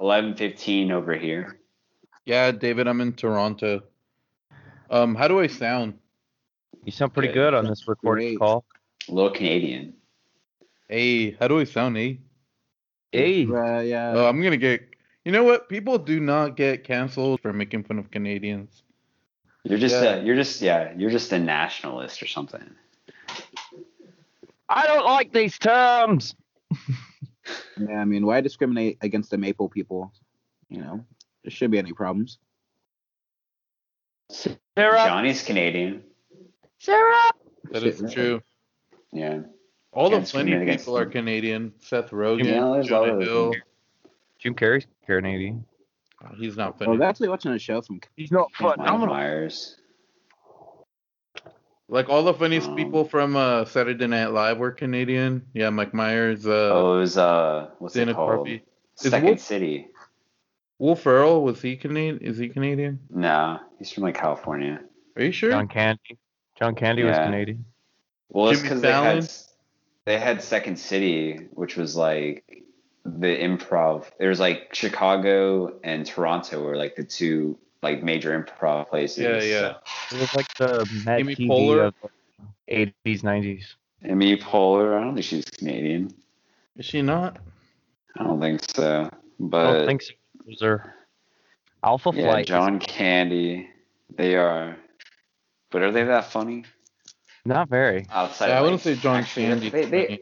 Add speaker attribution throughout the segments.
Speaker 1: Eleven fifteen over here.
Speaker 2: Yeah, David, I'm in Toronto. Um, how do I sound?
Speaker 3: You sound pretty
Speaker 1: Good.
Speaker 3: good on this recording
Speaker 4: Great.
Speaker 3: call.
Speaker 1: A little Canadian.
Speaker 2: Hey, how do I sound, eh?
Speaker 3: Hey,
Speaker 4: Uh, yeah.
Speaker 2: Oh, I'm gonna get. You know what? People do not get canceled for making fun of Canadians.
Speaker 1: You're just
Speaker 2: Yeah.
Speaker 1: a, you're just yeah, you're just a nationalist or something.
Speaker 3: I don't like these terms.
Speaker 4: yeah. I mean, why discriminate against the Maple people? You know, there shouldn't be any problems.
Speaker 3: Sarah,
Speaker 1: Johnny's Canadian.
Speaker 3: Sarah.
Speaker 2: That
Speaker 4: Shit,
Speaker 2: is
Speaker 4: right.
Speaker 2: true.
Speaker 1: Yeah.
Speaker 2: All the
Speaker 1: Can't
Speaker 2: funny
Speaker 1: discriminate against
Speaker 2: people are. Canadian. Seth Rogen,
Speaker 1: Yeah, there's a lot
Speaker 2: Jonah Hill.
Speaker 3: Jim Carrey's Canadian.
Speaker 2: Oh, he's not
Speaker 4: I
Speaker 2: funny.
Speaker 4: was actually watching a show from.
Speaker 3: He's not
Speaker 4: funny.
Speaker 1: Mike
Speaker 4: I'm gonna-
Speaker 1: Myers.
Speaker 2: Like all the funniest
Speaker 1: Um,
Speaker 2: people from uh, Saturday Night Live were Canadian. Yeah, Mike Myers, uh,
Speaker 1: oh, it was uh, what's
Speaker 2: Dana
Speaker 1: it called?
Speaker 2: Carvey.
Speaker 1: Second
Speaker 2: Wolf-
Speaker 1: City.
Speaker 2: Will Ferrell was he Canadian? Is he Canadian?
Speaker 1: No, he's from like California.
Speaker 2: Are you sure?
Speaker 3: John Candy. John Candy was Canadian.
Speaker 1: Well, it's because they had they had Second City, which was like the improv. There's like Chicago and Toronto were like the two like major improv places.
Speaker 2: Yeah, yeah.
Speaker 3: It was like the Met
Speaker 2: Amy
Speaker 3: TV
Speaker 2: Poehler?
Speaker 3: of 80s, 90s.
Speaker 1: Amy Poehler, I don't think she's Canadian.
Speaker 2: Is she not?
Speaker 1: I don't think so.
Speaker 3: But I
Speaker 1: But
Speaker 3: don't think so. Was are Alpha
Speaker 1: yeah,
Speaker 3: Flight.
Speaker 1: John Candy, they are. But are they that funny?
Speaker 3: Not very.
Speaker 1: Outside,
Speaker 2: Yeah, I wouldn't
Speaker 1: like,
Speaker 2: say John
Speaker 1: actually,
Speaker 2: Candy.
Speaker 1: They, they,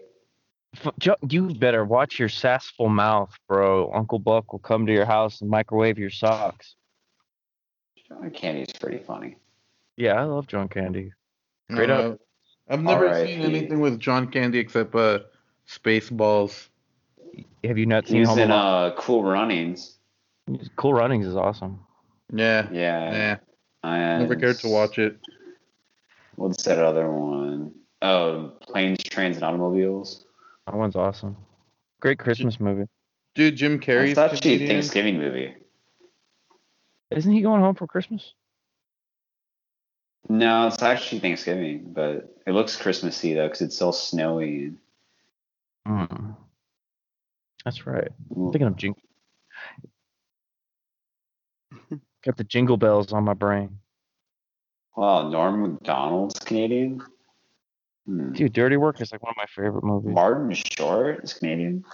Speaker 3: You better watch your sassful mouth, bro. Uncle Buck will come to your house and microwave your socks.
Speaker 1: John Candy's pretty funny.
Speaker 3: Yeah, I love John Candy. Straight up.
Speaker 2: Uh, I've never
Speaker 1: R.I.P.
Speaker 2: seen anything with John Candy except uh, Spaceballs.
Speaker 3: Have you not seen
Speaker 1: was
Speaker 3: Home
Speaker 1: in
Speaker 3: Alone?
Speaker 1: uh, Cool Runnings.
Speaker 3: Cool Runnings is awesome.
Speaker 2: Yeah,
Speaker 1: Yeah.
Speaker 2: yeah.
Speaker 1: And
Speaker 2: Never cared to watch it.
Speaker 1: What's that other one? Oh, Planes, Trains, and Automobiles.
Speaker 3: That one's awesome. Great Christmas movie.
Speaker 2: Dude, Jim Carrey's
Speaker 1: It's actually a Thanksgiving movie.
Speaker 3: Isn't he going home for Christmas?
Speaker 1: No, it's actually Thanksgiving, but it looks Christmassy though because it's all snowy.
Speaker 3: Mm. That's right. I'm thinking of jingle. Got the jingle bells on my brain.
Speaker 1: wow, Norm Macdonald's Canadian. Hmm.
Speaker 3: Dude, Dirty Work is like one of my favorite movies.
Speaker 1: Martin Short is Canadian.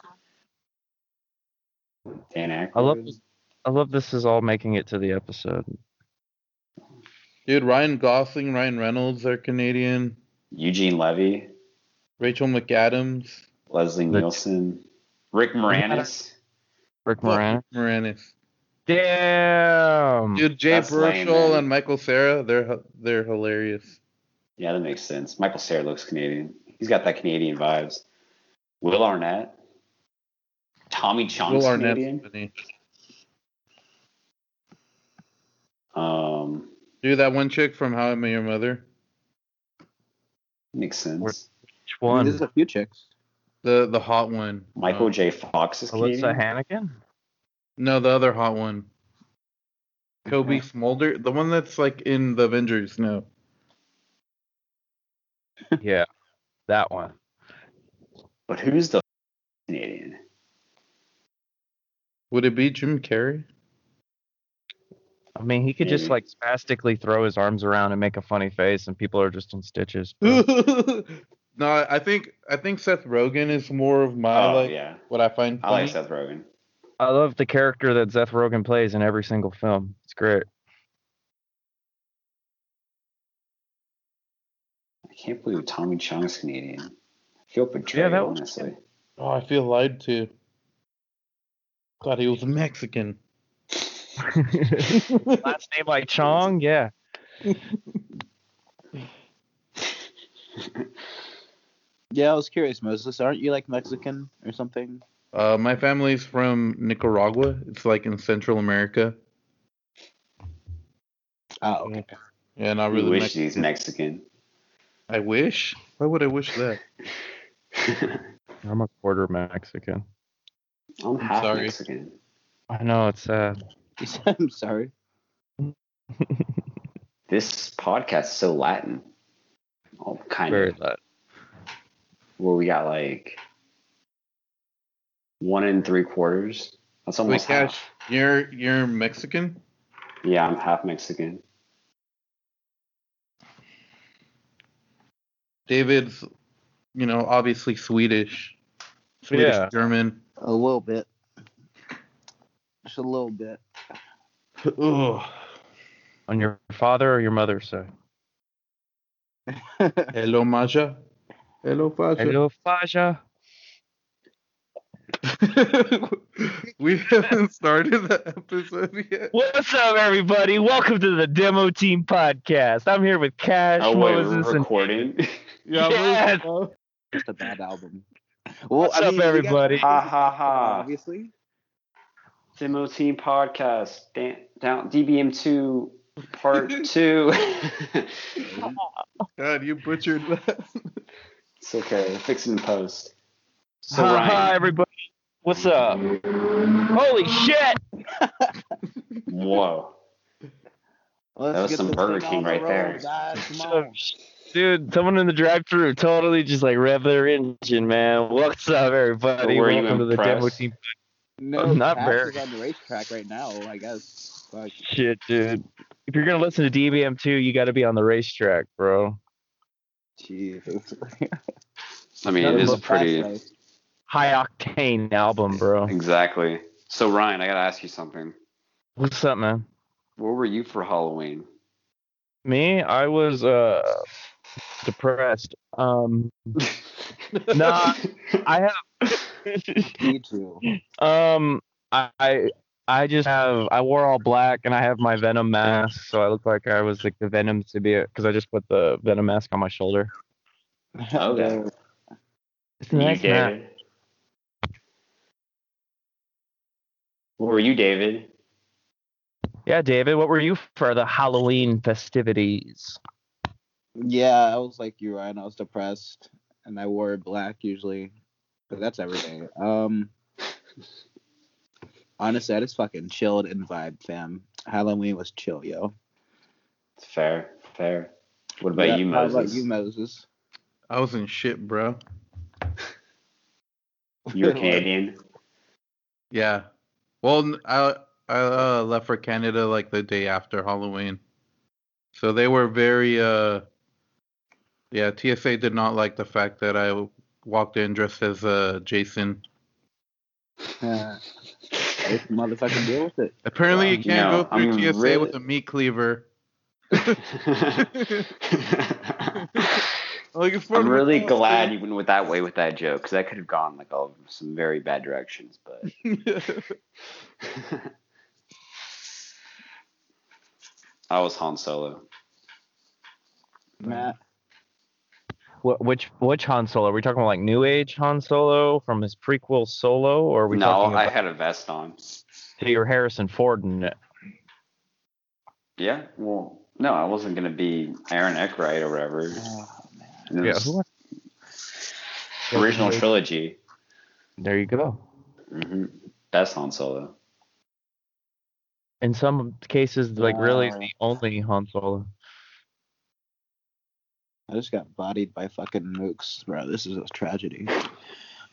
Speaker 1: Dan Aykroyd.
Speaker 3: I love this. I love this is all making it to the episode.
Speaker 2: Dude, Ryan Gosling, Ryan Reynolds are Canadian.
Speaker 1: Eugene Levy,
Speaker 2: Rachel McAdams,
Speaker 1: Leslie
Speaker 3: The-
Speaker 1: Nielsen, Rick Moranis.
Speaker 3: Rick
Speaker 2: Fuck
Speaker 3: Moranis.
Speaker 2: Moranis.
Speaker 3: Damn.
Speaker 2: Dude, Jay
Speaker 1: That's
Speaker 2: Baruchel
Speaker 1: man.
Speaker 2: and Michael Cera, they're they're hilarious.
Speaker 1: Yeah, that makes sense. Michael Cera looks Canadian. He's got that Canadian vibes. Will Arnett. Tommy Chong's
Speaker 2: Will Arnett's
Speaker 1: Canadian.
Speaker 2: funny.
Speaker 1: Um,
Speaker 2: Dude, that one chick from How I Met Your Mother,
Speaker 1: makes sense.
Speaker 3: Which
Speaker 4: I mean,
Speaker 3: one?
Speaker 4: there's a few chicks.
Speaker 2: the the hot one.
Speaker 1: Michael
Speaker 2: Um,
Speaker 1: J. Fox is
Speaker 3: Alyssa
Speaker 1: Canadian.
Speaker 3: Hannigan?
Speaker 2: No, the other hot one. Cobie Smolder, the one that's like in the Avengers. No,
Speaker 3: yeah, that one.
Speaker 1: But who's the Canadian?
Speaker 2: would it be Jim Carrey?
Speaker 3: I mean, he could just like spastically throw his arms around and make a funny face, and people are just in stitches.
Speaker 2: no. I think I think Seth Rogen is more of my
Speaker 1: oh
Speaker 2: like
Speaker 1: yeah,
Speaker 2: what I find
Speaker 1: I
Speaker 2: funny.
Speaker 1: like Seth Rogen.
Speaker 3: I love the character that Seth Rogen plays in every single film. It's great.
Speaker 1: I can't believe Tommy Chong's Canadian. I feel betrayed,
Speaker 3: Yeah, that was-
Speaker 1: honestly.
Speaker 2: Oh, I feel lied to. Thought he was Mexican.
Speaker 3: Last name like Chong, yeah.
Speaker 4: Yeah, I was curious, Moses. Aren't you like Mexican or something?
Speaker 2: Uh, my family's from Nicaragua. It's like in Central America.
Speaker 4: Oh, okay.
Speaker 2: Yeah, not
Speaker 1: I
Speaker 2: really.
Speaker 1: wish
Speaker 2: Mexican.
Speaker 1: he's Mexican.
Speaker 2: I wish. Why would I wish that?
Speaker 3: I'm a quarter Mexican.
Speaker 1: I'm half
Speaker 2: sorry.
Speaker 1: Mexican.
Speaker 3: I know it's sad.
Speaker 4: He said, I'm sorry.
Speaker 1: This podcast is so Latin. Oh, kind
Speaker 3: Very
Speaker 1: of.
Speaker 3: sad.
Speaker 1: Where we got like one and three quarters That's
Speaker 2: Wait,
Speaker 1: almost
Speaker 2: Cash,
Speaker 1: half.
Speaker 2: you're you're Mexican?
Speaker 1: Yeah, I'm half Mexican.
Speaker 2: David's, you know, obviously Swedish. Swedish,
Speaker 3: Yeah.
Speaker 2: German.
Speaker 4: A little bit. Just a little bit.
Speaker 2: Ugh.
Speaker 3: On your father or your mother's side?
Speaker 2: Hello, Maja. Hello, Faja.
Speaker 3: Hello, Faja.
Speaker 2: we haven't started the episode yet.
Speaker 3: What's up, everybody? Welcome to the Demo Team Podcast. I'm here with Cash,
Speaker 1: Oh wait,
Speaker 3: Moses,
Speaker 1: we're
Speaker 3: and
Speaker 1: recording.
Speaker 2: Yeah,
Speaker 3: Yes.
Speaker 2: we're-
Speaker 4: Just a bad album. Well,
Speaker 3: What's up,
Speaker 4: you guys-
Speaker 3: everybody?
Speaker 1: ha ha ha.
Speaker 4: Obviously.
Speaker 1: Demo Team Podcast. Dan- down DBM2 Part 2.
Speaker 2: God, you butchered that.
Speaker 1: it's okay. Fix it in post. So
Speaker 3: Hi,
Speaker 1: Ryan,
Speaker 3: hi, everybody. What's up? Holy shit!
Speaker 1: whoa.
Speaker 4: Let's
Speaker 1: That was some Burger King
Speaker 4: on the
Speaker 1: right
Speaker 4: road,
Speaker 1: there.
Speaker 4: guys. Come on.
Speaker 3: Dude, someone in the drive-through totally just like rev their engine, man. What's up, everybody?
Speaker 1: Were you
Speaker 3: Welcome to the Demo? Team.
Speaker 4: No,
Speaker 3: Not
Speaker 4: Cash
Speaker 3: very.
Speaker 4: is on the racetrack right now, I guess. Fuck.
Speaker 3: Shit, dude. If you're gonna listen to DBM2, you got to be on the racetrack, bro.
Speaker 4: Jesus.
Speaker 1: I mean, it is a pretty.
Speaker 4: fast.
Speaker 3: High octane album, bro.
Speaker 1: Exactly. So Ryan, I gotta ask you something.
Speaker 3: What's up, man?
Speaker 1: What were you for Halloween?
Speaker 3: Me, I was uh depressed. Um, Nah, I have.
Speaker 4: Me too.
Speaker 3: um, I, I I just have I wore all black and I have my Venom mask, so I look like I was like the Venom symbiote because I just put the Venom mask on my shoulder.
Speaker 1: Okay.
Speaker 3: It's a nice mask.
Speaker 1: David. What were you, David?
Speaker 3: Yeah, David, what were you for the Halloween festivities?
Speaker 4: Yeah, I was like you, Ryan. I was depressed, and I wore black usually, but that's every day. Um, honestly, I just fucking chilled and vibed, fam. Halloween was chill, yo.
Speaker 1: It's fair, fair. What about
Speaker 4: Yeah,
Speaker 1: you,
Speaker 4: How
Speaker 1: Moses?
Speaker 4: about you, Moses?
Speaker 2: I was in shit, bro.
Speaker 1: You're Canadian.
Speaker 2: Yeah. Well, I uh, left for Canada like the day after Halloween, so they were very uh. Yeah, TSA did not like the fact that I walked in dressed as uh, Jason.
Speaker 4: Let's motherfucking deal with it.
Speaker 2: Apparently,
Speaker 1: Wow.
Speaker 2: you um, can't
Speaker 1: No,
Speaker 2: go through
Speaker 1: I'm
Speaker 2: TSA
Speaker 1: really-
Speaker 2: with a meat cleaver. Like
Speaker 1: I'm really
Speaker 2: costume.
Speaker 1: glad you went with that way with that joke because that could have gone like all some very bad directions. But I was Han Solo.
Speaker 4: Matt.
Speaker 3: What which which Han Solo? Are we talking about like New Age Han Solo from his prequel Solo, or are we
Speaker 1: No,
Speaker 3: talking
Speaker 1: I had a vest on.
Speaker 3: your Harrison Ford in it?
Speaker 1: Yeah, well, no, I wasn't gonna be Aaron Eckhart or whatever.
Speaker 4: Oh,
Speaker 1: It
Speaker 3: Yeah,
Speaker 1: was
Speaker 3: who-
Speaker 1: original trilogy.
Speaker 3: There you go.
Speaker 1: hmm Best Han Solo.
Speaker 3: In some cases, like really the only Han Solo.
Speaker 4: I just got bodied by fucking mooks, bro. This is a tragedy.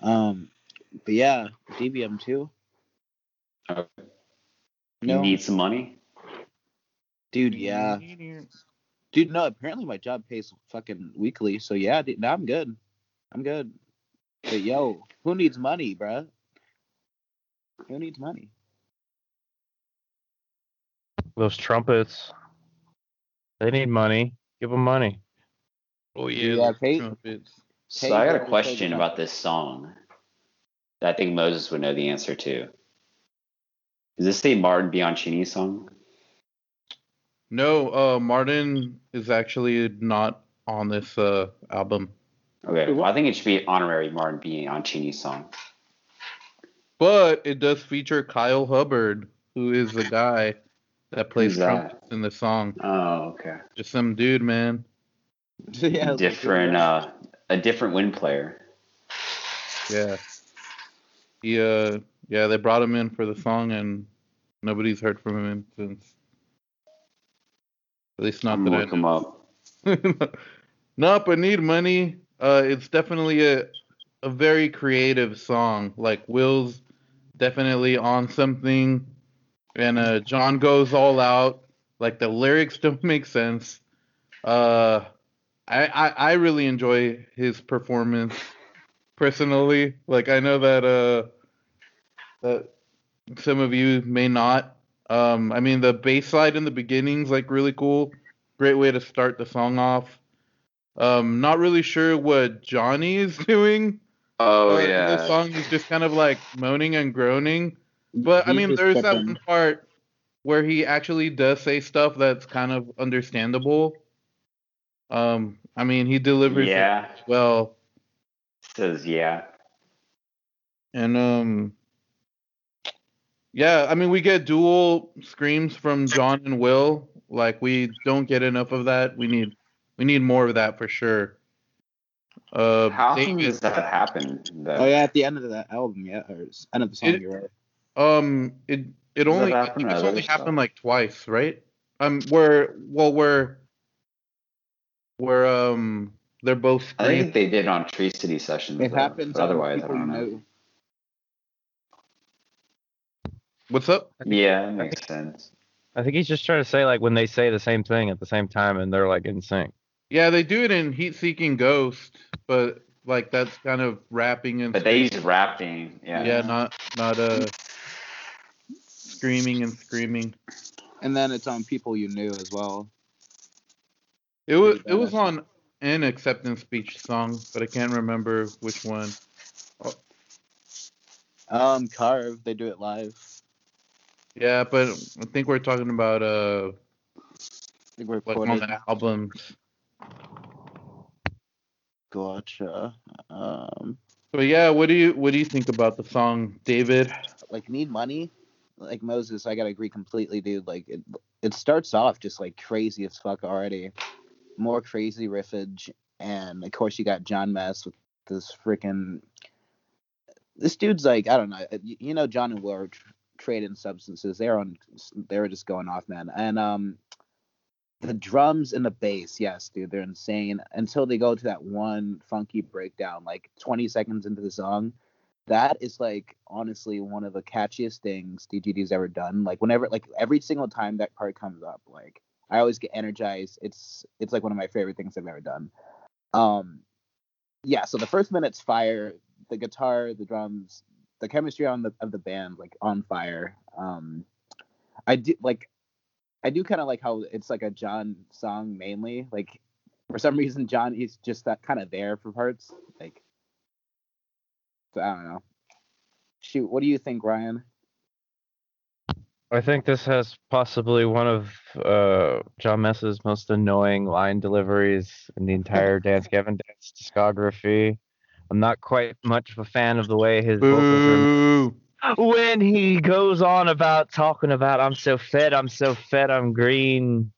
Speaker 4: Um, but yeah, DBM two.
Speaker 1: Okay.
Speaker 4: No,
Speaker 1: You need some money.
Speaker 4: dude. Yeah, dude. No, apparently my job pays fucking weekly. So yeah, dude, no, I'm good. I'm good. But yo, who needs money, bro? Who needs money?
Speaker 3: Those trumpets. They need money. Give them money.
Speaker 2: Oh yeah,
Speaker 4: Yeah,
Speaker 2: those
Speaker 4: Pete.
Speaker 2: trumpets.
Speaker 1: So I got a question about this song that I think Moses would know the answer to. Is this a Martin Bianchini song?
Speaker 2: No, uh, Martin is actually not on this uh album,
Speaker 1: Okay, well, I think it should be an honorary Martin Bianchini song.
Speaker 2: but it does feature Kyle Hubbard, who is the guy that plays
Speaker 1: Who's that?
Speaker 2: trumpets in the song.
Speaker 1: Oh, okay.
Speaker 2: Just some dude, man.
Speaker 4: yeah, like,
Speaker 1: different,
Speaker 4: yeah.
Speaker 1: uh, a different wind player.
Speaker 2: Yeah. He uh yeah, they brought him in for the song and nobody's heard from him since. At least not
Speaker 1: I'm
Speaker 2: that
Speaker 1: gonna
Speaker 2: I
Speaker 1: look him up.
Speaker 2: know. Nope, I need money. Uh it's definitely a a very creative song. Like Will's definitely on something, and uh, John goes all out. Like the lyrics don't make sense. Uh, I, I I really enjoy his performance personally. Like I know that uh that some of you may not. Um, I mean the bass slide in the beginning's like really cool. Great way to start the song off. Um, not really sure what Johnny is doing.
Speaker 1: Oh
Speaker 2: uh,
Speaker 1: yeah.
Speaker 2: The song is just kind of like moaning and groaning. But I mean, there's that one part where he actually does say stuff that's kind of understandable. Um, I mean, he delivers it
Speaker 1: Yeah.
Speaker 2: well,
Speaker 1: Says yeah.
Speaker 2: and um, yeah, I mean, we get dual screams from John and Will. Like, we don't get enough of that. We need, we need more of that for sure. Uh,
Speaker 1: How often does that happen? That-
Speaker 4: Oh yeah, at the end of the album, yeah, or end of the song,
Speaker 2: It-
Speaker 4: you're right.
Speaker 2: Um, it it
Speaker 1: Does
Speaker 2: only I
Speaker 1: happen
Speaker 2: think
Speaker 1: to
Speaker 2: it's only
Speaker 1: stuff?
Speaker 2: happened like twice, right? Um, where well, where where um they're both
Speaker 1: I think they did on Tree City sessions.
Speaker 4: It
Speaker 1: though,
Speaker 4: happens.
Speaker 1: otherwise, I don't
Speaker 4: You
Speaker 1: know.
Speaker 2: What's up?
Speaker 1: Yeah, that makes sense.
Speaker 3: I think he's just trying to say like when they say the same thing at the same time and they're like in sync.
Speaker 2: Yeah, they do it in Heat Seeking Ghost, but like that's kind of rapping and
Speaker 1: But they use rapping. Yeah.
Speaker 2: yeah, not not uh screaming and screaming.
Speaker 4: And then it's on people you knew as well.
Speaker 2: It was it was on an acceptance speech song, but I can't remember which one.
Speaker 4: Um, Carve, they do it live.
Speaker 2: Yeah, but I think we're talking about uh
Speaker 4: I think we're
Speaker 2: like on the albums.
Speaker 4: Gotcha. Um,
Speaker 2: But yeah, what do you what do you think about the song, David?
Speaker 4: like need money, like Moses. I gotta agree completely, dude. Like it, it starts off just like crazy as fuck already. More crazy riffage, and of course you got Jon Mess with this freaking. This dude's like I don't know. You know John and Will are tr- trading substances. They're on. They're just going off, man. And um, the drums and the bass, yes, dude, they're insane. Until they go to that one funky breakdown, like 20 seconds into the song that is like honestly one of the catchiest things DGD's ever done. Like whenever, like every single time that part comes up, like I always get energized. It's it's like one of my favorite things I've ever done. Um, yeah. So the first minute's fire. The guitar, the drums, the chemistry on the of the band, like on fire. Um, I do like. I do kind of like how it's like a John song mainly. Like for some reason, John is just that kind of there for parts. Like so I don't know. Shoot, what do you think, Ryan?
Speaker 3: I think this has possibly one of uh, Jon Mess's most annoying line deliveries in the entire Dance Gavin Dance discography. I'm not quite much of a fan of the way his vocals are. When he goes on about talking about I'm so fed, I'm so fed, I'm green.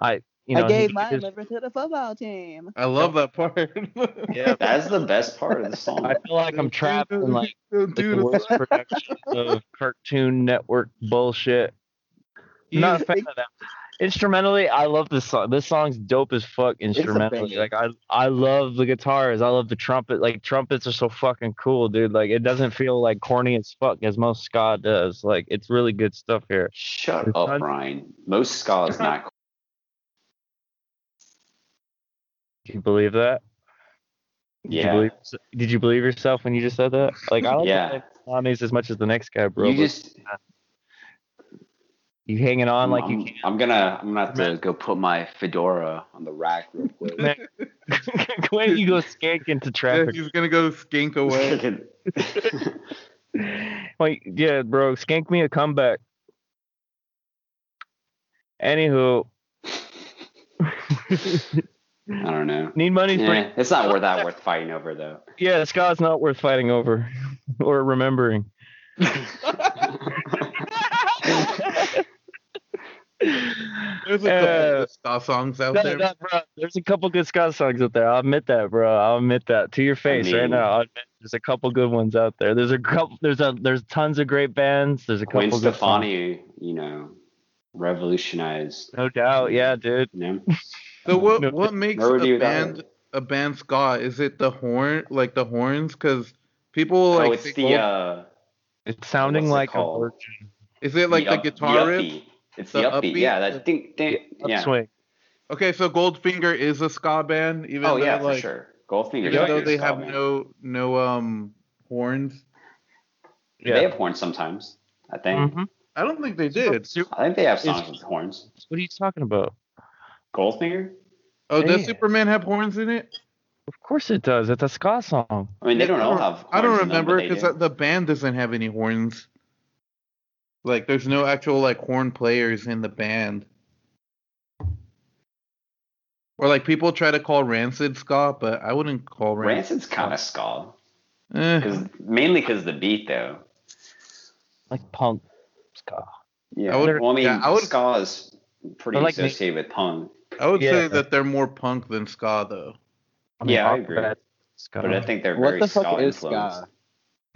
Speaker 3: I, you know,
Speaker 4: I gave my
Speaker 3: just-
Speaker 4: liver to the football team.
Speaker 2: I love that part.
Speaker 3: Yeah,
Speaker 1: That's the best part of the song.
Speaker 3: I feel like I'm trapped in like
Speaker 2: Don't
Speaker 3: like the worst production of Cartoon Network bullshit. I'm not a fan of that. Instrumentally, I love this song. This song's dope as fuck instrumentally. Like I I love the guitars. I love the trumpet. Like trumpets are so fucking cool, dude. Like it doesn't feel like corny as fuck as most ska does. Like it's really good stuff here.
Speaker 1: Shut
Speaker 3: It's
Speaker 1: up,
Speaker 3: not-
Speaker 1: Ryan. Most ska is not.
Speaker 3: Do you believe that? Did you
Speaker 1: Yeah.
Speaker 3: believe, did you believe yourself when you just said that? Like I like
Speaker 1: Yeah.
Speaker 3: Lonnie's as much as the next guy, bro.
Speaker 1: You
Speaker 3: but
Speaker 1: just.
Speaker 3: you hanging on like
Speaker 1: I'm,
Speaker 3: you
Speaker 1: I'm gonna. I'm gonna have to go put my fedora on the rack real quick.
Speaker 3: Man, can't. when you go skank into
Speaker 2: Yeah,
Speaker 3: traffic.
Speaker 2: he's gonna go skink away.
Speaker 3: Wait, yeah, bro, skank me a comeback. Anywho,
Speaker 1: I don't know.
Speaker 3: need money for
Speaker 1: Yeah, it's not worth that worth fighting over though.
Speaker 3: yeah. Scott's not worth fighting over or remembering.
Speaker 2: There's a
Speaker 3: Uh,
Speaker 2: couple of ska songs out
Speaker 3: No,
Speaker 2: there.
Speaker 3: no, there's a couple good Scott songs out there. I'll admit that, bro. I'll admit that to your face right
Speaker 1: mean-
Speaker 3: now. I'll admit there's a couple good ones out there. There's a couple. There's a there's tons of great bands. There's a couple
Speaker 1: Gwen
Speaker 3: good songs.
Speaker 1: Stefani, you know, revolutionized.
Speaker 3: No doubt, yeah, dude.
Speaker 1: You know?
Speaker 2: So what
Speaker 3: No,
Speaker 2: what makes
Speaker 1: where
Speaker 2: a band a band ska? Is it the horn, like the horns? Because people like
Speaker 1: oh, it's the uh,
Speaker 3: It's sounding
Speaker 1: What's it
Speaker 3: like a
Speaker 1: called?
Speaker 3: virgin
Speaker 2: Is it like the,
Speaker 1: up-
Speaker 2: guitar riff?
Speaker 1: It's the,
Speaker 2: The
Speaker 1: upbeat.
Speaker 2: upbeat?
Speaker 1: Yeah, that ding, ding, yeah.
Speaker 3: upswing.
Speaker 2: Okay, so Goldfinger is a ska band, even
Speaker 1: Oh
Speaker 2: though
Speaker 1: yeah, for
Speaker 2: like
Speaker 1: sure. Goldfinger.
Speaker 2: even though they have no no um horns.
Speaker 3: Yeah.
Speaker 1: They have horns sometimes. I think.
Speaker 3: Mhm.
Speaker 2: I don't think they did.
Speaker 1: I think they have songs
Speaker 3: Is-
Speaker 1: with horns.
Speaker 3: What are you talking about?
Speaker 1: Goldfinger.
Speaker 2: Oh, does Superman have horns in it?
Speaker 3: Of course it does. It's a ska song.
Speaker 1: I mean, they don't all
Speaker 2: don't-
Speaker 1: have.
Speaker 2: I don't
Speaker 1: horns in them, but
Speaker 2: remember because
Speaker 1: do.
Speaker 2: the band doesn't have any horns. Like, there's no actual like horn players in the band. Or like people try to call Rancid ska, but I wouldn't call Rancid.
Speaker 1: Rancid's kind of ska,
Speaker 2: Eh,
Speaker 1: because mainly because the beat though.
Speaker 3: Like punk ska.
Speaker 1: Yeah.
Speaker 2: I would-
Speaker 1: well, I mean,
Speaker 2: yeah, I would-
Speaker 1: ska is pretty
Speaker 3: But like me-
Speaker 1: associated with punk,
Speaker 2: I would say that they're more punk than ska though.
Speaker 1: Yeah, I agree.
Speaker 3: ska.
Speaker 1: but I think they're
Speaker 4: What
Speaker 1: very
Speaker 4: the fuck
Speaker 1: ska
Speaker 4: is
Speaker 1: influenced.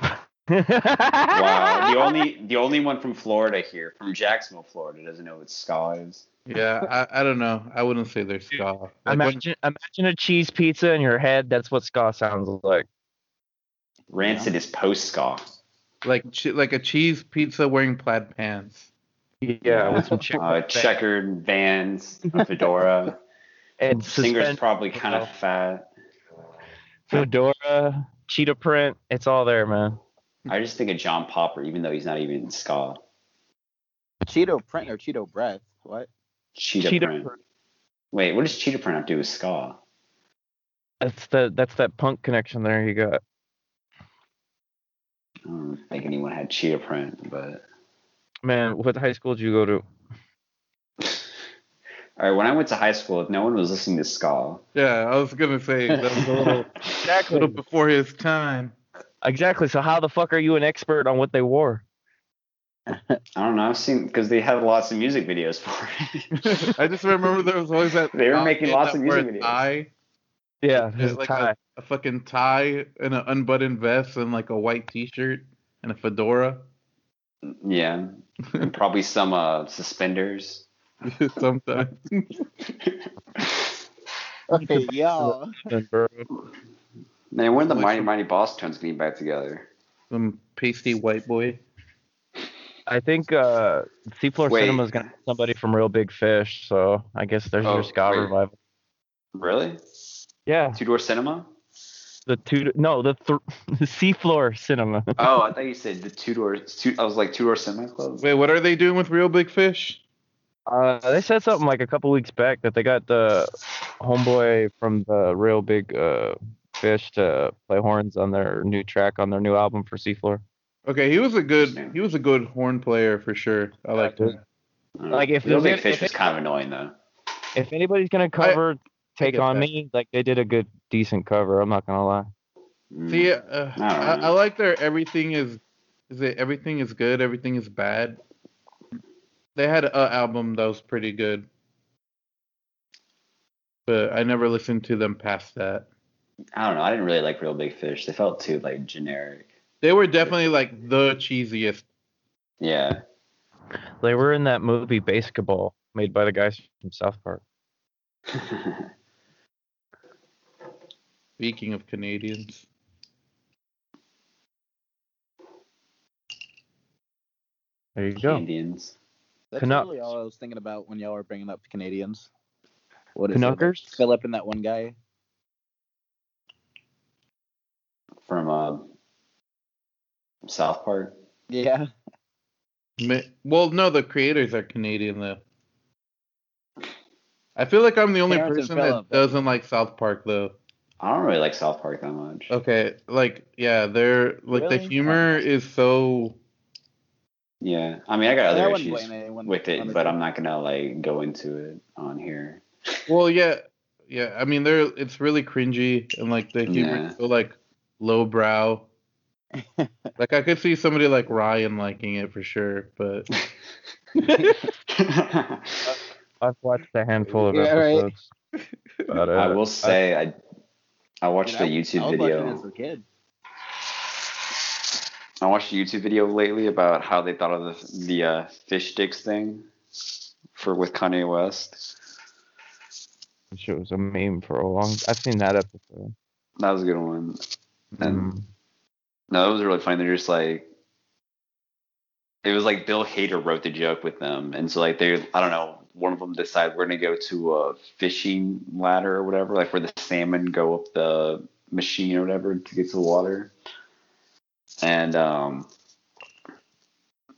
Speaker 4: ska?
Speaker 1: Wow, the only the only one from Florida here, from Jacksonville, Florida, doesn't know what ska is.
Speaker 2: Yeah, I, I don't know. I wouldn't say they're ska. Like when-
Speaker 3: imagine, imagine a cheese pizza in your head. That's what ska sounds like.
Speaker 1: Rancid is post ska.
Speaker 2: like like a cheese pizza wearing plaid pants.
Speaker 3: Yeah, with some chick
Speaker 1: uh, checkered vans, a fedora.
Speaker 3: and
Speaker 1: Singer's
Speaker 3: suspended
Speaker 1: probably kind of fat.
Speaker 3: fedora, cheetah print. It's all there, man.
Speaker 1: I just think of John Popper, even though he's not even in ska.
Speaker 4: Cheeto print or Cheeto breath? What?
Speaker 1: Cheetah,
Speaker 3: Cheetah
Speaker 1: print.
Speaker 3: print.
Speaker 1: Wait, what does cheetah print have to do with ska?
Speaker 3: That's the that's that punk connection there you got.
Speaker 1: I don't think anyone had cheetah print, but
Speaker 3: Man, what high school did you go to?
Speaker 1: all right. When I went to high school, no one was listening to ska.
Speaker 2: Yeah, I was gonna say that was a little,
Speaker 3: Exactly.
Speaker 2: little before his time.
Speaker 3: Exactly. So how the fuck are you an expert on what they wore?
Speaker 1: I don't know. I've seen because they had lots of music videos for it.
Speaker 2: I just remember there was always that.
Speaker 1: They were making lots of music videos.
Speaker 2: Tie,
Speaker 3: Yeah,
Speaker 2: It's
Speaker 3: his
Speaker 2: like
Speaker 3: tie.
Speaker 2: a, a fucking tie and an unbuttoned vest and like a white T-shirt and a fedora.
Speaker 1: Yeah, and probably some uh, suspenders.
Speaker 2: Sometimes.
Speaker 4: Okay, yeah.
Speaker 3: bro.
Speaker 1: Man, when the
Speaker 2: Like
Speaker 1: Mighty
Speaker 2: some-
Speaker 1: Mighty Bosstones getting back together?
Speaker 2: Some pasty white boy.
Speaker 3: I think uh Seafloor
Speaker 1: Wait.
Speaker 3: Cinema is gonna have somebody from Reel Big Fish, so I guess there's
Speaker 1: Oh,
Speaker 3: your ska
Speaker 1: wait.
Speaker 3: revival.
Speaker 1: Really?
Speaker 3: Yeah,
Speaker 1: Two Door Cinema?
Speaker 3: The two no the th- the Seafloor Cinema.
Speaker 1: Oh, I thought you said the Two Door. Two, I was like Two Door Cinema Club.
Speaker 2: Wait, what are they doing with Reel Big Fish?
Speaker 3: Uh, they said something like a couple weeks back that they got the homeboy from the Reel Big uh, Fish to play horns on their new track on their new album for Seafloor.
Speaker 2: Okay, he was a good he was a good horn player for sure. I like
Speaker 3: dude.
Speaker 2: him.
Speaker 1: Uh,
Speaker 3: Like, if Reel
Speaker 1: Big Fish
Speaker 3: if
Speaker 1: was
Speaker 3: it-
Speaker 1: kind of annoying though.
Speaker 3: If anybody's gonna cover Take
Speaker 2: get
Speaker 3: on
Speaker 2: that.
Speaker 3: Me, like they did a good decent cover. I'm not gonna lie.
Speaker 1: Mm.
Speaker 2: See, uh,
Speaker 1: don't
Speaker 2: I. I like their everything is is it everything is good, everything is bad. They had an album that was pretty good, but I never listened to them past that.
Speaker 1: I don't know. I didn't really like Reel Big Fish. They felt too like generic.
Speaker 2: They were definitely like the cheesiest.
Speaker 1: Yeah.
Speaker 3: They were in that movie BASEketball, made by the guys from South Park.
Speaker 2: Speaking of Canadians,
Speaker 3: There you go.
Speaker 1: Indians.
Speaker 4: That's
Speaker 3: Canucks.
Speaker 4: really all I was thinking about when y'all were bringing up the Canadians. What is
Speaker 3: Canuckers?
Speaker 4: it? Phillip and that one guy.
Speaker 1: From uh, South Park.
Speaker 4: Yeah.
Speaker 2: Well, no, the creators are Canadian though. I feel like I'm the only
Speaker 4: Terrance
Speaker 2: person that doesn't like South Park though.
Speaker 1: I don't really like South Park that much.
Speaker 2: Okay, like yeah, they're like the
Speaker 4: Really?
Speaker 2: humor is so
Speaker 1: Yeah. I mean, I got other
Speaker 4: wouldn't
Speaker 1: issues
Speaker 4: anyone
Speaker 1: with it, but I'm not gonna like go into it on here.
Speaker 2: well, yeah, yeah. I mean, they're it's really cringy and like the humor
Speaker 1: Yeah.
Speaker 2: is so like lowbrow. like I could see somebody like Ryan liking it for sure, but
Speaker 3: I've watched a handful of
Speaker 4: Yeah, right.
Speaker 3: episodes. But, uh,
Speaker 1: I will say I I watched
Speaker 4: Dude,
Speaker 1: a
Speaker 4: I-
Speaker 1: YouTube
Speaker 4: I was watching
Speaker 1: video.
Speaker 4: as a kid.
Speaker 1: I watched a YouTube video lately about how they thought of the the uh, fish sticks thing for with Kanye West.
Speaker 3: Shit was a meme for a long. I've seen that episode.
Speaker 1: That was a good one. And
Speaker 3: Mm.
Speaker 1: no, it was really funny. They're just like it was like Bill Hader wrote the joke with them, and so like they, I don't know, one of them decide we're gonna go to a fishing ladder or whatever, like where the salmon go up the machine or whatever to get to the water, and um,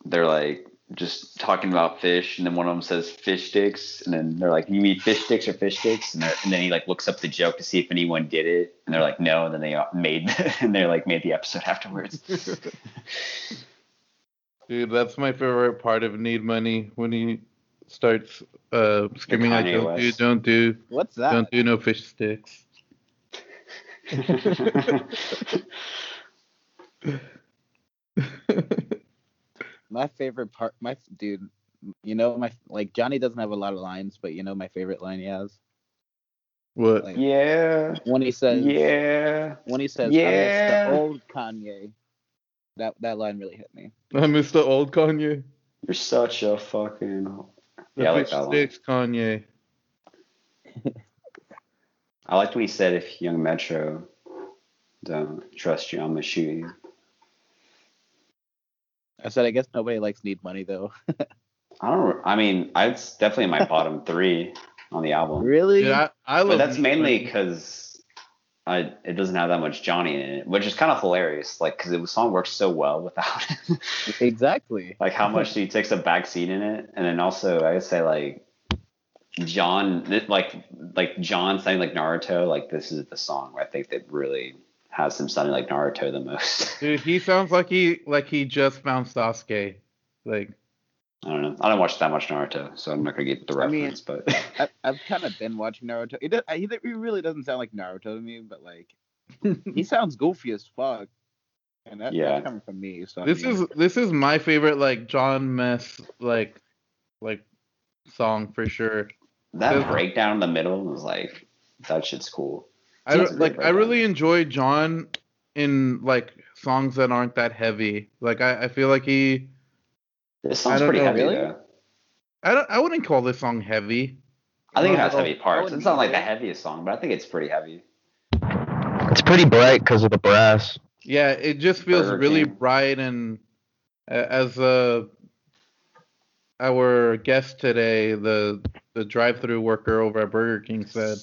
Speaker 1: they're like just talking about fish, and then one of them says fish sticks, and then they're like, "You mean fish sticks or fish sticks?" And, and then he like looks up the joke to see if anyone did it, and they're like, "No," and then they made and they're like made the episode afterwards.
Speaker 2: Dude, that's my favorite part of Need Money when he starts uh, screaming, "I
Speaker 1: Kanye
Speaker 2: don't do, don't do,
Speaker 4: What's that?
Speaker 2: don't do no fish sticks."
Speaker 4: My favorite part, my dude, you know my like Johnny doesn't have a lot of lines, but you know my favorite line he has
Speaker 2: what?
Speaker 4: Like-
Speaker 1: yeah,
Speaker 4: when he says
Speaker 1: yeah.
Speaker 4: when he says
Speaker 1: Yeah.
Speaker 4: I miss the old Kanye. That that line really hit me.
Speaker 2: I miss the old Kanye.
Speaker 1: You're such a fucking.
Speaker 2: The
Speaker 1: Yeah, I like
Speaker 2: fish
Speaker 1: that line.
Speaker 2: sticks Kanye.
Speaker 1: I liked when he said, "If Young Metro don't trust you, I'm gonna shoot you."
Speaker 4: I said I guess nobody likes Need Money though.
Speaker 1: I don't. I mean, I- it's definitely in my bottom three on the album.
Speaker 4: really?
Speaker 2: Dude, I, I love
Speaker 1: But that's
Speaker 2: Need
Speaker 1: mainly because I it doesn't have that much Johnny in it, which is kind of hilarious. Like, because the song works so well without it.
Speaker 4: exactly.
Speaker 1: like how much he takes a back seat in it, and then also I would say like John, like like John sounding like Naruto. Like this is the song where I think that really has him sounding like Naruto the most.
Speaker 2: Dude, he sounds like he like he just found Sasuke. Like
Speaker 1: I don't know. I don't watch that much Naruto, so I'm not gonna get the
Speaker 4: I mean-
Speaker 1: reference. but
Speaker 4: I, I've kind of been watching Naruto. He, does, he, he really doesn't sound like Naruto to me, but like he sounds goofy as fuck. And that,
Speaker 1: Yeah.
Speaker 4: that's coming from me. So I
Speaker 2: this
Speaker 4: mean,
Speaker 2: is this is my favorite like Jon Mess like like song for sure.
Speaker 1: that
Speaker 2: There's-
Speaker 1: breakdown in the middle was like that shit's cool.
Speaker 2: I
Speaker 1: Sounds
Speaker 2: like
Speaker 1: right
Speaker 2: I really enjoy John in like songs that aren't that heavy. Like I, I feel like he
Speaker 1: This
Speaker 2: I
Speaker 1: song's
Speaker 2: don't
Speaker 1: pretty
Speaker 2: know,
Speaker 1: heavy
Speaker 4: really?
Speaker 1: though.
Speaker 2: I don't I wouldn't call this song heavy.
Speaker 1: I think it has heavy parts. It's not like the heaviest song, but I think it's pretty heavy.
Speaker 3: It's pretty bright because of the brass.
Speaker 2: Yeah, it just feels
Speaker 1: Burger
Speaker 2: really
Speaker 1: King.
Speaker 2: bright and a- as uh our guest today, the the drive-through worker over at Burger King said,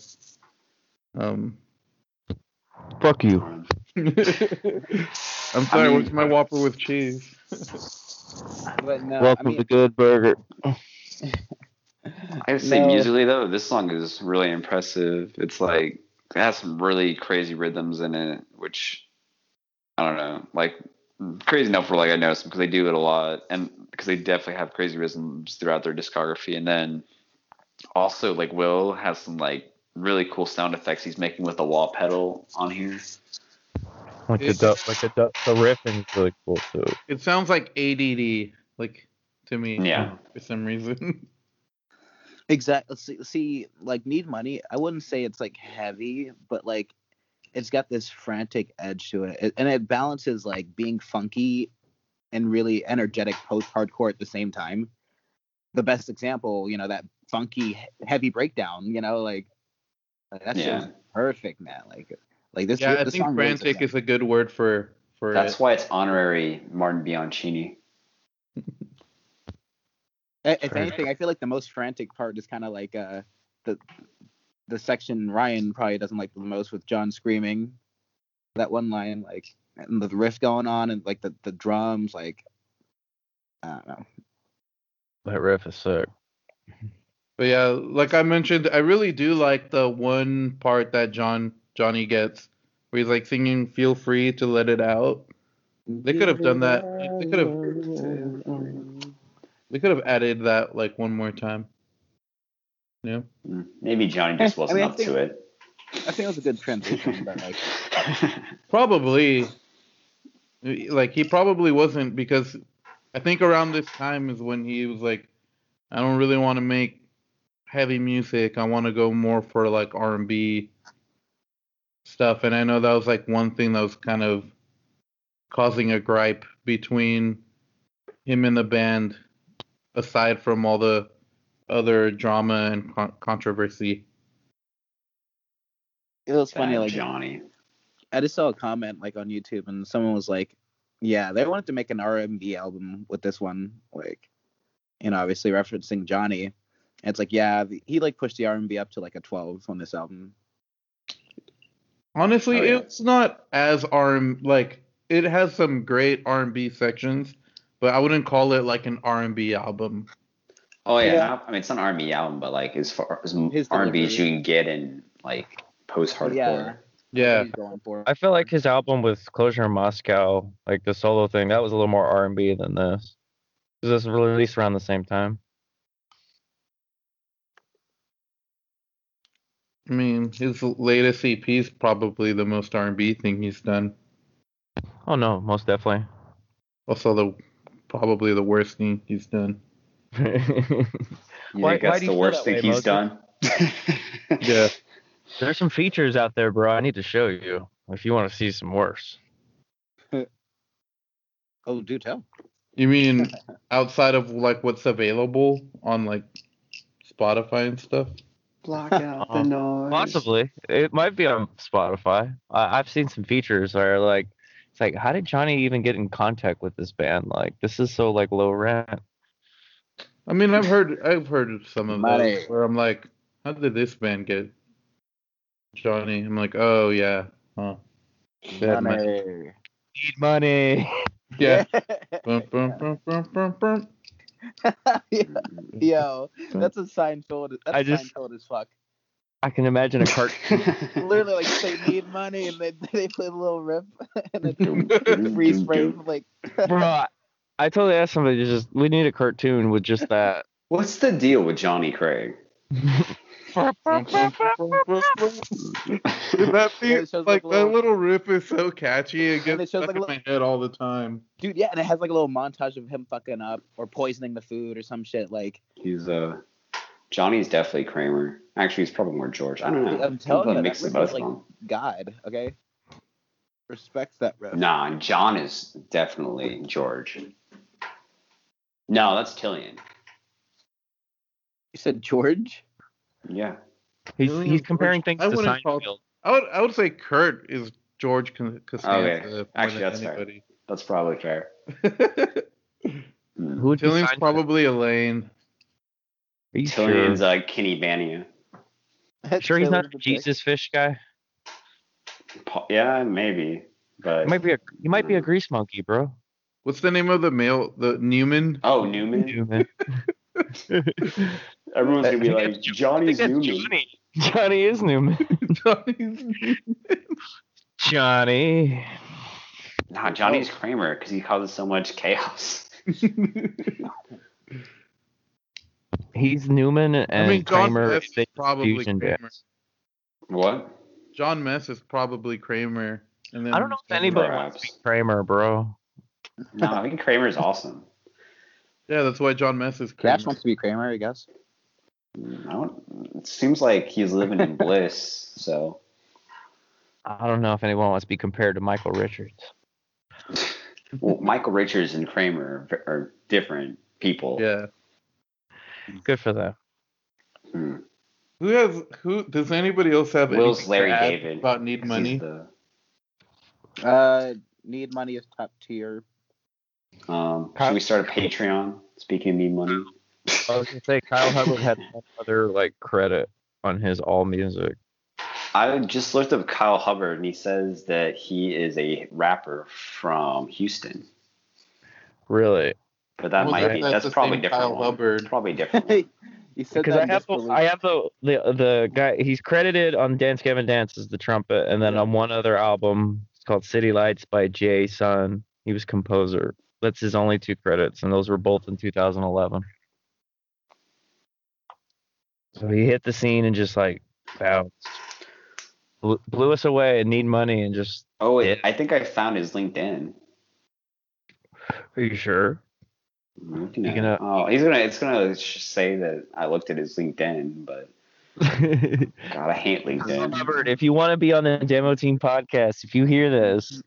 Speaker 2: um,
Speaker 3: Fuck you.
Speaker 2: I'm sorry,
Speaker 1: mean-
Speaker 2: what's my Whopper with cheese?
Speaker 4: but no,
Speaker 3: Welcome
Speaker 4: I mean,
Speaker 3: to Good Burger.
Speaker 1: I gotta say,
Speaker 4: No.
Speaker 1: musically though, this song is really impressive. It's like it has some really crazy rhythms in it, which I don't know, like crazy enough for like I noticed because they do it a lot, and because they definitely have crazy rhythms throughout their discography. And then also like Will has some like really cool sound effects he's making with the wah pedal on here.
Speaker 3: Like the
Speaker 2: It's-
Speaker 3: du- like the du- the riffing is really cool too.
Speaker 2: It sounds like ADD, like to me.
Speaker 1: Yeah.
Speaker 2: For some reason.
Speaker 4: exactly. See, see, like Need Money. I wouldn't say it's like heavy, but like it's got this frantic edge to it, It- and it balances like being funky and really energetic post-hardcore at the same time. The best example, you know, that funky heavy breakdown. You know, like like, that shit
Speaker 1: Yeah.
Speaker 4: was perfect, man. Like like this.
Speaker 2: yeah, I
Speaker 4: this
Speaker 2: think
Speaker 4: song really
Speaker 2: frantic is a good word for for
Speaker 1: That's
Speaker 2: it.
Speaker 1: why it's honorary Martin Bianchini.
Speaker 4: If anything, I feel like the most frantic part is kind of like uh the the section Ryan probably doesn't like the most with John screaming that one line like and the riff going on and like the the drums like I don't know.
Speaker 3: That riff is sick.
Speaker 2: But yeah, like I mentioned, I really do like the one part that John Johnny gets where he's like singing "Feel Free to Let It Out." They could have done that. They could have. They could have added that like one more time. Yeah.
Speaker 1: Maybe Johnny just wasn't
Speaker 4: mean,
Speaker 1: up
Speaker 4: think-
Speaker 1: to it.
Speaker 4: I think it was a good transition, but like
Speaker 2: Probably. Like he probably wasn't because I think around this time is when he was like, I don't really want to make heavy music. I want to go more for like R and B stuff. And I know that was like one thing that was kind of causing a gripe between him and the band, aside from all the other drama and con- controversy.
Speaker 4: it was funny
Speaker 1: Bad
Speaker 4: like
Speaker 1: Johnny.
Speaker 4: I just saw a comment like on YouTube and someone was like Yeah, they wanted to make an R&B album with this one, like, you know, obviously referencing Johnny. And it's like, yeah, the- he like pushed the R&B up to like a 12 on this album.
Speaker 2: Honestly,
Speaker 1: Oh, yeah.
Speaker 2: it's not as R like it has some great R and B sections, but I wouldn't call it like an R and B album.
Speaker 1: Oh yeah,
Speaker 4: Yeah.
Speaker 1: I mean it's not an R&B album, but like as far as
Speaker 4: His
Speaker 1: R&B as you can get in like post-hardcore.
Speaker 4: Yeah.
Speaker 2: Yeah,
Speaker 4: He's going for.
Speaker 3: I feel like his album with Closure in Moscow, like the solo thing, that was a little more R and B than this. Because this was released around the same time.
Speaker 2: I mean his latest EP is probably the most R and B thing he's done.
Speaker 3: Oh no, most definitely.
Speaker 2: Also the probably the worst thing he's done.
Speaker 1: You
Speaker 3: Why-
Speaker 1: think that's
Speaker 3: do
Speaker 1: the
Speaker 3: feel
Speaker 1: worst
Speaker 3: that
Speaker 1: thing
Speaker 3: way,
Speaker 1: he's
Speaker 3: Moses?
Speaker 1: done?
Speaker 2: Yeah.
Speaker 3: There's some features out there, bro. I need to show you if you want to see some worse.
Speaker 4: Oh, do tell.
Speaker 2: You mean outside of like what's available on like Spotify and stuff?
Speaker 1: Block out
Speaker 3: the
Speaker 1: noise.
Speaker 3: Possibly, it might be on Spotify. I, I've seen some features where like it's like, how did Johnny even get in contact with this band? Like, this is so like low rent.
Speaker 2: I mean, I've heard I've heard some of
Speaker 4: Money.
Speaker 2: those where I'm like, how did this band get Johnny? I'm like, oh yeah, huh. They money.
Speaker 4: Money.
Speaker 3: Need money.
Speaker 2: Yeah. Bum, bum, bum, bum, bum, bum. Mm-hmm.
Speaker 4: Yo, that's a Seinfeld. That's
Speaker 3: I just-
Speaker 4: Seinfeld as fuck.
Speaker 3: I can imagine a cartoon.
Speaker 4: Literally, like they need money and they they play the little riff and then freeze frame like.
Speaker 3: Bro, I, I totally asked somebody to just we need a cartoon with just that.
Speaker 1: What's the deal with Johnny Craig?
Speaker 2: Dude, that thing,
Speaker 4: it
Speaker 2: like,
Speaker 4: like, a
Speaker 2: that
Speaker 4: little-
Speaker 2: little riff is so catchy. It gets
Speaker 4: it shows,
Speaker 2: stuck
Speaker 4: like,
Speaker 2: in
Speaker 4: a
Speaker 2: my head all the time.
Speaker 4: Dude, yeah, and it has like a little montage of him fucking up or poisoning the food or some shit. Like,
Speaker 1: He's uh Johnny's definitely Kramer. Actually, he's probably more George. I don't know.
Speaker 4: I'm telling
Speaker 1: People
Speaker 4: you,
Speaker 1: mix
Speaker 4: that
Speaker 1: the
Speaker 4: riff is
Speaker 1: both of
Speaker 4: like
Speaker 1: them.
Speaker 4: God, okay? Respect that riff.
Speaker 1: Nah, John is definitely George. No, that's Tilian.
Speaker 4: You said George?
Speaker 1: Yeah.
Speaker 3: He's
Speaker 2: Really,
Speaker 3: he's comparing things
Speaker 2: I
Speaker 3: to
Speaker 2: wouldn't call- I would I would say Kurt is George Costanza.
Speaker 1: Okay. Actually,
Speaker 2: than
Speaker 1: that's fair. That's probably fair. Hmm.
Speaker 3: Who would be Tilian's
Speaker 2: probably Elaine.
Speaker 3: Are you
Speaker 1: Tilian's
Speaker 3: sure?
Speaker 1: uh, Kenny Bania.
Speaker 3: sure he's not
Speaker 4: Taylor's
Speaker 3: the
Speaker 4: dick.
Speaker 3: Jesus fish guy?
Speaker 1: Yeah, maybe. But
Speaker 3: He might be a he might be a grease monkey, bro.
Speaker 2: What's the name of the male? The Newman.
Speaker 1: oh, Newman.
Speaker 3: Newman.
Speaker 1: Everyone's gonna be like Johnny's
Speaker 3: I think that's
Speaker 1: Newman.
Speaker 3: Johnny. Johnny is Newman.
Speaker 2: Johnny's
Speaker 3: Johnny.
Speaker 1: Nah, Johnny's Kramer because he causes so much chaos.
Speaker 3: He's Newman and
Speaker 2: I mean, John
Speaker 3: Kramer.
Speaker 2: Mess
Speaker 3: is
Speaker 2: is probably
Speaker 3: fusion
Speaker 2: Kramer.
Speaker 3: dance.
Speaker 1: What?
Speaker 2: Jon Mess is probably Kramer. And then
Speaker 3: I don't know if anybody wants to be Kramer, bro.
Speaker 1: No, I think Kramer's awesome.
Speaker 2: Yeah, that's why Jon Mess is Kramer.
Speaker 4: Dash wants to be Kramer, I guess.
Speaker 1: I don't, it seems like he's living in bliss. So
Speaker 3: I don't know if anyone wants to be compared to Michael Richards.
Speaker 1: well, Michael Richards and Kramer are, are different people.
Speaker 2: Yeah.
Speaker 3: Good for them.
Speaker 1: Hmm.
Speaker 2: Who has who? Does anybody else have
Speaker 1: Will's
Speaker 2: anything
Speaker 1: Larry David.
Speaker 2: about need Money?
Speaker 1: the-
Speaker 4: Uh, Need Money is top tier.
Speaker 1: Um,
Speaker 3: Kyle-
Speaker 1: should we start a Patreon? Speaking of need money.
Speaker 3: I was gonna say Kyle Hubbard had one other like credit on his AllMusic.
Speaker 1: I just looked up Kyle Hubbard and he says that he is a rapper from Houston.
Speaker 3: Really?
Speaker 1: But that
Speaker 2: Well,
Speaker 1: might
Speaker 3: that-
Speaker 1: be
Speaker 2: that's
Speaker 1: that's,
Speaker 2: the
Speaker 1: probably
Speaker 2: same
Speaker 1: different.
Speaker 2: Kyle
Speaker 1: one.
Speaker 2: Hubbard.
Speaker 1: Probably different. one.
Speaker 4: said
Speaker 3: Because
Speaker 4: that
Speaker 3: I have the. I have the, the the guy he's credited on Dance Gavin Dance as the trumpet, and then on one other album it's called City Lights by Jay Sun. He was composer. That's his only two credits, and those were both in 2011. So he hit the scene and just like bounced, blew, blew us away, and need money, and just.
Speaker 1: Oh. I think I found his LinkedIn.
Speaker 3: Are you sure? Gonna-
Speaker 1: Oh, he's gonna. It's gonna say that I looked at his LinkedIn, but God, I hate LinkedIn.
Speaker 3: Hubbard, if you want to be on the Demo Team podcast, if you hear this,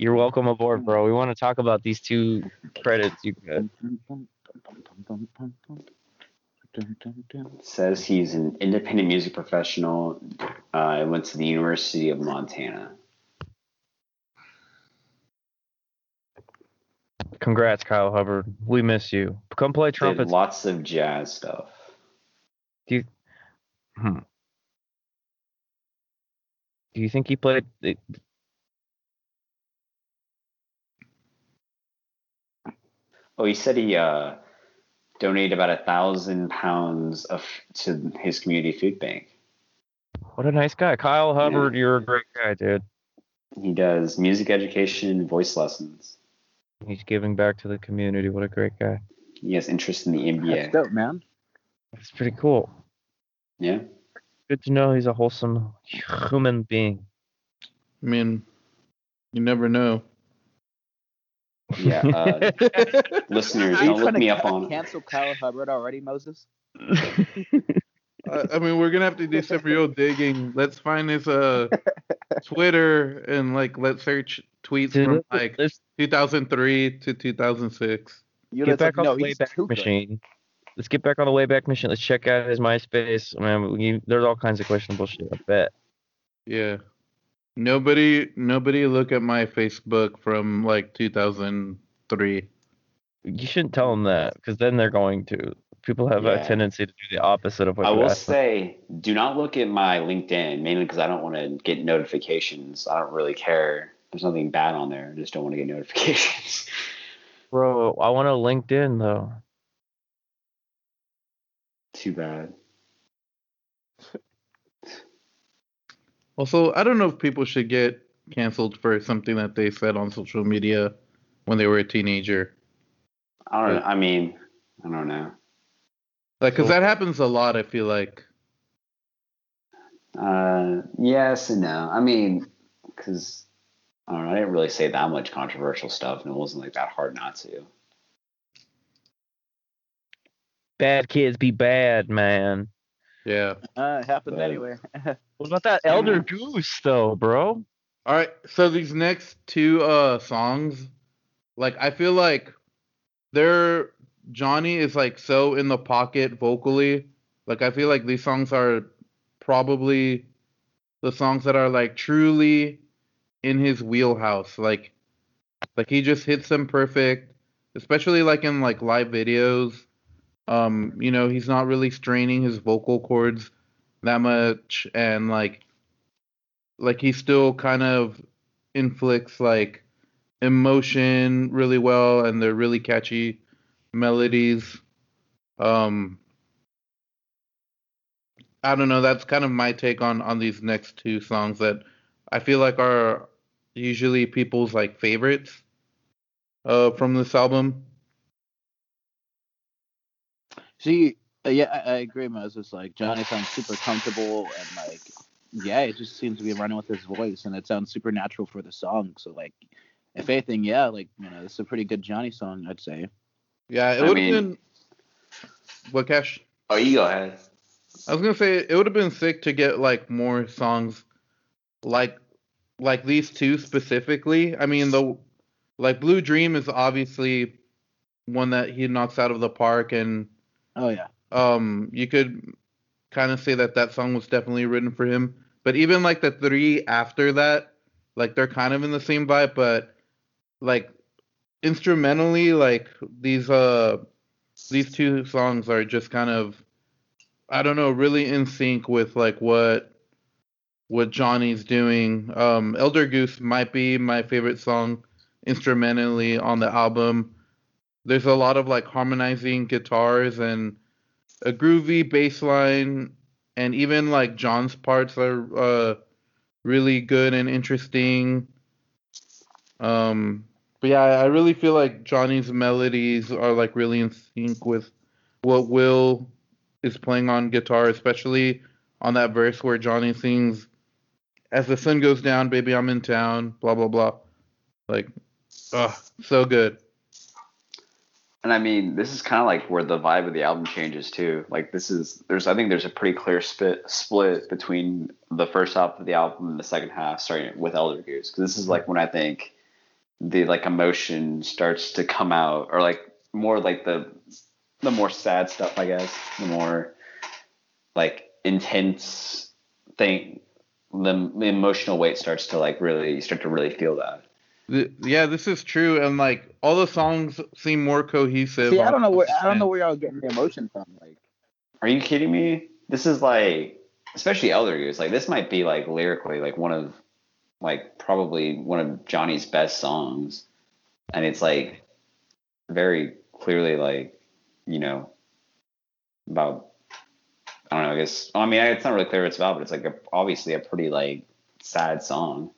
Speaker 3: you're welcome aboard, bro. We want to talk about these two credits you got.
Speaker 1: Says he's an independent music professional. Uh, went to the University of Montana.
Speaker 3: Congrats, Kyle Hubbard. We miss you. Come play trumpet.
Speaker 1: lots of jazz stuff. Do you?
Speaker 3: Hmm. Do you think he played?
Speaker 1: Oh, he said he uh, donated about a thousand pounds of to his community food bank.
Speaker 3: What a nice guy, Kyle Hubbard. You're a great guy, dude.
Speaker 1: He does music education, voice lessons.
Speaker 3: He's giving back to the community. What a great guy.
Speaker 1: He has interest in the NBA.
Speaker 4: That's dope, man.
Speaker 3: That's pretty cool.
Speaker 1: Yeah.
Speaker 3: Good to know he's a wholesome human being.
Speaker 2: I mean, you never know.
Speaker 1: Yeah. Uh, listeners,
Speaker 4: Are you
Speaker 1: don't look me up
Speaker 4: ca-
Speaker 1: on
Speaker 4: cancel Kyle Hubbard already, Moses?
Speaker 2: I, I mean, we're gonna have to do some real digging. Let's find his uh Twitter and like let's search tweets
Speaker 3: Dude,
Speaker 2: from like
Speaker 3: let's
Speaker 2: 2003 to 2006.
Speaker 4: You
Speaker 3: get back on
Speaker 4: no,
Speaker 3: the
Speaker 4: he's
Speaker 3: Wayback
Speaker 4: too good.
Speaker 3: Machine. Let's get back on the Wayback Machine. Let's check out his MySpace. Man, we, there's all kinds of questionable shit. I bet.
Speaker 2: Yeah. Nobody, nobody look at my Facebook from like 2003.
Speaker 3: You shouldn't tell them that because then they're going to. People have
Speaker 1: Yeah.
Speaker 3: a tendency to do the opposite of what
Speaker 1: I will
Speaker 3: ask them.
Speaker 1: say, do not look at my LinkedIn, mainly because I don't want to get notifications. I don't really care. There's nothing bad on there. I just don't want to get notifications.
Speaker 3: Bro, I want a LinkedIn though.
Speaker 1: Too bad.
Speaker 2: Also, I don't know if people should get canceled for something that they said on social media when they were a teenager.
Speaker 1: I don't. I mean, I don't know.
Speaker 2: Like, cause that happens a lot. I feel like.
Speaker 1: Uh, yes and no. I mean, because I don't know. I didn't really say that much controversial stuff, and it wasn't like that hard not to.
Speaker 3: Bad kids be bad, man.
Speaker 2: Yeah.
Speaker 4: Uh, it happens
Speaker 1: But-
Speaker 4: anyway.
Speaker 3: What about that Elder. Goose though, bro?
Speaker 2: All right. So these next two uh songs, like I feel like they're Johnny is like so in the pocket vocally. Like I feel like these songs are probably the songs that are like truly in his wheelhouse. Like like he just hits them perfect, especially like in like live videos. Um, you know, he's not really straining his vocal cords that much and like like he still kind of inflicts like emotion really well and they're really catchy melodies. Um i don't know that's kind of my take on on these next two songs that i feel like are usually people's like favorites uh from this album.
Speaker 4: See, Uh, yeah, I, I agree, Moses. Like Johnny sounds super comfortable and like, yeah, it just seems to be running with his voice, and it sounds super natural for the song. So like, if anything, yeah, like you know, it's a pretty good Johnny song, I'd say.
Speaker 2: yeah it would have been what cash
Speaker 1: Oh, you go ahead.
Speaker 2: I was gonna say it would have been sick to get like more songs like like these two specifically. I mean the like Blue Dream is obviously one that he knocks out of the park and
Speaker 4: Oh yeah,
Speaker 2: um you could kind of say that that song was definitely written for him. But even like the three after that, like they're kind of in the same vibe, but like instrumentally like these uh these two songs are just kind of I don't know, really in sync with like what what Johnny's doing. Um Elder Goose might be my favorite song instrumentally on the album. There's a lot of like harmonizing guitars and a groovy bass line and even like Jon's parts are uh really good and interesting. Um but yeah, I really feel like Johnny's melodies are like really in sync with what Will is playing on guitar, especially on that verse where Johnny sings as the sun goes down, baby, I'm in town, blah blah blah. Like, ugh, so good.
Speaker 1: And I mean, this is kind of like where the vibe of the album changes too. Like this is there's I think there's a pretty clear split split between the first half of the album and the second half, starting with Elder Goose. Because this is like when I think the like emotion starts to come out, or like more like the the more sad stuff, I guess, the more like intense thing, the, the emotional weight starts to like really start to really feel that.
Speaker 2: Th- yeah, this is true, and like all the songs seem more cohesive.
Speaker 4: See, I don't know where I don't know where y'all getting the emotion from. Like,
Speaker 1: Are you kidding me? This is like, especially Elder Goose. Like this might be like lyrically like one of, like probably one of Johnny's best songs, and it's like very clearly like, you know, about. I don't know. I guess. I mean, it's not really clear what it's about, but it's like a, obviously a pretty like sad song.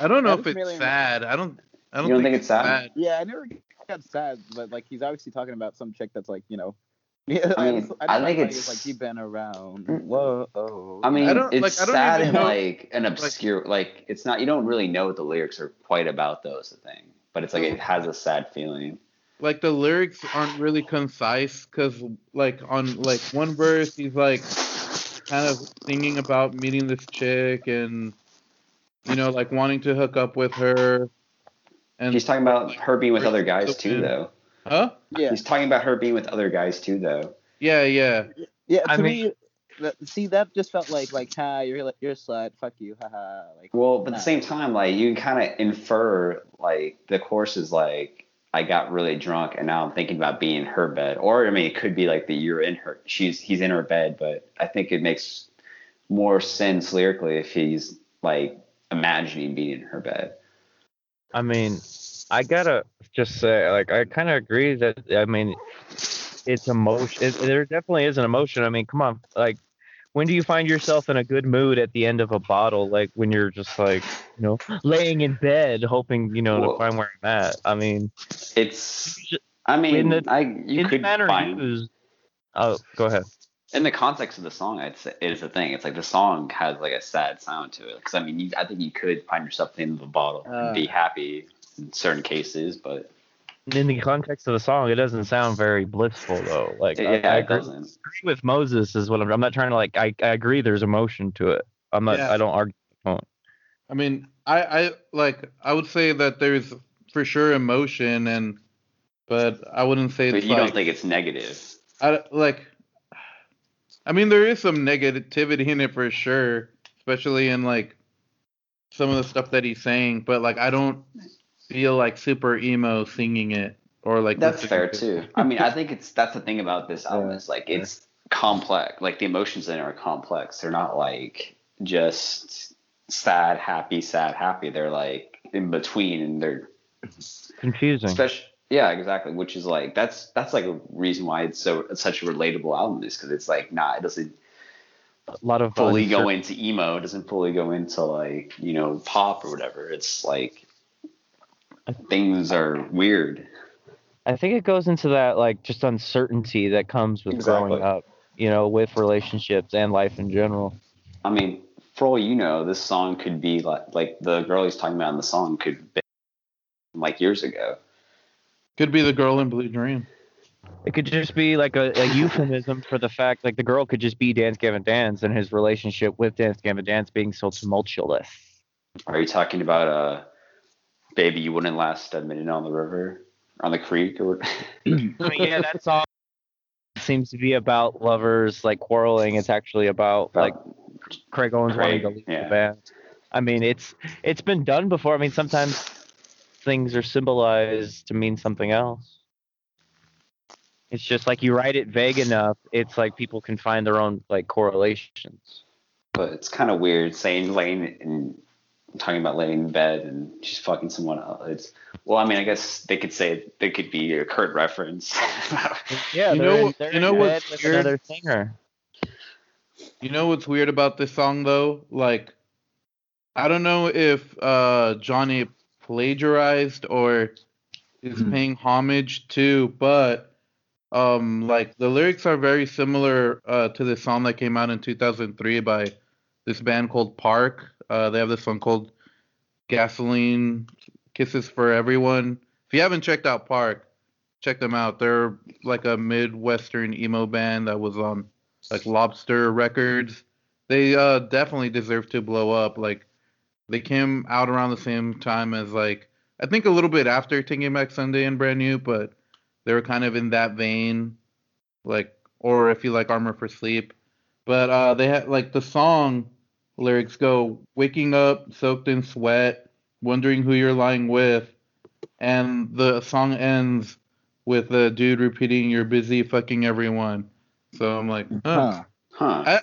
Speaker 2: I don't know
Speaker 4: I
Speaker 2: if it's
Speaker 4: really-
Speaker 2: sad. I don't. I don't
Speaker 1: You don't
Speaker 2: think,
Speaker 1: think it's sad?
Speaker 4: yeah, I never got sad, but like he's obviously talking about some chick that's like, you know. Yeah,
Speaker 1: I mean,
Speaker 4: just-
Speaker 1: I think it's-
Speaker 4: like you've been around.
Speaker 1: Mm.
Speaker 4: Whoa.
Speaker 1: I mean,
Speaker 2: I don't-
Speaker 1: it's
Speaker 2: like, I don't
Speaker 1: sad
Speaker 2: even
Speaker 1: in
Speaker 2: know-
Speaker 1: like an obscure, like, it's not. You don't really know what the lyrics are quite about, though. Is the thing, but it's like it has a sad feeling.
Speaker 2: Like the lyrics aren't really concise because, like, on like one verse he's like kind of singing about meeting this chick and you know like wanting to hook up with her. And
Speaker 1: He's talking about her being with other guys too,
Speaker 2: Yeah.
Speaker 1: though.
Speaker 2: huh?
Speaker 4: yeah,
Speaker 1: He's talking about her being with other guys too, though.
Speaker 2: Yeah, yeah.
Speaker 4: yeah. To
Speaker 3: I
Speaker 4: me,
Speaker 3: mean-
Speaker 4: that, see, that just felt like like, ha, you're like you're a slut, fuck you, haha. Like,
Speaker 1: Well, but at the same time, like you can kind of infer, like the course is like I got really drunk and now I'm thinking about being in her bed, or I mean, it could be like that you're in her, she's he's in her bed, but I think it makes more sense lyrically if he's like imagining being in her bed.
Speaker 3: I mean, I gotta just say, like, I kind of agree that. I mean, it's emotion. It, there definitely is an emotion. I mean, come on, like, when do you find yourself in a good mood at the end of a bottle? Like when you're just like, you know, laying in bed, hoping, you know,
Speaker 1: Well-
Speaker 3: to find where I'm at. I mean,
Speaker 1: It's, I mean,
Speaker 3: In the-
Speaker 1: I you
Speaker 3: in the
Speaker 1: could
Speaker 3: manner
Speaker 1: find
Speaker 3: used. Oh, go ahead.
Speaker 1: In the context of the song, I'd say it is a thing. It's like the song has like a sad sound to it. Because I mean, you, I think you could find yourself in the end of the bottle and be
Speaker 4: Uh.
Speaker 1: happy in certain cases, but
Speaker 3: In the context of the song, it doesn't sound very blissful though. Like, I-
Speaker 1: yeah,
Speaker 3: I,
Speaker 1: it
Speaker 3: agree,
Speaker 1: doesn't.
Speaker 3: agree with Moses is what I'm. I'm not trying to like. I, I agree. There's emotion to it. I'm not.
Speaker 2: Yeah.
Speaker 3: I don't argue.
Speaker 2: I mean, I, I like I would say that there's for sure emotion and, but I wouldn't say
Speaker 1: But
Speaker 2: it's
Speaker 1: you
Speaker 2: like,
Speaker 1: don't think it's negative.
Speaker 2: I like. I mean, there is some negativity in it for sure, especially in like some of the stuff that he's saying. But like, I don't feel like super emo singing it or like.
Speaker 1: That's fair
Speaker 2: to
Speaker 1: too. I mean, I think it's that's the thing about this album is like it's complex. Like the emotions in it are complex. They're not like just sad, happy, sad, happy. They're like in between, and they're
Speaker 3: Confusing.
Speaker 1: especially yeah, exactly. Which is like that's that's like a reason why it's so it's such a relatable album is because it's like nah, it doesn't
Speaker 3: a lot of uh,
Speaker 1: fully
Speaker 3: uncer-
Speaker 1: go into emo, it doesn't fully go into like you know pop or whatever. It's like things are weird.
Speaker 3: I think it goes into that like just uncertainty that comes with growing up, you know, with relationships and life in general.
Speaker 1: I mean, for all you know, this song could be like like the girl he's talking about in the song could be like years ago.
Speaker 2: Could be the girl in Blue Dream.
Speaker 3: It could just be like a, a euphemism for the fact like the girl could just be Dance Gavin Dance and his relationship with Dance Gavin Dance being so tumultuous.
Speaker 1: Are you talking about uh, baby, you wouldn't last a minute on the river, on the creek, or?
Speaker 3: I mean, yeah, that song seems to be about lovers like quarreling. It's actually about like Craig Owens wanting to leave
Speaker 1: yeah.
Speaker 3: the band. I mean, it's it's been done before. I mean, sometimes things are symbolized to mean something else. It's just like you write it vague enough, it's like people can find their own like correlations.
Speaker 1: but it's kind of weird saying laying and talking about laying in bed and she's fucking someone else. It's well, I mean, I guess they could say they could be a Kurt reference.
Speaker 3: Yeah,
Speaker 2: You know-
Speaker 3: in,
Speaker 2: you know what's weird?
Speaker 3: another singer.
Speaker 2: You know what's weird about this song though? Like, I don't know if uh, Johnny plagiarized or is
Speaker 4: Hmm.
Speaker 2: paying homage to, but um, like the lyrics are very similar uh, to the song that came out in 2003 by this band called Park. Uh, they have this song called Gasoline Kisses for Everyone. If you haven't checked out Park, check them out. They're like a midwestern emo band that was on like Lobster Records. They uh, definitely deserve to blow up. Like they came out around the same time as like I think a little bit after Taking Back Sunday and Brand New, but they were kind of in that vein. Like or if you like Armor for Sleep. But uh, they had like the song lyrics go waking up soaked in sweat, wondering who you're lying with, and the song ends with the dude repeating, "You're busy fucking everyone." So I'm like, huh.
Speaker 4: Huh.
Speaker 1: Huh.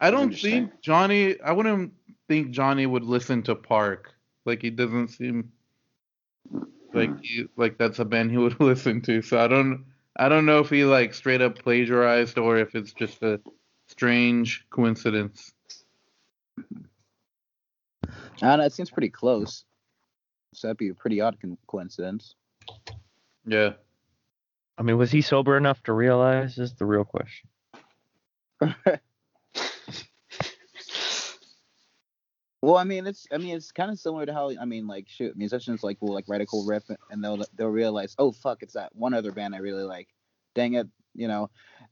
Speaker 2: I don't think Johnny. I wouldn't think Johnny would listen to Park. Like he doesn't seem like
Speaker 1: Hmm.
Speaker 2: he, like that's a band he would listen to. So I don't. I don't know if he like straight up plagiarized or if it's just a strange coincidence.
Speaker 4: I don't know. It seems pretty close. So that'd be a pretty odd coincidence.
Speaker 2: Yeah.
Speaker 3: I mean, was he sober enough to realize? Is the real question.
Speaker 4: Well, I mean, it's I mean, it's kind of similar to how I mean, like, shoot, musicians like will like write a cool riff and they'll they'll realize, oh fuck, it's that one other band I really like. Dang it, you know,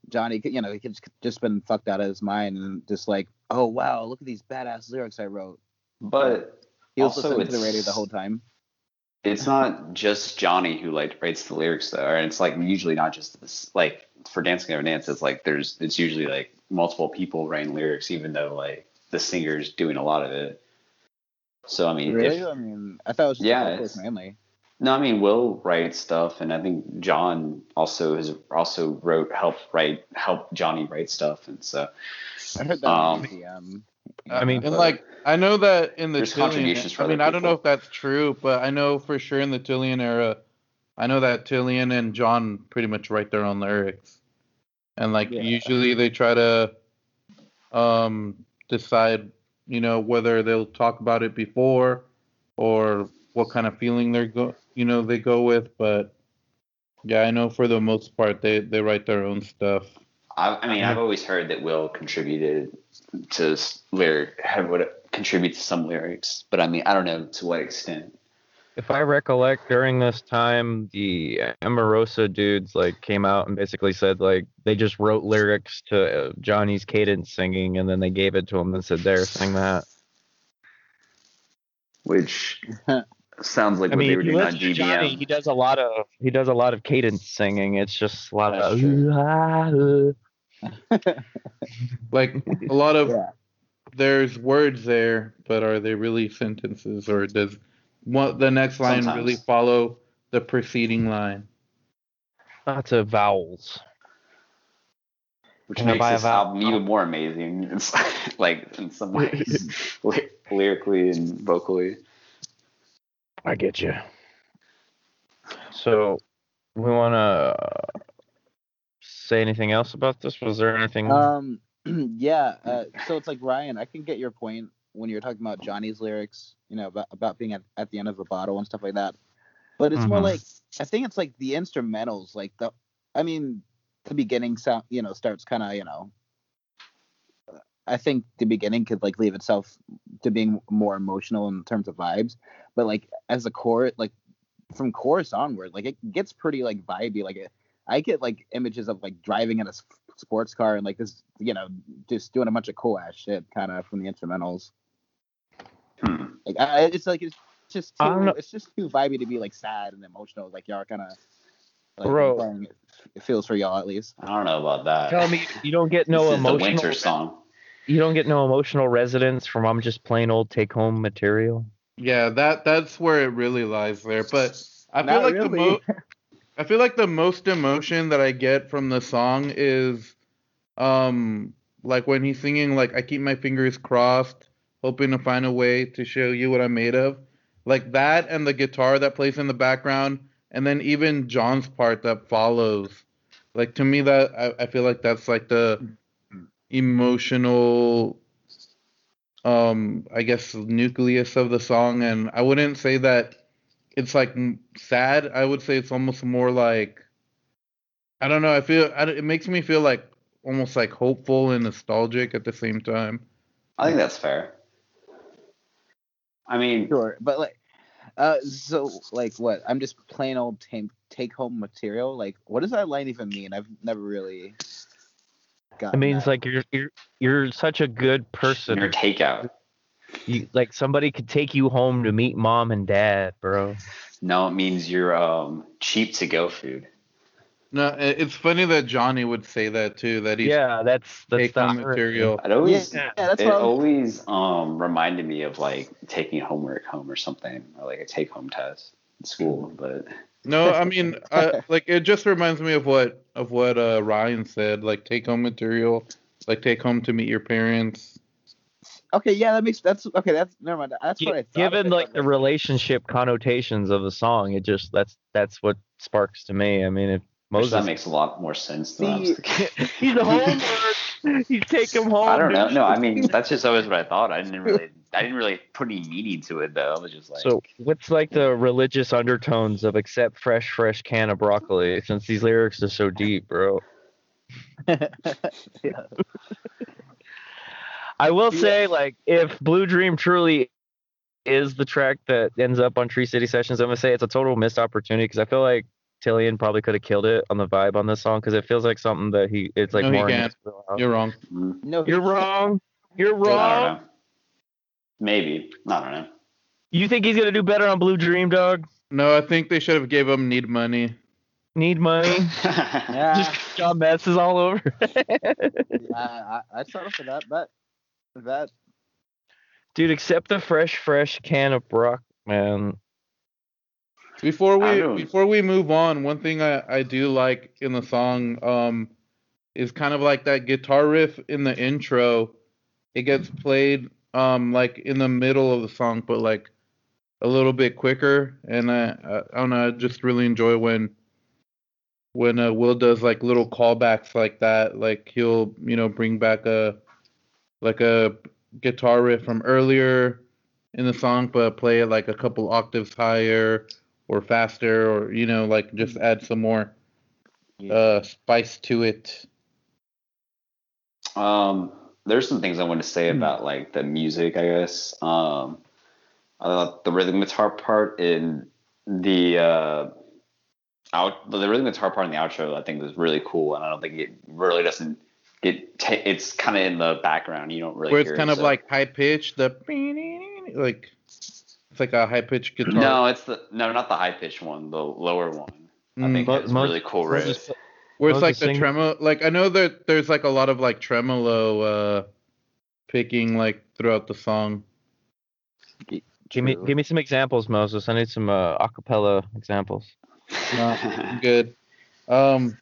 Speaker 4: Johnny, you know, he could just, just been fucked out of his mind and just like, oh wow, look at these badass lyrics I wrote.
Speaker 1: But
Speaker 4: He was
Speaker 1: Also,
Speaker 4: listening to the radio the whole time.
Speaker 1: it's not just Johnny who like writes the lyrics though, and it's like usually not just this. Like for Dance Gavin Dance, it's like there's it's usually like multiple people writing lyrics, even though like the singer's doing a lot of it. So I mean,
Speaker 4: Really?
Speaker 1: if,
Speaker 4: I mean, I thought it was
Speaker 1: Yeah,
Speaker 4: vocals mainly.
Speaker 1: no, I mean Will writes stuff, and I think Jon also has also wrote helped write help Johnny write stuff, and so
Speaker 4: I heard that.
Speaker 1: Um,
Speaker 4: the, um,
Speaker 3: I mean,
Speaker 2: And like I know that in the
Speaker 1: There's
Speaker 2: Tilian,
Speaker 1: contributions for
Speaker 2: I mean,
Speaker 1: other
Speaker 2: I don't know if that's true, but I know for sure in the Tilian era, I know that Tilian and Jon pretty much write their own lyrics, and like
Speaker 4: Yeah.
Speaker 2: usually they try to um decide, you know, whether they'll talk about it before or what kind of feeling they're go, you know, they go with. But yeah, I know for the most part they they write their own stuff.
Speaker 1: I, I mean I've always heard that Will contributed to lyric have would contribute to some lyrics, but I mean I don't know to what extent.
Speaker 3: If I recollect, during this time, the Amorosa dudes like came out and basically said like they just wrote lyrics to uh, Johnny's cadence singing, and then they gave it to him and said, "There, sing that."
Speaker 1: which sounds like
Speaker 3: I
Speaker 1: what
Speaker 3: mean,
Speaker 1: they were doing on
Speaker 3: listen to Johnny, he does a lot of he does a lot of cadence singing. It's just a lot
Speaker 1: That's
Speaker 3: of "Ooh, ah, uh."
Speaker 2: Like a lot of
Speaker 4: yeah.
Speaker 2: there's words there, but are they really sentences, or does what the next line
Speaker 1: Sometimes.
Speaker 2: really follow the preceding line?
Speaker 3: lots of vowels.
Speaker 1: which
Speaker 3: Can
Speaker 1: makes this album even more amazing. It's like in some ways, ly- lyrically and vocally.
Speaker 3: I get you. So, we want to say anything else about this? Was there anything?
Speaker 4: Um, yeah. Uh, so it's like Ryan, I can get your point when you're talking about Johnny's lyrics, you know, about, about being at, at the end of a bottle and stuff like that. But it's more
Speaker 3: Mhm.
Speaker 4: like I think it's like the instrumentals, like the, I mean, the beginning sound, you know, starts kind of, you know. I think the beginning could like leave itself to being more emotional in terms of vibes, but like as a chorus, like from chorus onward, like it gets pretty like vibey. Like it, I get like images of like driving in a sports car and like this, you know, just doing a bunch of cool ass shit kind of from the instrumentals.
Speaker 1: Hmm.
Speaker 4: Like I, it's like it's just too,
Speaker 3: know.
Speaker 4: it's just too vibey to be like sad and emotional. Like y'all are kind of like
Speaker 3: Bro.
Speaker 4: implying it, it feels for y'all at least.
Speaker 1: I don't know about that.
Speaker 3: Tell me you don't get no
Speaker 1: this is the
Speaker 3: emotional.
Speaker 1: winter song.
Speaker 3: You don't get no emotional resonance from I'm just plain old take home material.
Speaker 2: Yeah, that that's where it really lies there. But I feel
Speaker 4: Not
Speaker 2: like the
Speaker 4: really.
Speaker 2: mo- I feel like the most emotion that I get from the song is um like when he's singing like I keep my fingers crossed, hoping to find a way to show you what I'm made of. Like that and the guitar that plays in the background and then even Jon's part that follows. Like to me that I, I feel like that's like the emotional um I guess nucleus of the song and I wouldn't say that it's like sad. I would say it's almost more like I don't know. I feel I, it makes me feel like almost like hopeful and nostalgic at the same time.
Speaker 1: I think that's fair. I mean,
Speaker 4: Sure, but like, uh, so like what? I'm just plain old take take home material. Like, what does that line even mean? I've never really.
Speaker 3: It means like you're you're you're such a good person.
Speaker 1: your takeout.
Speaker 3: You, like somebody could take you home to meet mom and dad, bro.
Speaker 1: No, it means you're um, cheap to go food.
Speaker 2: No, it's funny that Johnny would say that too. That he's
Speaker 3: Yeah, that's that's
Speaker 2: take
Speaker 3: the
Speaker 2: home material.
Speaker 1: It always
Speaker 4: Yeah, that's
Speaker 1: it
Speaker 4: what
Speaker 1: always um reminded me of like taking homework home or something, or like a take home test in school. But
Speaker 2: No, I mean, uh, like it just reminds me of what of what uh, Ryan said. Like take home material, like take home to meet your parents.
Speaker 4: Okay, yeah, that makes that's okay. That's never mind. That's
Speaker 3: Gi-
Speaker 4: what I thought.
Speaker 3: given like the relationship connotations of the song, it just that's that's what sparks to me. I mean, if
Speaker 1: which
Speaker 3: Moses
Speaker 1: that makes a lot more sense. Than I
Speaker 4: See,
Speaker 3: he's a homework, you take him home.
Speaker 1: I don't know. No, I mean that's just always what I thought. I didn't really, I didn't really put any meaning to it though. I was just like,
Speaker 3: So what's like the religious undertones of accept fresh, fresh can of broccoli? Since these lyrics are so deep, bro.
Speaker 4: yeah.
Speaker 3: I will
Speaker 4: Yeah.
Speaker 3: say, like, if Blue Dream truly is the track that ends up on Tree City Sessions, I'm gonna say it's a total missed opportunity because I feel like Tilian probably could have killed it on the vibe on this song because it feels like something that he it's like
Speaker 2: No, he
Speaker 3: more. in
Speaker 2: can't. You're wrong.
Speaker 4: No,
Speaker 3: You're wrong. You're
Speaker 1: I
Speaker 3: wrong.
Speaker 1: don't. Maybe I don't know.
Speaker 3: You think he's gonna do better on Blue Dream, dog?
Speaker 2: No, I think they should have gave him need money.
Speaker 3: Need money?
Speaker 4: Yeah,
Speaker 3: Just Jon Mess is all over.
Speaker 4: I, I, I'd settle for that. That that
Speaker 3: Dude, accept the fresh, fresh can of brock, man.
Speaker 2: Before we before we move on, one thing I, I do like in the song um is kind of like that guitar riff in the intro. It gets played um like in the middle of the song, but like a little bit quicker. And I I, I don't know, I just really enjoy when when uh, Will does like little callbacks like that. Like he'll you know bring back a like a guitar riff from earlier in the song, but play it like a couple octaves higher or faster, or you know, like just add some more uh spice to it.
Speaker 1: Um, there's some things I want to say
Speaker 4: Hmm.
Speaker 1: about like the music. I guess. Um, I thought the rhythm guitar part in the uh, out the rhythm guitar part in the outro I think was really cool, and I don't think it really doesn't get. ta it's kind of in the background. You don't really.
Speaker 2: Where it's
Speaker 1: hear it,
Speaker 2: kind of
Speaker 1: so-
Speaker 2: like high pitched, the like it's like a high pitched guitar.
Speaker 1: No, it's the no, not the high pitched one, the lower one. I
Speaker 2: Mm.
Speaker 1: think
Speaker 3: But
Speaker 1: it's
Speaker 3: mo-
Speaker 1: really cool riff.
Speaker 3: Moses-
Speaker 2: where it's like the
Speaker 3: sing-
Speaker 2: tremolo. Like I know that there's like a lot of like tremolo uh picking like throughout the song.
Speaker 3: Give me give me some examples, Moses. I need some uh, acapella examples.
Speaker 2: Good. Um,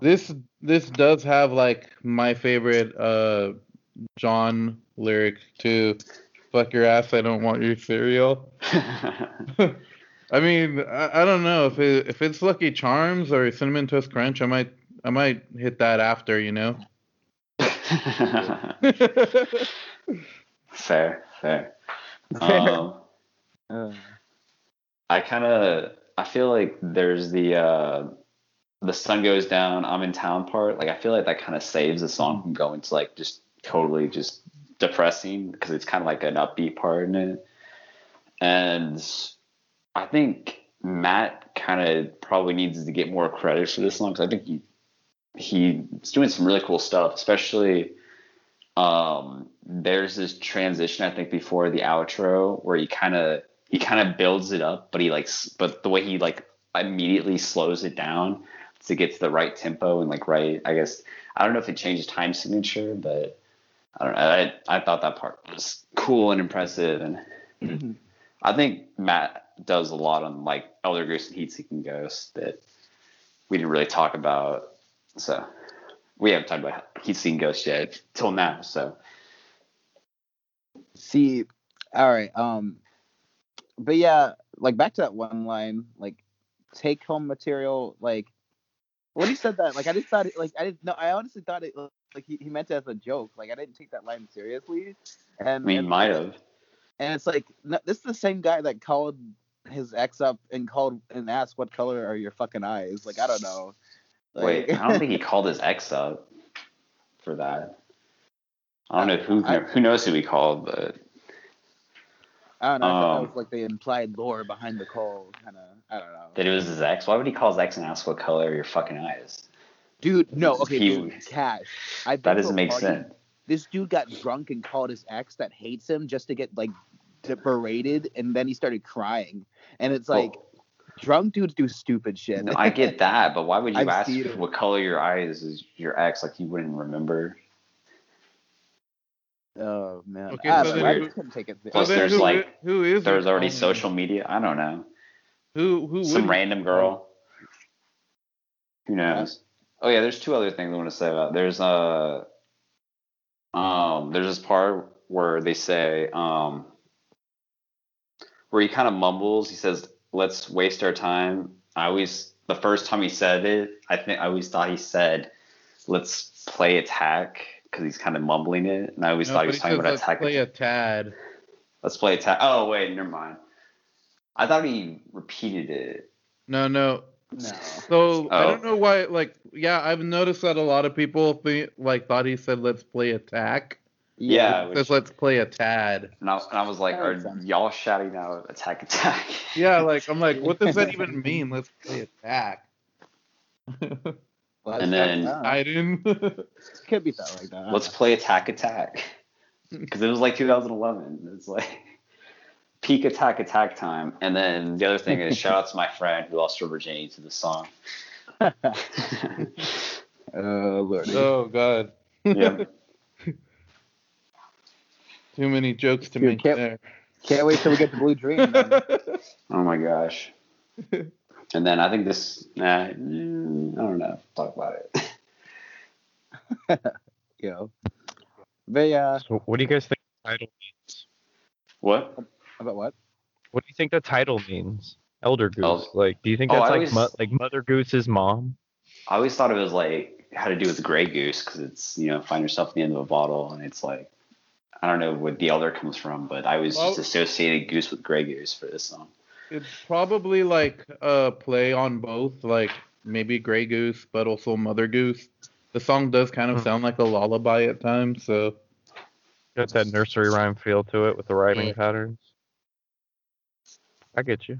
Speaker 2: this this does have like my favorite uh Jon lyric too. Fuck your ass, I don't want your cereal. I mean, I, I don't know if it, if it's Lucky Charms or Cinnamon Toast Crunch, I might I might hit that after, you know.
Speaker 1: fair, fair. Um,
Speaker 4: uh,
Speaker 1: I kind of I feel like there's the uh the sun goes down I'm in town part like I feel like that kind of saves the song from going to like just totally just depressing because it's kind of like an upbeat part in it. And I think Matt kind of probably needs to get more credit for this song because I think he he's doing some really cool stuff especially um there's this transition I think before the outro where he kind of he kind of builds it up, but he like, but the way he like immediately slows it down to get to the right tempo and like right, I guess I don't know if it changes time signature, but I don't know. I I thought that part was cool and impressive, and I think Matt does a lot on like Elder Goose and Heat Seeking Ghost that we didn't really talk about. So we haven't talked about Heat Seeking Ghost yet till now. So
Speaker 4: see, all right. Um, but yeah, like back to that one line, like take home material, like when he said that, like I just thought, it, like I didn't know, I honestly thought it like he, he meant it as a joke. Like I didn't take that line seriously. And
Speaker 1: I mean, might have.
Speaker 4: and it's like no, this is the same guy that called his ex up and called and asked what color are your fucking eyes. Like I don't know. Like,
Speaker 1: Wait, I don't think he called his ex up for that. I don't know who
Speaker 4: I-
Speaker 1: who knows who he called, but
Speaker 4: I don't know. I
Speaker 1: Um,
Speaker 4: that was like the implied lore behind the call, kind of. I don't know.
Speaker 1: that it was his ex. Why would he call his ex and ask what color are your fucking eyes?
Speaker 4: Dude, no, okay,
Speaker 1: He-
Speaker 4: dude, Cash. I've
Speaker 1: That doesn't make
Speaker 4: party.
Speaker 1: sense.
Speaker 4: This dude got drunk and called his ex that hates him just to get like berated, and then he started crying. And it's oh. like, Drunk dudes do stupid shit.
Speaker 1: No, I get that, but why would you
Speaker 4: I've
Speaker 1: ask what color your eyes is your ex? Like you wouldn't remember.
Speaker 4: Oh man.
Speaker 2: Okay,
Speaker 4: I,
Speaker 1: so
Speaker 4: don't know,
Speaker 1: then
Speaker 4: I
Speaker 1: who-
Speaker 4: just couldn't take it.
Speaker 1: Plus
Speaker 2: then
Speaker 1: there's
Speaker 2: who
Speaker 1: like-
Speaker 2: who is
Speaker 1: There's already
Speaker 2: phone?
Speaker 1: social media. I don't know.
Speaker 2: Who who
Speaker 1: Some random girl. Who knows? Oh yeah, there's two other things I want to say about. There's uh um there's this part where they say um where he kind of mumbles. He says, "Let's waste our time." I always the first time he said it, I think I always thought he said, "Let's play attack" because he's kind of mumbling it, and I always
Speaker 2: No,
Speaker 1: thought he was talking about
Speaker 2: let's
Speaker 1: attack.
Speaker 2: play a tad.
Speaker 1: Let's play attack. Oh wait, never mind. I thought he repeated it.
Speaker 2: No, no.
Speaker 4: No.
Speaker 2: So I
Speaker 1: Oh.
Speaker 2: don't know why. Like, yeah, I've noticed that a lot of people think like thought he said let's play attack.
Speaker 1: Yeah,
Speaker 2: It
Speaker 1: which-
Speaker 2: says let's play a tad.
Speaker 1: And I, and I was like,
Speaker 4: That
Speaker 1: are y'all shouting out attack attack?
Speaker 2: Yeah, like I'm like, what does that even mean? Let's play attack.
Speaker 4: Well,
Speaker 1: And then-
Speaker 4: I don't know.
Speaker 2: I didn't.
Speaker 4: could be thought like that.
Speaker 1: Let's play attack attack. Because it was like 2011. It's like peak attack attack time. And then the other thing is shout out to my friend who lost her virginity to the song.
Speaker 4: know. Oh lord.
Speaker 2: oh God.
Speaker 1: yeah.
Speaker 2: Too many jokes to
Speaker 4: Dude,
Speaker 2: make
Speaker 4: can't-
Speaker 2: there.
Speaker 4: Can't wait till we get to Blue Dream. Then.
Speaker 1: Oh my gosh. And then I think this, nah, mm, I don't know. Talk about it.
Speaker 4: you know. But yeah,
Speaker 3: So what do you guys think the title means?
Speaker 1: What?
Speaker 4: About what?
Speaker 3: What do you think the title means? Elder Goose.
Speaker 1: El-
Speaker 3: like, do you think
Speaker 1: Oh,
Speaker 3: that's
Speaker 1: I
Speaker 3: like
Speaker 1: always-
Speaker 3: mo- like Mother Goose's mom?
Speaker 1: I always thought it was like had to do with Grey Goose because it's you know find yourself at the end of a bottle and it's like I don't know where the elder comes from, but I was just
Speaker 2: Well-
Speaker 1: associated Goose with Grey Goose for this song.
Speaker 2: It's probably like a play on both, like maybe Grey Goose, but also Mother Goose. The song does kind of
Speaker 3: Hmm.
Speaker 2: sound like a lullaby at times, so
Speaker 3: Got that nursery rhyme feel to it with the rhyming
Speaker 2: Yeah.
Speaker 3: patterns. I get you.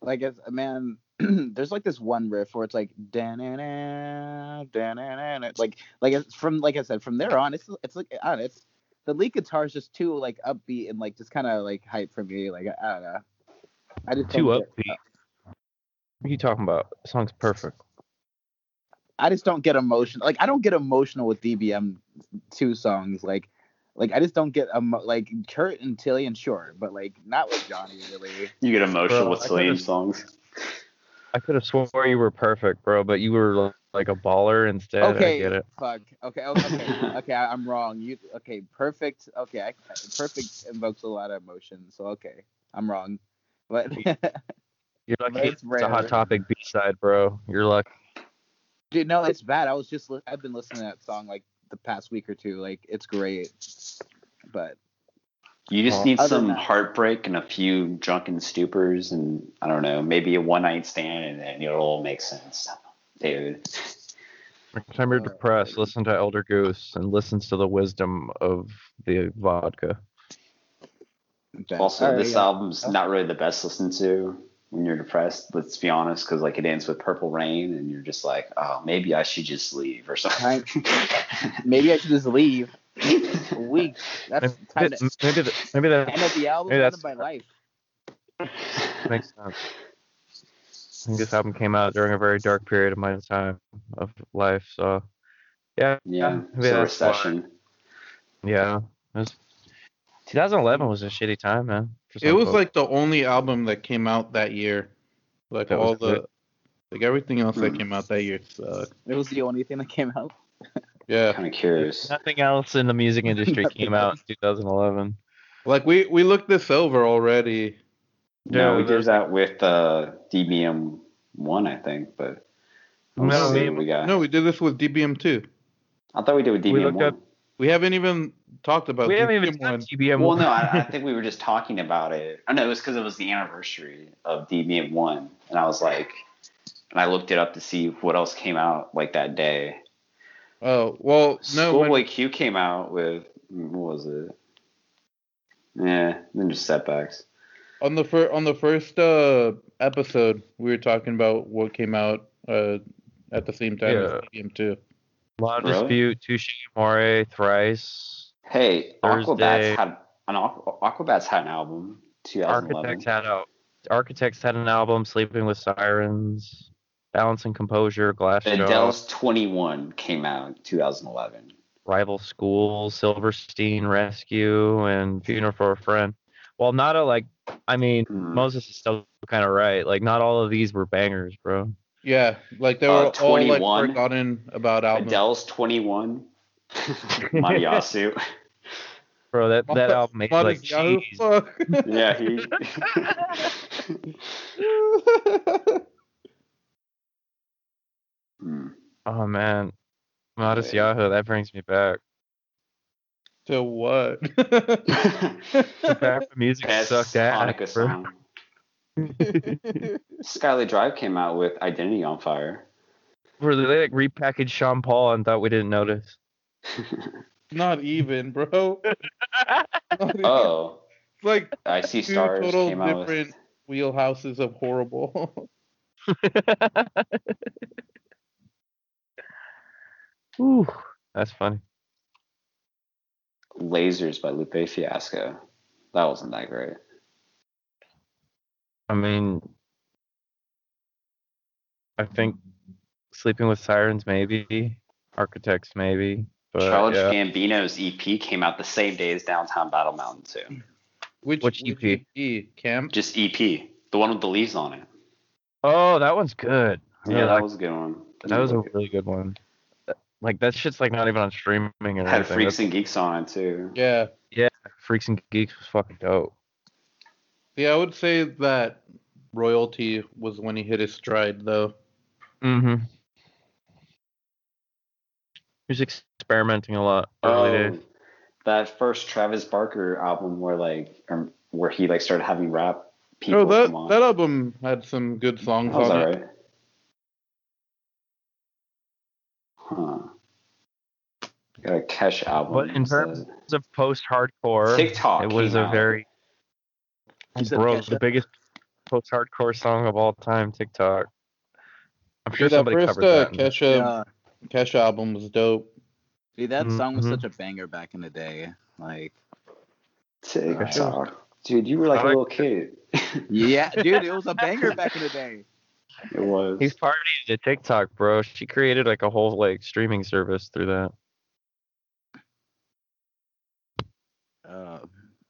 Speaker 4: Like it's man, there's like this one riff where it's like da-na-na, da-na-na, like like it's from like I said from there on it's it's like I don't know, it's the lead guitar is just too like upbeat and like just kind of like hype for me like I don't know. I just
Speaker 3: Too upbeat. Uh what are you talking about? The song's perfect.
Speaker 4: I just don't get emotional. Like I don't get emotional with DBM two songs. Like like I just don't get emo- like Kurt and Tilian sure, but like not with Johnny really.
Speaker 1: You get emotional
Speaker 3: Bro,
Speaker 1: with
Speaker 3: I
Speaker 1: Celine songs.
Speaker 3: I could have swore you were perfect, bro, but you were like a baller instead.
Speaker 4: okay,
Speaker 3: I get it.
Speaker 4: fuck. Okay, okay, okay. okay I, I'm wrong. You okay? Perfect. Okay, I, perfect invokes a lot of emotion. So okay, I'm wrong. But
Speaker 3: You're lucky it's,
Speaker 4: it's
Speaker 3: a hot topic B side, bro. You're lucky.
Speaker 4: dude, no, it's bad. I was just li- I've been listening to that song like the past week or two. Like it's great, but
Speaker 1: You just
Speaker 3: Well,
Speaker 1: need some
Speaker 4: that-
Speaker 1: heartbreak and a few drunken stupors, and I don't know, maybe a one night stand, and then it'll all make sense, dude.
Speaker 3: Next time you're
Speaker 4: Uh,
Speaker 3: depressed, listen to Elder Goose and listen to the wisdom of the vodka.
Speaker 4: that-
Speaker 1: Also,
Speaker 4: alright,
Speaker 1: this
Speaker 4: yeah.
Speaker 1: album's not really the best to listen to when you're depressed. Let's be honest, because like it ends with Purple Rain, and you're just like, oh, maybe I should just leave or something.
Speaker 4: Maybe I should just leave. A week. That's time
Speaker 3: Maybe,
Speaker 4: to
Speaker 3: maybe, the, maybe that
Speaker 4: end of the album.
Speaker 3: Maybe
Speaker 4: End
Speaker 3: that's-
Speaker 4: of my life.
Speaker 3: makes sense. I think this album came out during a very dark period of my time of life, so yeah,
Speaker 1: yeah, it's a
Speaker 3: that's why.
Speaker 1: recession.
Speaker 3: Yeah, it was, 2011 was a shitty time, man. For
Speaker 2: it was
Speaker 3: folks.
Speaker 2: like the only album that came out that year. Like
Speaker 3: That
Speaker 2: all the
Speaker 3: good.
Speaker 2: like everything else that
Speaker 1: Hmm.
Speaker 2: came out that year sucked.
Speaker 4: It was the only thing that came out.
Speaker 2: Yeah.
Speaker 1: Kind of curious.
Speaker 3: nothing else in the music industry came out in 2011.
Speaker 2: Like we we looked this over already.
Speaker 1: No,
Speaker 3: Yeah,
Speaker 1: we did that with uh, DBM one, I think, but
Speaker 3: No, we-
Speaker 1: we got.
Speaker 2: No, we did this with DBM two.
Speaker 1: I thought we did with DBM one.
Speaker 3: up-
Speaker 2: We haven't even talked about
Speaker 3: we haven't even
Speaker 2: DBM
Speaker 3: done
Speaker 2: one.
Speaker 3: DBM
Speaker 1: Well,
Speaker 3: one.
Speaker 1: no, I, I think we were just talking about it. I know it was because it was the anniversary of DBM one, and I was like, and I looked it up to see what else came out like that day.
Speaker 2: Oh well, no.
Speaker 1: Schoolboy
Speaker 2: When,
Speaker 1: Q came out with what was it? Yeah, then just setbacks.
Speaker 2: on the fir- on the first uh, episode, we were talking about what came out uh, at the same time as
Speaker 3: Yeah.
Speaker 2: DBM two.
Speaker 3: Law of
Speaker 1: Really?
Speaker 3: Dispute, Touche Amore, Thrice.
Speaker 1: Hey,
Speaker 3: Thursday.
Speaker 1: Aquabats had an Aquabats had an album. 2011.
Speaker 3: Architects had out Architects had an album, Sleeping with Sirens, Balance and Composure, Glass
Speaker 1: Adele's 21 came out in 2011.
Speaker 3: Rival School, Silverstein Rescue, and Funeral for a Friend. Well, not a like. I mean,
Speaker 1: Hmm.
Speaker 3: Moses is still kind of right. Like, not all of these were bangers, bro.
Speaker 2: Yeah, like they
Speaker 1: Uh,
Speaker 2: were all like forgotten about albums.
Speaker 1: Adele's 21. Mariasu.
Speaker 3: Bro, that that album made like
Speaker 2: is
Speaker 3: cheese.
Speaker 1: Yeah, he. Hmm.
Speaker 3: Oh man, Modest
Speaker 1: Yeah.
Speaker 3: Yahoo, that brings me back.
Speaker 2: to what?
Speaker 3: Back when music
Speaker 1: Best
Speaker 3: sucked ass,
Speaker 1: Hanukkah
Speaker 3: bro.
Speaker 1: Song. Skylit Drive came out with Identity on Fire.
Speaker 3: Where they like repackaged Sean Paul and thought we didn't notice.
Speaker 2: Not even, bro. Not even.
Speaker 1: oh,
Speaker 2: It's like
Speaker 1: I See
Speaker 2: two
Speaker 1: Stars
Speaker 2: total
Speaker 1: came out with.
Speaker 2: different wheelhouses of horrible.
Speaker 3: Ooh, that's funny.
Speaker 1: Lasers by Lupe Fiasco. That wasn't that great.
Speaker 3: I mean, I think Sleeping with Sirens maybe, Architects maybe, but
Speaker 1: Charles
Speaker 3: yeah.
Speaker 1: Gambino's EP came out the same day as Downtown Battle Mountain 2.
Speaker 2: Which,
Speaker 3: Which EP?
Speaker 2: EP? Camp?
Speaker 1: Just EP. The one with the leaves on it.
Speaker 3: Oh, that one's good. I
Speaker 1: Yeah,
Speaker 3: really
Speaker 1: that
Speaker 3: like-
Speaker 1: was a good one.
Speaker 3: that was a really good one. Like that shit's like not even on streaming or
Speaker 1: Had
Speaker 3: anything.
Speaker 1: Freaks
Speaker 3: That's-
Speaker 1: and Geeks on it too.
Speaker 2: Yeah. Yeah.
Speaker 3: Freaks and Geeks was fucking dope.
Speaker 2: Yeah, I would say that royalty was when he hit his stride, though.
Speaker 3: Mm-hmm. He was experimenting a lot early
Speaker 1: Oh,
Speaker 3: days.
Speaker 1: that first Travis Barker album where like um, where he like started having rap people
Speaker 2: Oh, that
Speaker 1: come on.
Speaker 2: that album had some good songs
Speaker 1: That was
Speaker 2: on it.
Speaker 1: alright. Huh. Got a Kesh album.
Speaker 3: But in terms-
Speaker 1: says-
Speaker 3: It post-hardcore.
Speaker 1: TikTok
Speaker 3: it was a
Speaker 1: out.
Speaker 3: very
Speaker 4: You said
Speaker 3: bro
Speaker 4: Kesha?
Speaker 3: the biggest post-hardcore song of all time. TikTok. I'm sure
Speaker 2: Dude, that
Speaker 3: somebody
Speaker 2: first
Speaker 3: covered
Speaker 2: uh,
Speaker 3: that. in-
Speaker 2: Kesha
Speaker 4: Yeah.
Speaker 2: Kesha album was dope.
Speaker 4: Dude, that song was
Speaker 3: Mhm.
Speaker 4: such a banger back in the day. Like,
Speaker 1: TikTok. Dude, you were like a little kid.
Speaker 4: yeah, dude, it was a banger back in the day.
Speaker 1: it was.
Speaker 3: He's partying to TikTok, bro. She created like a whole like streaming service through that.
Speaker 4: Uh,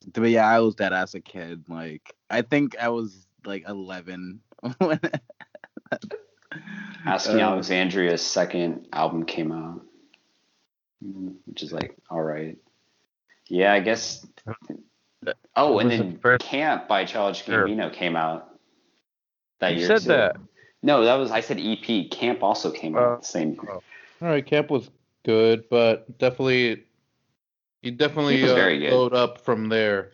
Speaker 4: but yeah, I was that as a kid. Like, I think I was like 11 when.
Speaker 1: Asking
Speaker 4: Uh,
Speaker 1: Alexandria's second album came out, Mm, which is like all right. Yeah, I guess. Oh, and
Speaker 3: was the
Speaker 1: then Camp by Childish
Speaker 3: Sure.
Speaker 1: Gambino came out that
Speaker 3: You
Speaker 1: year.
Speaker 3: said
Speaker 1: too.
Speaker 3: that.
Speaker 1: No, that was I said EP. Camp also came
Speaker 3: Uh,
Speaker 1: out the same year.
Speaker 3: oh.
Speaker 2: All right, Camp was good, but definitely, you definitely
Speaker 1: Camp
Speaker 2: uh, load up from there.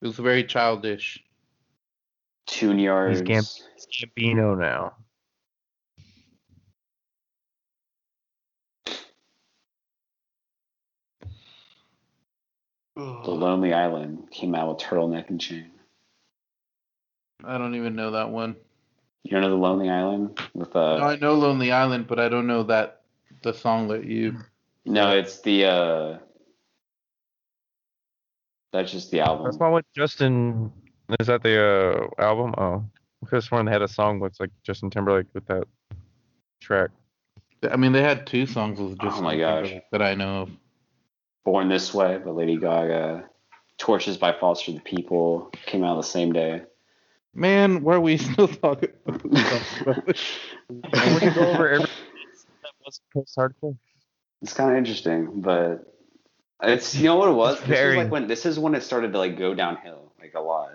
Speaker 2: It was very childish.
Speaker 1: Tune yards.
Speaker 3: Gam- It's Gambino now.
Speaker 1: The Lonely Island came out with Turtleneck and Chain.
Speaker 2: I don't even know that one.
Speaker 1: You don't know the Lonely Island with uh
Speaker 2: No, I know Lonely Island, but I don't know that the song that you.
Speaker 1: no, it's the uh that's just the album.
Speaker 3: That's my one with Justin. Is that the uh, album? Oh, because one had a song with like Justin Timberlake with that track.
Speaker 2: I mean, they had two songs with just
Speaker 1: Oh my gosh.
Speaker 2: that I know of.
Speaker 1: Born This Way by Lady Gaga. Torches by Foster the People came out the same day.
Speaker 2: Man, why are we still talking about this?
Speaker 3: We can go over every that was post hardcore.
Speaker 1: It's kind of interesting, but it's you know what it was.
Speaker 3: It's
Speaker 1: This
Speaker 3: very-
Speaker 1: was like when this is when it started to like go downhill like a lot.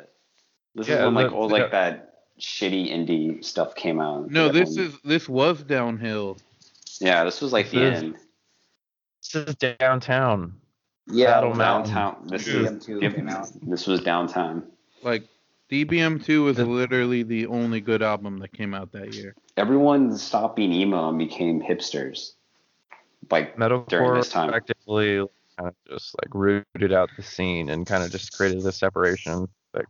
Speaker 1: This is when like all
Speaker 3: the-
Speaker 1: like that shitty indie stuff came out.
Speaker 2: No, this
Speaker 1: Everyone-
Speaker 2: is this was downhill.
Speaker 1: yeah. This was like
Speaker 3: This
Speaker 1: the
Speaker 3: is-
Speaker 1: end.
Speaker 3: This is downtown.
Speaker 1: Yeah,
Speaker 3: Battle Mountain.
Speaker 1: downtown. This
Speaker 2: Dude.
Speaker 1: is
Speaker 4: DBM2 came out.
Speaker 1: this was downtown.
Speaker 2: Like DBM2 was
Speaker 3: The-
Speaker 2: literally the only good album that came out that year.
Speaker 1: Everyone stopped being emo and became hipsters. Like during this time.
Speaker 3: effectively kind of just like rooted out the scene and kind of just created this separation. Like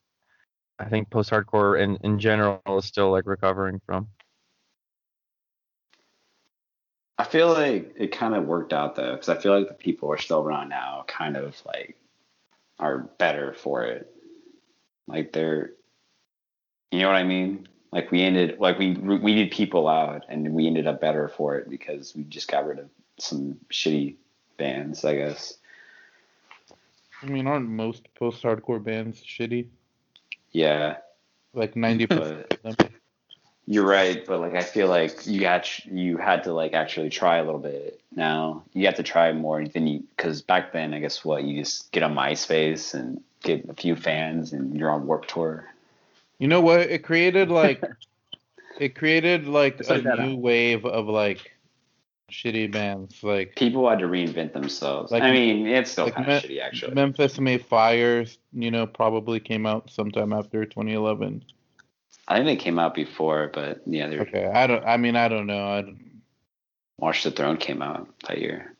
Speaker 3: I think post hardcore in in general is still like recovering from.
Speaker 1: I feel like it kind of worked out though, because I feel like the people are still around now kind of like are better for it. Like they're You know what I mean? Like we ended like we we needed people out, and we ended up better for it because we just got rid of some shitty bands, I guess.
Speaker 2: I mean, aren't most post-hardcore bands shitty?
Speaker 1: Yeah,
Speaker 2: Like ninety percent
Speaker 1: but
Speaker 2: of them.
Speaker 1: you're right. But like I feel like you got you had to like actually try a little bit. Now you have to try more than you because back then I guess what you just get on MySpace and get a few fans and you're on Warp Tour.
Speaker 2: You know what? It created like it created like
Speaker 4: It's
Speaker 2: a
Speaker 4: like that,
Speaker 2: new uh, wave of like shitty bands. Like
Speaker 1: People had to reinvent themselves.
Speaker 2: Like-
Speaker 1: I mean, it's still
Speaker 2: like
Speaker 1: kind
Speaker 2: Me-
Speaker 1: of shitty actually.
Speaker 2: Memphis May Fires, you know, probably came out sometime after 2011.
Speaker 1: I think they came out before, but yeah, they were
Speaker 2: Okay, I don't. I mean, I don't know. I don't,
Speaker 1: Watch the Throne came out that year.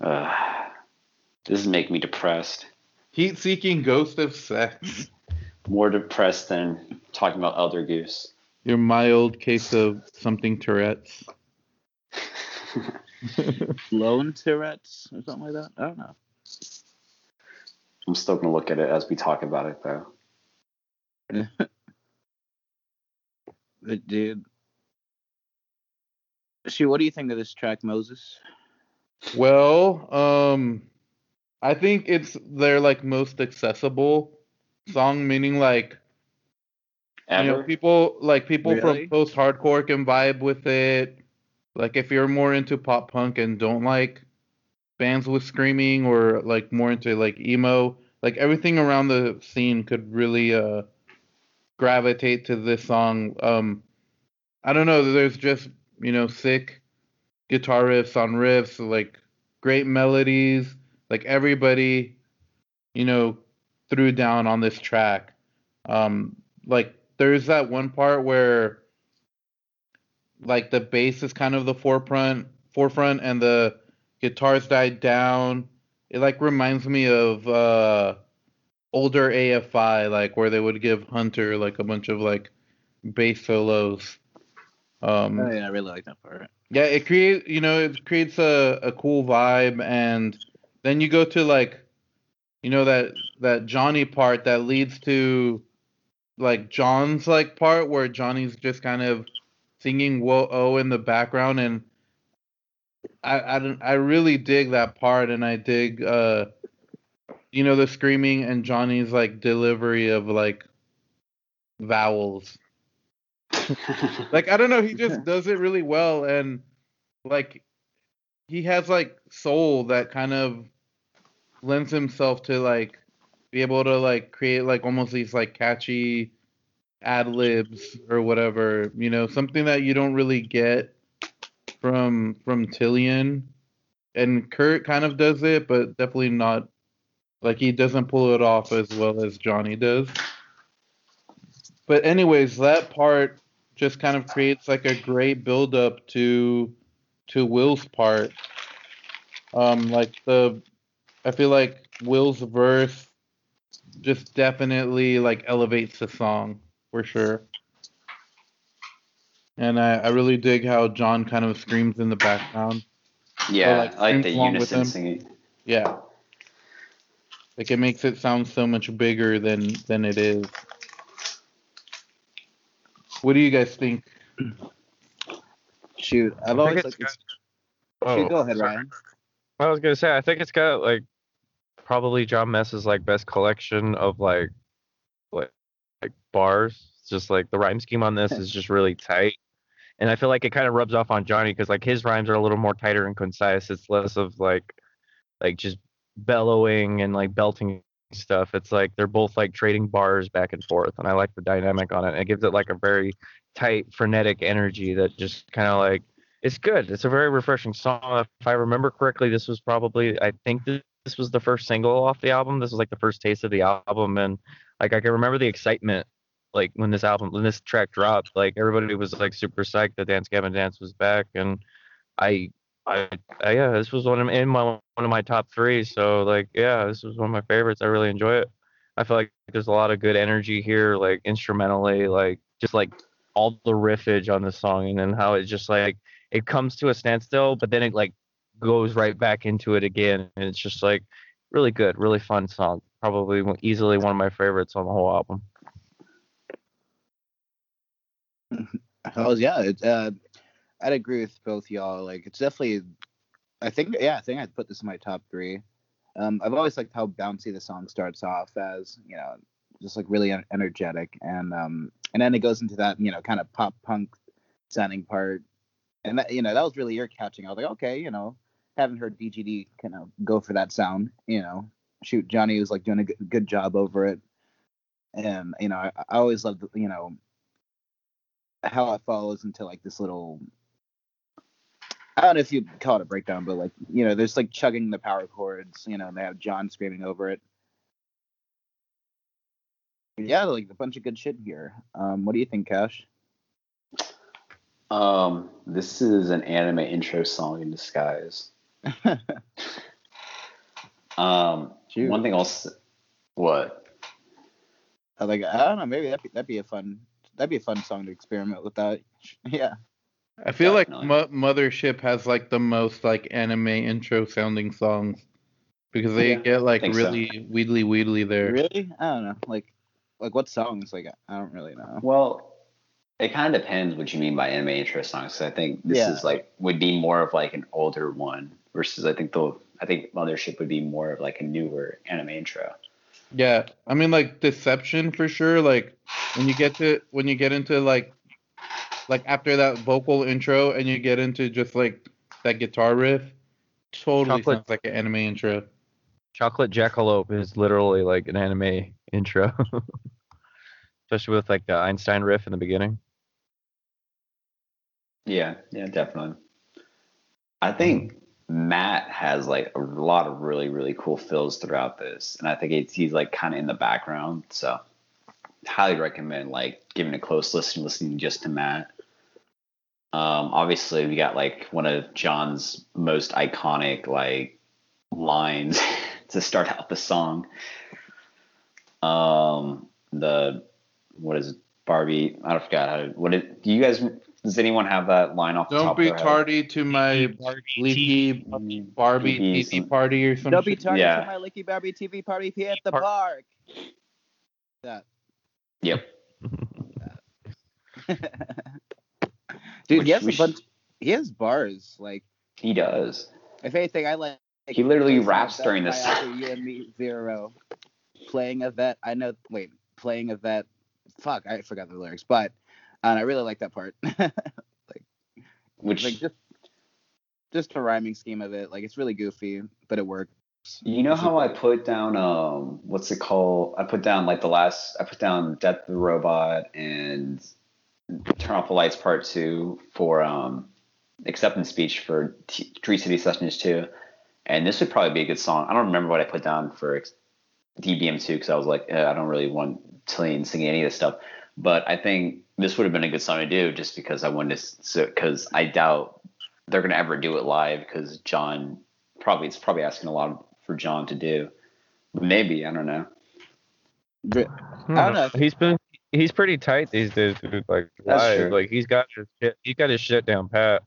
Speaker 1: Uh, this is making me depressed.
Speaker 2: Heat-seeking ghost of sex.
Speaker 1: More depressed than talking about Elder Goose.
Speaker 2: Your mild case of something Tourette's.
Speaker 4: Lone Tourette's or something like that. I don't know.
Speaker 1: I'm still gonna look at it as we talk about it though.
Speaker 4: But dude. Shoot, what do you think of this track, Moses?
Speaker 2: Well, um, I think it's their like most accessible song, meaning like
Speaker 1: Ever?
Speaker 2: you know people like people
Speaker 4: Really?
Speaker 2: from post hardcore can vibe with it. Like if you're more into pop punk and don't like bands with screaming or like more into like emo, like everything around the scene could really uh gravitate to this song. Um I don't know, there's just, you know, sick guitar riffs on riffs, like great melodies, like everybody, you know, threw down on this track. Um like there's that one part where like the bass is kind of the forefront forefront and the guitars died down. It like reminds me of uh older AFI, like where they would give Hunter like a bunch of like bass solos. Um
Speaker 4: Oh yeah, I really like that part.
Speaker 2: yeah, it creates you know it creates a, a cool vibe, and then you go to like, you know that that Jonny part that leads to like Jon's like part where Jonny's just kind of singing whoa oh in the background, and I I don't I really dig that part, and I dig uh you know the screaming and Jonny's like delivery of like vowels. Like I don't know, he just does it really well and like he has like soul that kind of lends himself to like be able to like create like almost these like catchy ad libs or whatever, you know, something that you don't really get from from Tilian. And Kurt kind of does it, but definitely not like he doesn't pull it off as well as Jonny does. But anyways, that part just kind of creates like a great build up to to Will's part. Um like the I feel like Will's verse just definitely like elevates the song for sure. And I, I really dig how Jon kind of screams in the background.
Speaker 1: yeah,
Speaker 2: like,
Speaker 1: I like the
Speaker 2: sings along with
Speaker 1: unison singing.
Speaker 2: Yeah. Like it makes it sound so much bigger than than it is. What do you guys think?
Speaker 4: Shoot, I've
Speaker 3: I
Speaker 4: always
Speaker 3: like.
Speaker 4: liked.
Speaker 3: Oh,
Speaker 4: Shoot, go oh, ahead,
Speaker 3: sorry.
Speaker 4: Ryan.
Speaker 3: I was gonna say I think it's got like probably Jon Mess's like best collection of like like like bars. It's just like the rhyme scheme on this is just really tight. And I feel like it kind of rubs off on Jonny because like his rhymes are a little more tighter and concise. It's less of like like just bellowing and like belting stuff. It's like they're both like trading bars back and forth, and I like the dynamic on it. It gives it like a very tight, frenetic energy that just kind of like it's good. It's a very refreshing song. If I remember correctly, this was probably I think this, this was the first single off the album. This was like the first taste of the album, and like I can remember the excitement like when this album when this track dropped. Like everybody was like super psyched that Dance Gavin Dance was back, and I. I, I yeah, this was one of in my one of my top three. So like yeah, this was one of my favorites. I really enjoy it. I feel like there's a lot of good energy here, like instrumentally, like just like all the riffage on the song, and then how it just like it comes to a standstill, but then it like goes right back into it again, and it's just like really good, really fun song. Probably easily one of my favorites on the whole album.
Speaker 4: Oh yeah, it, uh, I'd agree with both y'all. Like it's definitely, I think yeah, I think I'd put this in my top three. Um, I've always liked how bouncy the song starts off as, you know, just like really energetic, and um, and then it goes into that you know kind of pop punk sounding part, and that you know that was really ear catching. I was like, okay, you know, haven't heard DGD kind of go for that sound, you know. Shoot, Jonny was like doing a good, good job over it, and you know, I, I always loved you know how it follows into like this little I don't know if you'd call it a breakdown, but like you know, there's like chugging the power chords, you know, and they have Jon screaming over it. Yeah, like a bunch of good shit here. Um, what do you think, Cash?
Speaker 1: Um, this is an anime intro song in disguise. Um,
Speaker 4: Shoot.
Speaker 1: one thing else, what?
Speaker 4: I like I don't know, maybe that'd be, that'd be a fun that'd be a fun song to experiment with that. Yeah.
Speaker 2: I feel
Speaker 1: Definitely.
Speaker 2: like Mo- Mothership has like the most like anime intro sounding songs because they
Speaker 1: Yeah,
Speaker 2: get like
Speaker 1: think so.
Speaker 2: really weedly weedly there.
Speaker 4: Really? I don't know. Like like what songs? Like I don't really know.
Speaker 1: Well, it kind of depends what you mean by anime intro songs. 'cause I think this
Speaker 4: Yeah.
Speaker 1: is like would be more of like an older one versus I think the I think Mothership would be more of like a newer anime intro.
Speaker 2: Yeah, I mean like Deception for sure. Like when you get to when you get into like like after that vocal intro and you get into just like that guitar riff, totally
Speaker 3: Chocolate-
Speaker 2: sounds like an anime intro.
Speaker 3: Chocolate Jackalope is literally like an anime intro, especially with like the Einstein riff in the beginning.
Speaker 1: Yeah, yeah, definitely. I think Matt has like a lot of really, really cool fills throughout this, and I think it's he's like kind of in the background. So, highly recommend like giving a close listen, listening just to Matt. Um, obviously, we got like one of Jon's most iconic like lines to start out the song. Um, the what is it, Barbie? I forgot how. To, what it? Do you guys? Does anyone have that line off
Speaker 2: Don't
Speaker 1: top
Speaker 2: be
Speaker 1: of their head?
Speaker 2: tardy to my leaky Barbie
Speaker 1: Leaky
Speaker 2: TV party or something.
Speaker 4: Don't be tardy
Speaker 1: Yeah.
Speaker 4: to my Licky Barbie TV party P at the
Speaker 3: Park.
Speaker 4: park. That.
Speaker 1: Yep.
Speaker 4: Dude,
Speaker 1: Which
Speaker 4: he has a bunch. He has bars. Like,
Speaker 1: He does.
Speaker 4: if anything, I like.
Speaker 1: He literally
Speaker 4: Playing
Speaker 1: raps
Speaker 4: Vet
Speaker 1: during this.
Speaker 4: You and Me Zero. Playing a vet. I know. Wait, playing a vet. Fuck, I forgot the lyrics, but and I really like that part.
Speaker 1: Which
Speaker 4: like just, just the rhyming scheme of it. Like it's really goofy, but it works.
Speaker 1: you know how I put down um what's it called? I put down like the last I put down Death of the Robot and Turn Off the Lights Part Two for um acceptance speech for T- Tree City Sessions Two, and this would probably be a good song. I don't remember what I put down for ex- DBM Two because I was like eh, I don't really want Tilian singing any of this stuff, but I think this would have been a good song to do just because I wanted to because I doubt they're gonna ever do it live because Jon probably it's probably asking a lot for Jon to do. Maybe I don't know.
Speaker 4: But hmm.
Speaker 3: I
Speaker 4: don't know.
Speaker 3: He's been he's pretty tight these days, dude. Like live, like he's got his shit. He got his shit down pat.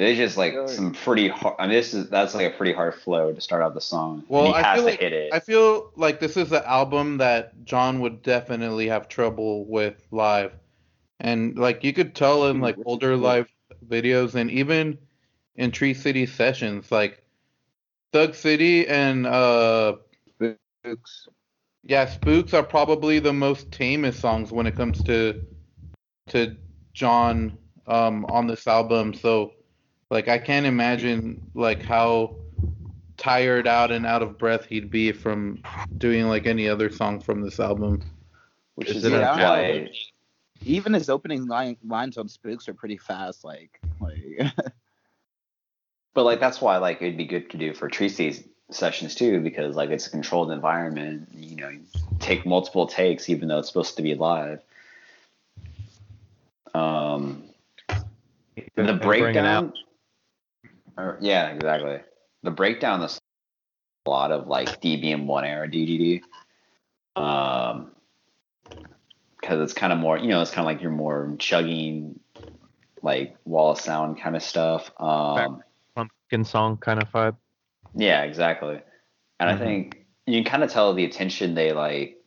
Speaker 1: It's just like
Speaker 4: Really?
Speaker 1: some pretty hard. I mean, this is that's like a pretty hard flow to start out the song.
Speaker 2: Well,
Speaker 1: and he
Speaker 2: I
Speaker 1: has
Speaker 2: feel
Speaker 1: to
Speaker 2: like-
Speaker 1: hit it.
Speaker 2: I feel like this is an album that Jon would definitely have trouble with live. And like you could tell in like older live videos and even in Tree City sessions, like Thug City and uh
Speaker 4: Spooks.
Speaker 2: yeah, Spooks are probably the most tamest songs when it comes to to Jon um on this album. So like I can't imagine like how tired out and out of breath he'd be from doing like any other song from this album.
Speaker 1: which
Speaker 3: Is
Speaker 1: is
Speaker 3: it
Speaker 4: a
Speaker 1: why.
Speaker 4: ballad? Even his opening line, lines on Spooks are pretty fast. Like, like
Speaker 1: But like that's why like it'd be good to do for Tree City sessions too because like it's a controlled environment. You know, you take multiple takes even though it's supposed to be live. Um, the
Speaker 3: And bringing out
Speaker 1: breakdown. Yeah, exactly. The breakdown is a lot of like DBM one era DGD. Um, because it's kind of more, you know, it's kind of like your more chugging, like wall of sound kind of stuff. Um,
Speaker 3: pumpkin song kind of vibe.
Speaker 1: yeah, exactly. and
Speaker 2: Mhm.
Speaker 1: I think you can kind of tell the attention they like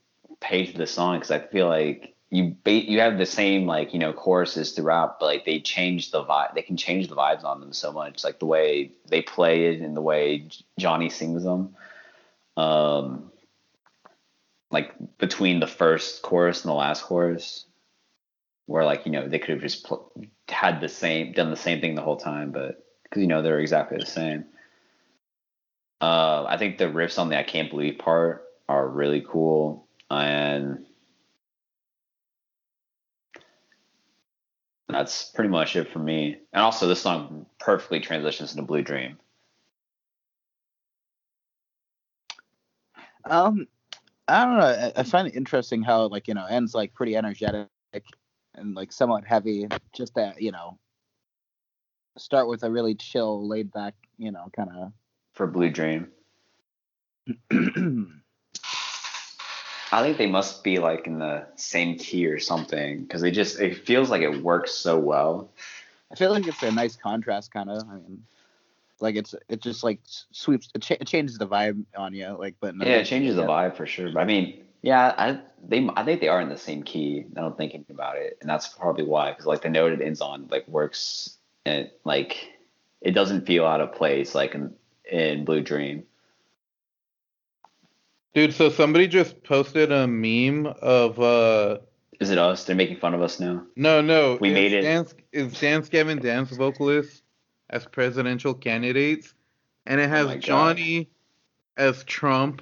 Speaker 1: pay to the song because I feel like you ba- you have the same like you know choruses throughout, but like they change the vibe. They can change the vibes on them so much, like the way they play it and the way Jonny sings them. Um, like between the first chorus and the last chorus, where like you know they could have just pl- had the same done the same thing the whole time, but because you know they're exactly the same. Uh, I think the riffs on the "I Can't Believe" part are really cool, and that's pretty much it for me. And also, this song perfectly transitions into "Blue Dream."
Speaker 4: Um, I don't know. I, I find it interesting how like you know ends like pretty energetic and like somewhat heavy. Just that you know start with a really chill, laid back, you know, kind of
Speaker 1: for Blue Dream. I think they must be like in the same key or something because they just it feels like it works so well.
Speaker 4: I feel like it's a nice contrast, kind of. I mean, like it's it just like sweeps it, cha- it changes the vibe on you, like but
Speaker 1: Yeah, it changes the vibe for sure. But I mean, yeah, I they I think they are in the same key. Now I'm thinking about it, and that's probably why because like the note it ends on like works and like it doesn't feel out of place like in in Blue Dream.
Speaker 2: Dude, so somebody just posted a meme of uh
Speaker 1: Is it us? They're making fun of us now.
Speaker 2: no no
Speaker 1: We
Speaker 2: it's
Speaker 1: made it.
Speaker 2: Dance, it's Dance Gavin Dance vocalists as presidential candidates, and it has
Speaker 1: Oh my God.
Speaker 2: Jonny as Trump,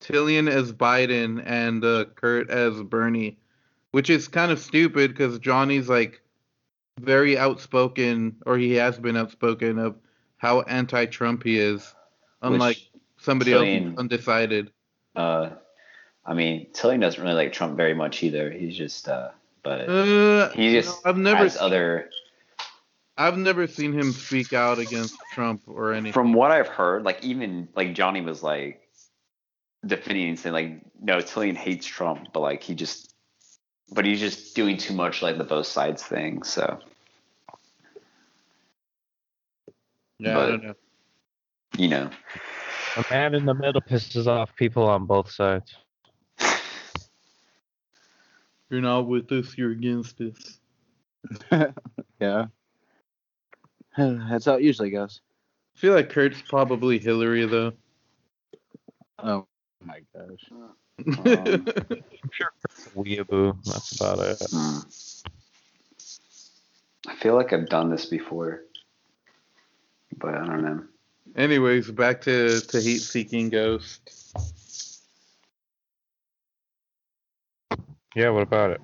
Speaker 2: Tilian as Biden, and uh, Kurt as Bernie, which is kind of stupid because Jonny's like very outspoken, or he has been outspoken of how anti-Trump he is, unlike
Speaker 1: Which
Speaker 2: somebody else Tilian- undecided.
Speaker 1: Uh, I mean, Tilly doesn't really like Trump very much either. He's just uh, but
Speaker 2: Uh,
Speaker 1: he just
Speaker 2: know, I've never
Speaker 1: has other.
Speaker 2: I've never seen him speak out against Trump or anything.
Speaker 1: From what I've heard, like even like Jonny was like defending and saying like, no, Tilian hates Trump, but like he just, but he's just doing too much like the both sides thing. So
Speaker 2: yeah,
Speaker 1: but-
Speaker 2: I don't know.
Speaker 1: you know,
Speaker 3: A man in the middle pisses off people on both sides.
Speaker 2: You're not with us, you're against us.
Speaker 4: yeah. That's how it usually goes.
Speaker 2: I feel like Kurt's probably Hillary though.
Speaker 4: Oh my gosh.
Speaker 1: Um,
Speaker 3: I'm sure Kurt's a weeaboo. That's about it.
Speaker 1: I feel like I've done this before, but I don't know.
Speaker 2: Anyways, back to to Heat Seeking Ghost.
Speaker 3: Yeah, what about it?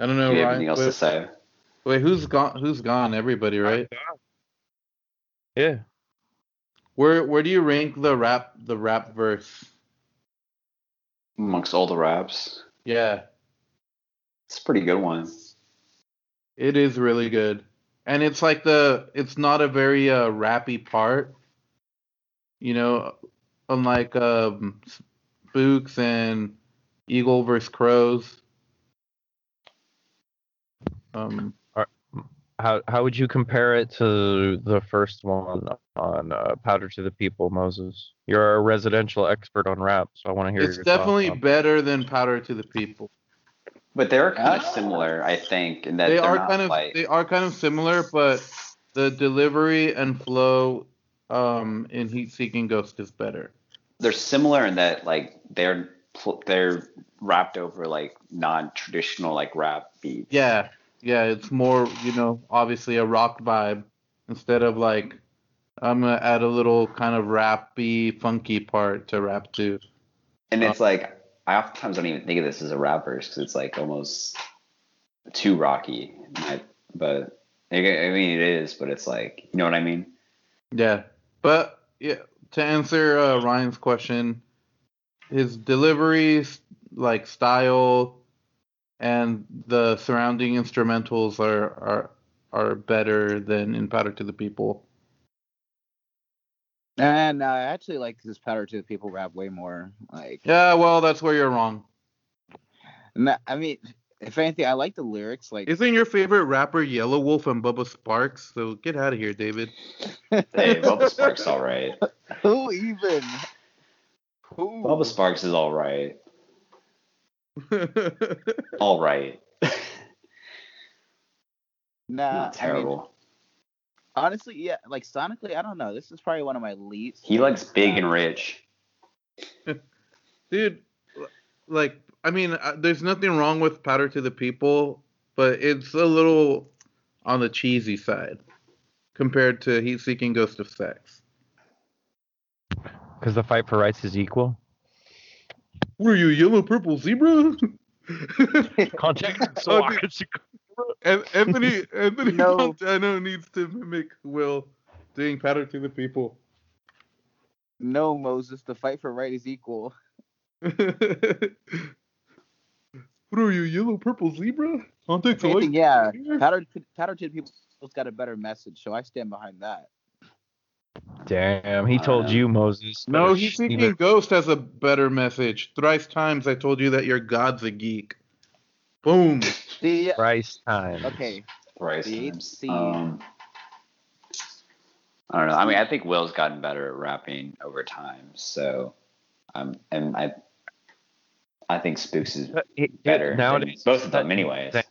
Speaker 2: I don't know.
Speaker 1: Do you have
Speaker 2: Ryan,
Speaker 1: anything else to say?
Speaker 2: wait, who's gone? Who's gone? Everybody, right?
Speaker 3: Yeah.
Speaker 2: Where where do you rank the rap the rap verse?
Speaker 1: Amongst all the raps,
Speaker 2: Yeah,
Speaker 1: it's a pretty good one.
Speaker 2: it is really good, and it's like the it's not a very uh rappy part. You know, unlike um Spooks and Eagle versus Crows. Um,
Speaker 3: How how would you compare it to the first one on uh, Powder to the People, Moses? You're a residential expert on rap, so I want to hear
Speaker 2: it's
Speaker 3: your
Speaker 2: definitely
Speaker 3: thoughts
Speaker 2: better than Powder to the People.
Speaker 1: But they're kind of similar, I think, in that
Speaker 2: they
Speaker 1: they're
Speaker 2: are
Speaker 1: not
Speaker 2: kind of
Speaker 1: like
Speaker 2: they are kind of similar, but the delivery and flow um, in Heat Seeking Ghost is better.
Speaker 1: they're similar in that like they're they're wrapped over like non-traditional like rap beats.
Speaker 2: Yeah, yeah, it's more you know obviously a rock vibe instead of like I'm gonna add a little kind of rappy, funky part to rap to.
Speaker 1: and it's like I oftentimes don't even think of this as a rap verse because it's like almost too rocky. I, but I mean it is, but it's like you know what I mean.
Speaker 2: Yeah, but yeah, to answer uh, Ryan's question, his delivery, like style, and the surrounding instrumentals are are are better than in Powder to the People.
Speaker 4: And I actually like this powder to the people rap way more. Like,
Speaker 2: Yeah, well, that's where you're wrong.
Speaker 4: and I mean, if anything, I like the lyrics. Like,
Speaker 2: Isn't your favorite rapper Yellow Wolf and Bubba Sparks? So get out of here, David.
Speaker 1: Hey, Bubba Sparks, all right.
Speaker 4: who even? Who?
Speaker 1: Bubba Sparks is all right. All right.
Speaker 4: Nah,
Speaker 1: Not
Speaker 4: I mean,
Speaker 1: terrible.
Speaker 4: honestly, yeah, like sonically, I don't know. This is probably one of my least.
Speaker 1: he likes big and rich.
Speaker 2: Dude, like, I mean, uh, there's nothing wrong with Powder to the People, but it's a little on the cheesy side compared to Heat Seeking Ghost of Sex.
Speaker 3: Because the fight for rights is equal.
Speaker 2: Were you yellow purple zebra?
Speaker 3: Contact.
Speaker 2: so I Anthony Anthony
Speaker 4: No.
Speaker 2: Montano needs to mimic Will doing Powder to the People.
Speaker 4: No, Moses. The fight for right is equal.
Speaker 2: What are you, yellow purple zebra? Contact
Speaker 4: If anything,
Speaker 2: select-
Speaker 4: yeah, powder powder to people got a better message, so I stand behind that.
Speaker 3: Damn, he told
Speaker 1: know.
Speaker 3: you, Moses.
Speaker 2: No,
Speaker 3: Better
Speaker 2: Heat
Speaker 3: sh-
Speaker 2: Seeking
Speaker 3: even-
Speaker 2: Ghost has a better message. Thrice times I told you that your god's a geek. Boom.
Speaker 4: See,
Speaker 3: Rice time.
Speaker 4: okay,
Speaker 1: Rice
Speaker 4: The
Speaker 1: times. Um, I don't know. I mean, I think Will's gotten better at rapping over time. So, um, and I, I think Spooks is better. than
Speaker 3: Nowadays,
Speaker 1: both of them,
Speaker 3: cutting
Speaker 1: anyways.
Speaker 3: Zan-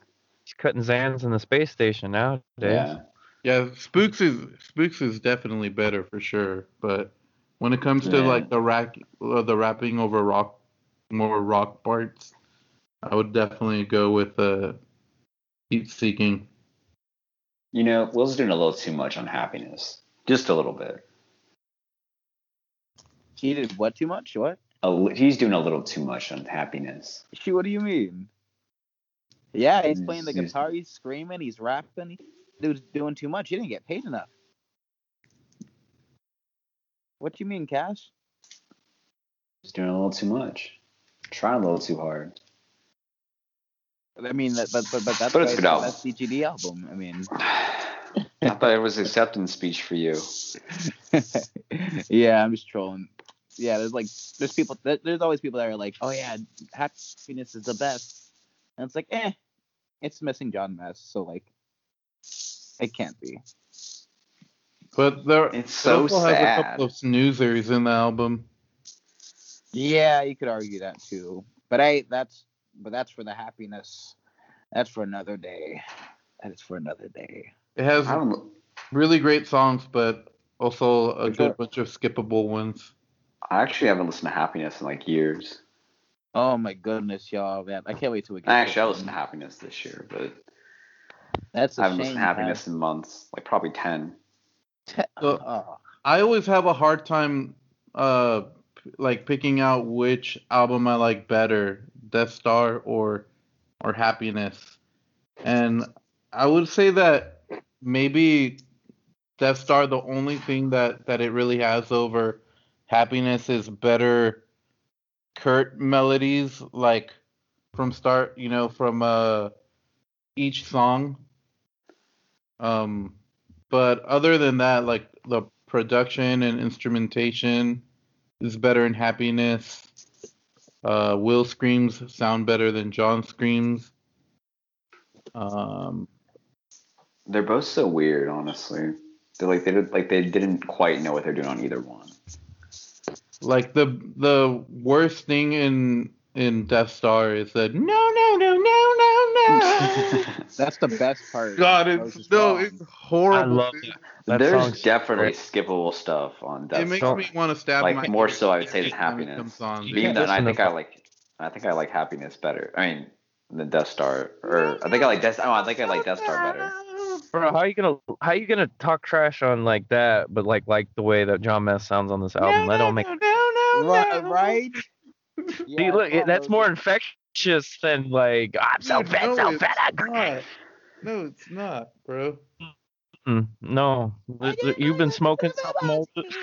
Speaker 3: He's cutting Zans in the space station nowadays.
Speaker 1: Yeah.
Speaker 2: Yeah, Spooks is Spooks is definitely better for sure. But when it comes to
Speaker 1: Yeah.
Speaker 2: like the rack, uh, the rapping over rock, more rock parts, I would definitely go with uh, Heat Seeking.
Speaker 1: You know, Will's doing a little too much on happiness. Just a little bit.
Speaker 4: he did what too much? What?
Speaker 1: A, he's doing a little too much on happiness.
Speaker 4: She, what do you mean? Yeah, he's
Speaker 1: He's-
Speaker 4: playing the guitar, he's screaming, he's rapping. Dude's doing too much. He didn't get paid enough. What do you mean, Cash?
Speaker 1: He's doing a little too much. Trying a little too hard.
Speaker 4: I mean, that, but but but that's
Speaker 1: But it's good
Speaker 4: the
Speaker 1: album.
Speaker 4: best DGD album. I mean,
Speaker 1: I thought it was acceptance speech for you.
Speaker 4: yeah, I'm just trolling. Yeah, there's like there's people there's always people that are like, oh yeah, happiness is the best, and it's like, eh, it's missing Jon Mess, so like, it can't be.
Speaker 2: But there,
Speaker 1: It's
Speaker 2: it
Speaker 1: so
Speaker 2: also has a couple of snoozers in the album.
Speaker 4: Yeah, you could argue that too, but I that's but that's for the happiness. That's for another day. That is for another day.
Speaker 2: It has
Speaker 1: I
Speaker 2: really great songs, but also a
Speaker 1: For
Speaker 2: good
Speaker 1: sure.
Speaker 2: bunch of skippable ones.
Speaker 1: I actually haven't listened to Happiness in like years.
Speaker 4: Oh my goodness, y'all, man! I can't wait till we get.
Speaker 1: Actually, I
Speaker 4: to
Speaker 1: listened to Happiness this year, but
Speaker 4: That's a
Speaker 1: I haven't
Speaker 4: shame.
Speaker 1: listened to Happiness in months, like probably ten.
Speaker 4: Te-
Speaker 2: So-
Speaker 4: oh,
Speaker 2: I always have a hard time, uh, p- like picking out which album I like better, Death Star or or Happiness, and I would say that maybe Death Star the only thing that that it really has over Happiness is better Kurt melodies, like from start, you know, from uh each song. Um, but other than that, like the production and instrumentation is better in Happiness. Uh, Will screams sound better than Jon screams. Um,
Speaker 1: They're both so weird, honestly. They're like they did, like they didn't quite know what they're doing on either one.
Speaker 2: Like the the worst thing in in Death Star is that no no no no no no.
Speaker 4: that's the best part.
Speaker 2: God, it's no,
Speaker 4: Wong.
Speaker 2: it's horrible.
Speaker 3: I love
Speaker 2: dude.
Speaker 3: that. That
Speaker 1: There's
Speaker 3: song's
Speaker 1: definitely
Speaker 3: great.
Speaker 1: skippable stuff on Death
Speaker 2: It makes
Speaker 1: Star.
Speaker 2: me want to stab
Speaker 1: Like,
Speaker 2: my
Speaker 1: more so, I would say,
Speaker 2: every
Speaker 1: than Happiness.
Speaker 2: comes on.
Speaker 3: You
Speaker 1: Even
Speaker 3: can't
Speaker 1: though and I think I like, I think I like Happiness better. I mean, the Death Star, or I think I like Death. Oh, I think I like Death Star better.
Speaker 3: Bro, how are you gonna how you gonna talk trash on like that, but like like the way that Jon Mess sounds on this album? that don't make.
Speaker 4: Right, right?
Speaker 3: See, look,
Speaker 4: come
Speaker 3: that's more infectious than like I'm so
Speaker 2: Dude,
Speaker 3: fat,
Speaker 2: no,
Speaker 3: so
Speaker 2: it's
Speaker 3: fat. I
Speaker 2: not. No, it's not, bro.
Speaker 3: Mm, no, Th- th- you've been smoking something, Moses.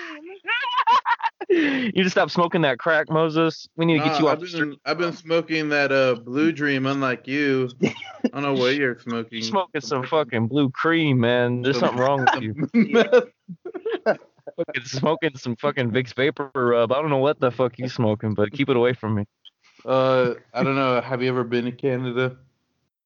Speaker 3: you just stop smoking that crack, Moses. We need to get
Speaker 2: Nah,
Speaker 3: you off
Speaker 2: I've
Speaker 3: the street.
Speaker 2: been I've been smoking that uh blue dream, unlike you. I don't know what you're smoking.
Speaker 3: You're smoking some fucking blue cream, man. There's something wrong with you. Fucking smoking some fucking Vicks vapor rub. I don't know what the fuck you smoking, but keep it away from me.
Speaker 2: uh, I don't know. Have you ever been to Canada?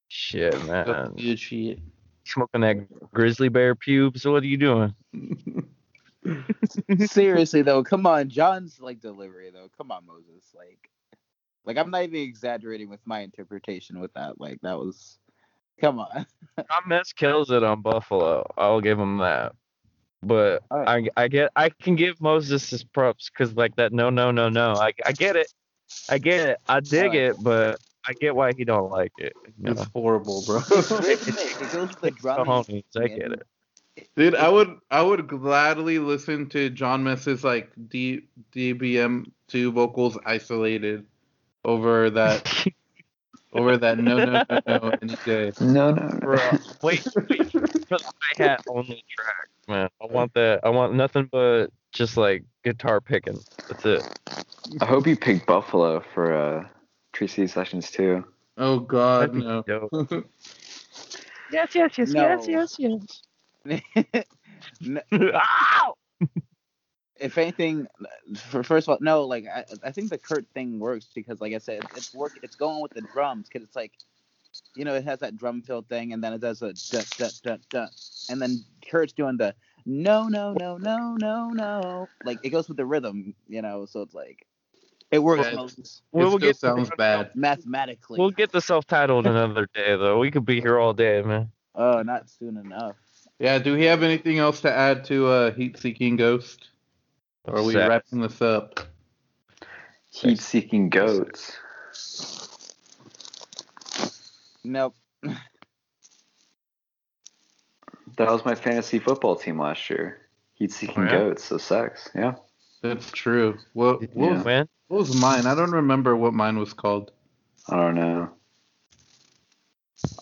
Speaker 3: Shit, man.
Speaker 2: good shit.
Speaker 3: Smoking that grizzly bear pubes. What are you doing?
Speaker 4: Seriously though, come on, Jon's like delivery though. Come on, Moses. Like, like I'm not even exaggerating with my interpretation with that. Like that was, come on.
Speaker 3: Jon Mess kills it on Buffalo. I'll give him that. But
Speaker 4: Alright.
Speaker 3: I I get I can give Moses his props because like that no no no no I I get it I get it I dig
Speaker 4: Alright.
Speaker 3: it but I get why he don't like it. You
Speaker 2: It's
Speaker 3: know?
Speaker 2: horrible, bro.
Speaker 4: it goes with the drumming.
Speaker 3: I get it.
Speaker 2: Dude, I would I would gladly listen to Jon Mess's like D DBM two vocals isolated over that over that no no no no any day.
Speaker 1: No, no, no.
Speaker 3: Bro, wait, wait for the hi hat only track, man. I want that. I want nothing but just like guitar picking. That's it.
Speaker 1: I hope you picked Buffalo for uh, Tree City Sessions too.
Speaker 2: Oh God,
Speaker 3: That'd be
Speaker 2: no.
Speaker 3: dope. Yes, yes, yes,
Speaker 4: No.
Speaker 3: yes, yes, yes.
Speaker 4: N-
Speaker 3: Ow!
Speaker 4: If anything, for first of all, no, like I, I think the Kurt thing works because, like I said, it's work. It's going with the drums because it's like, you know, it has that drum fill thing, and then it does a dut dut dut dut, and then Kurt's doing the no no no no no no, like it goes with the rhythm, you know. So it's like, it works
Speaker 2: Yeah,
Speaker 4: most
Speaker 2: It
Speaker 3: We'll
Speaker 2: still
Speaker 3: get-
Speaker 2: sounds bad.
Speaker 4: mathematically.
Speaker 3: We'll get the self-titled another day, though. We could be here all day, man.
Speaker 4: Oh, not soon enough.
Speaker 2: Yeah, do we have anything else to add to uh, Heat Seeking Ghost? Or are we
Speaker 3: Sex.
Speaker 2: wrapping this up?
Speaker 1: Heat seeking goats.
Speaker 4: Nope.
Speaker 1: That was my fantasy football team last year. Heat seeking
Speaker 3: Oh, yeah?
Speaker 1: goats. So sex. Yeah.
Speaker 2: That's true. What what,
Speaker 1: Yeah.
Speaker 2: was, what was mine? I don't remember what mine was called.
Speaker 1: I don't know.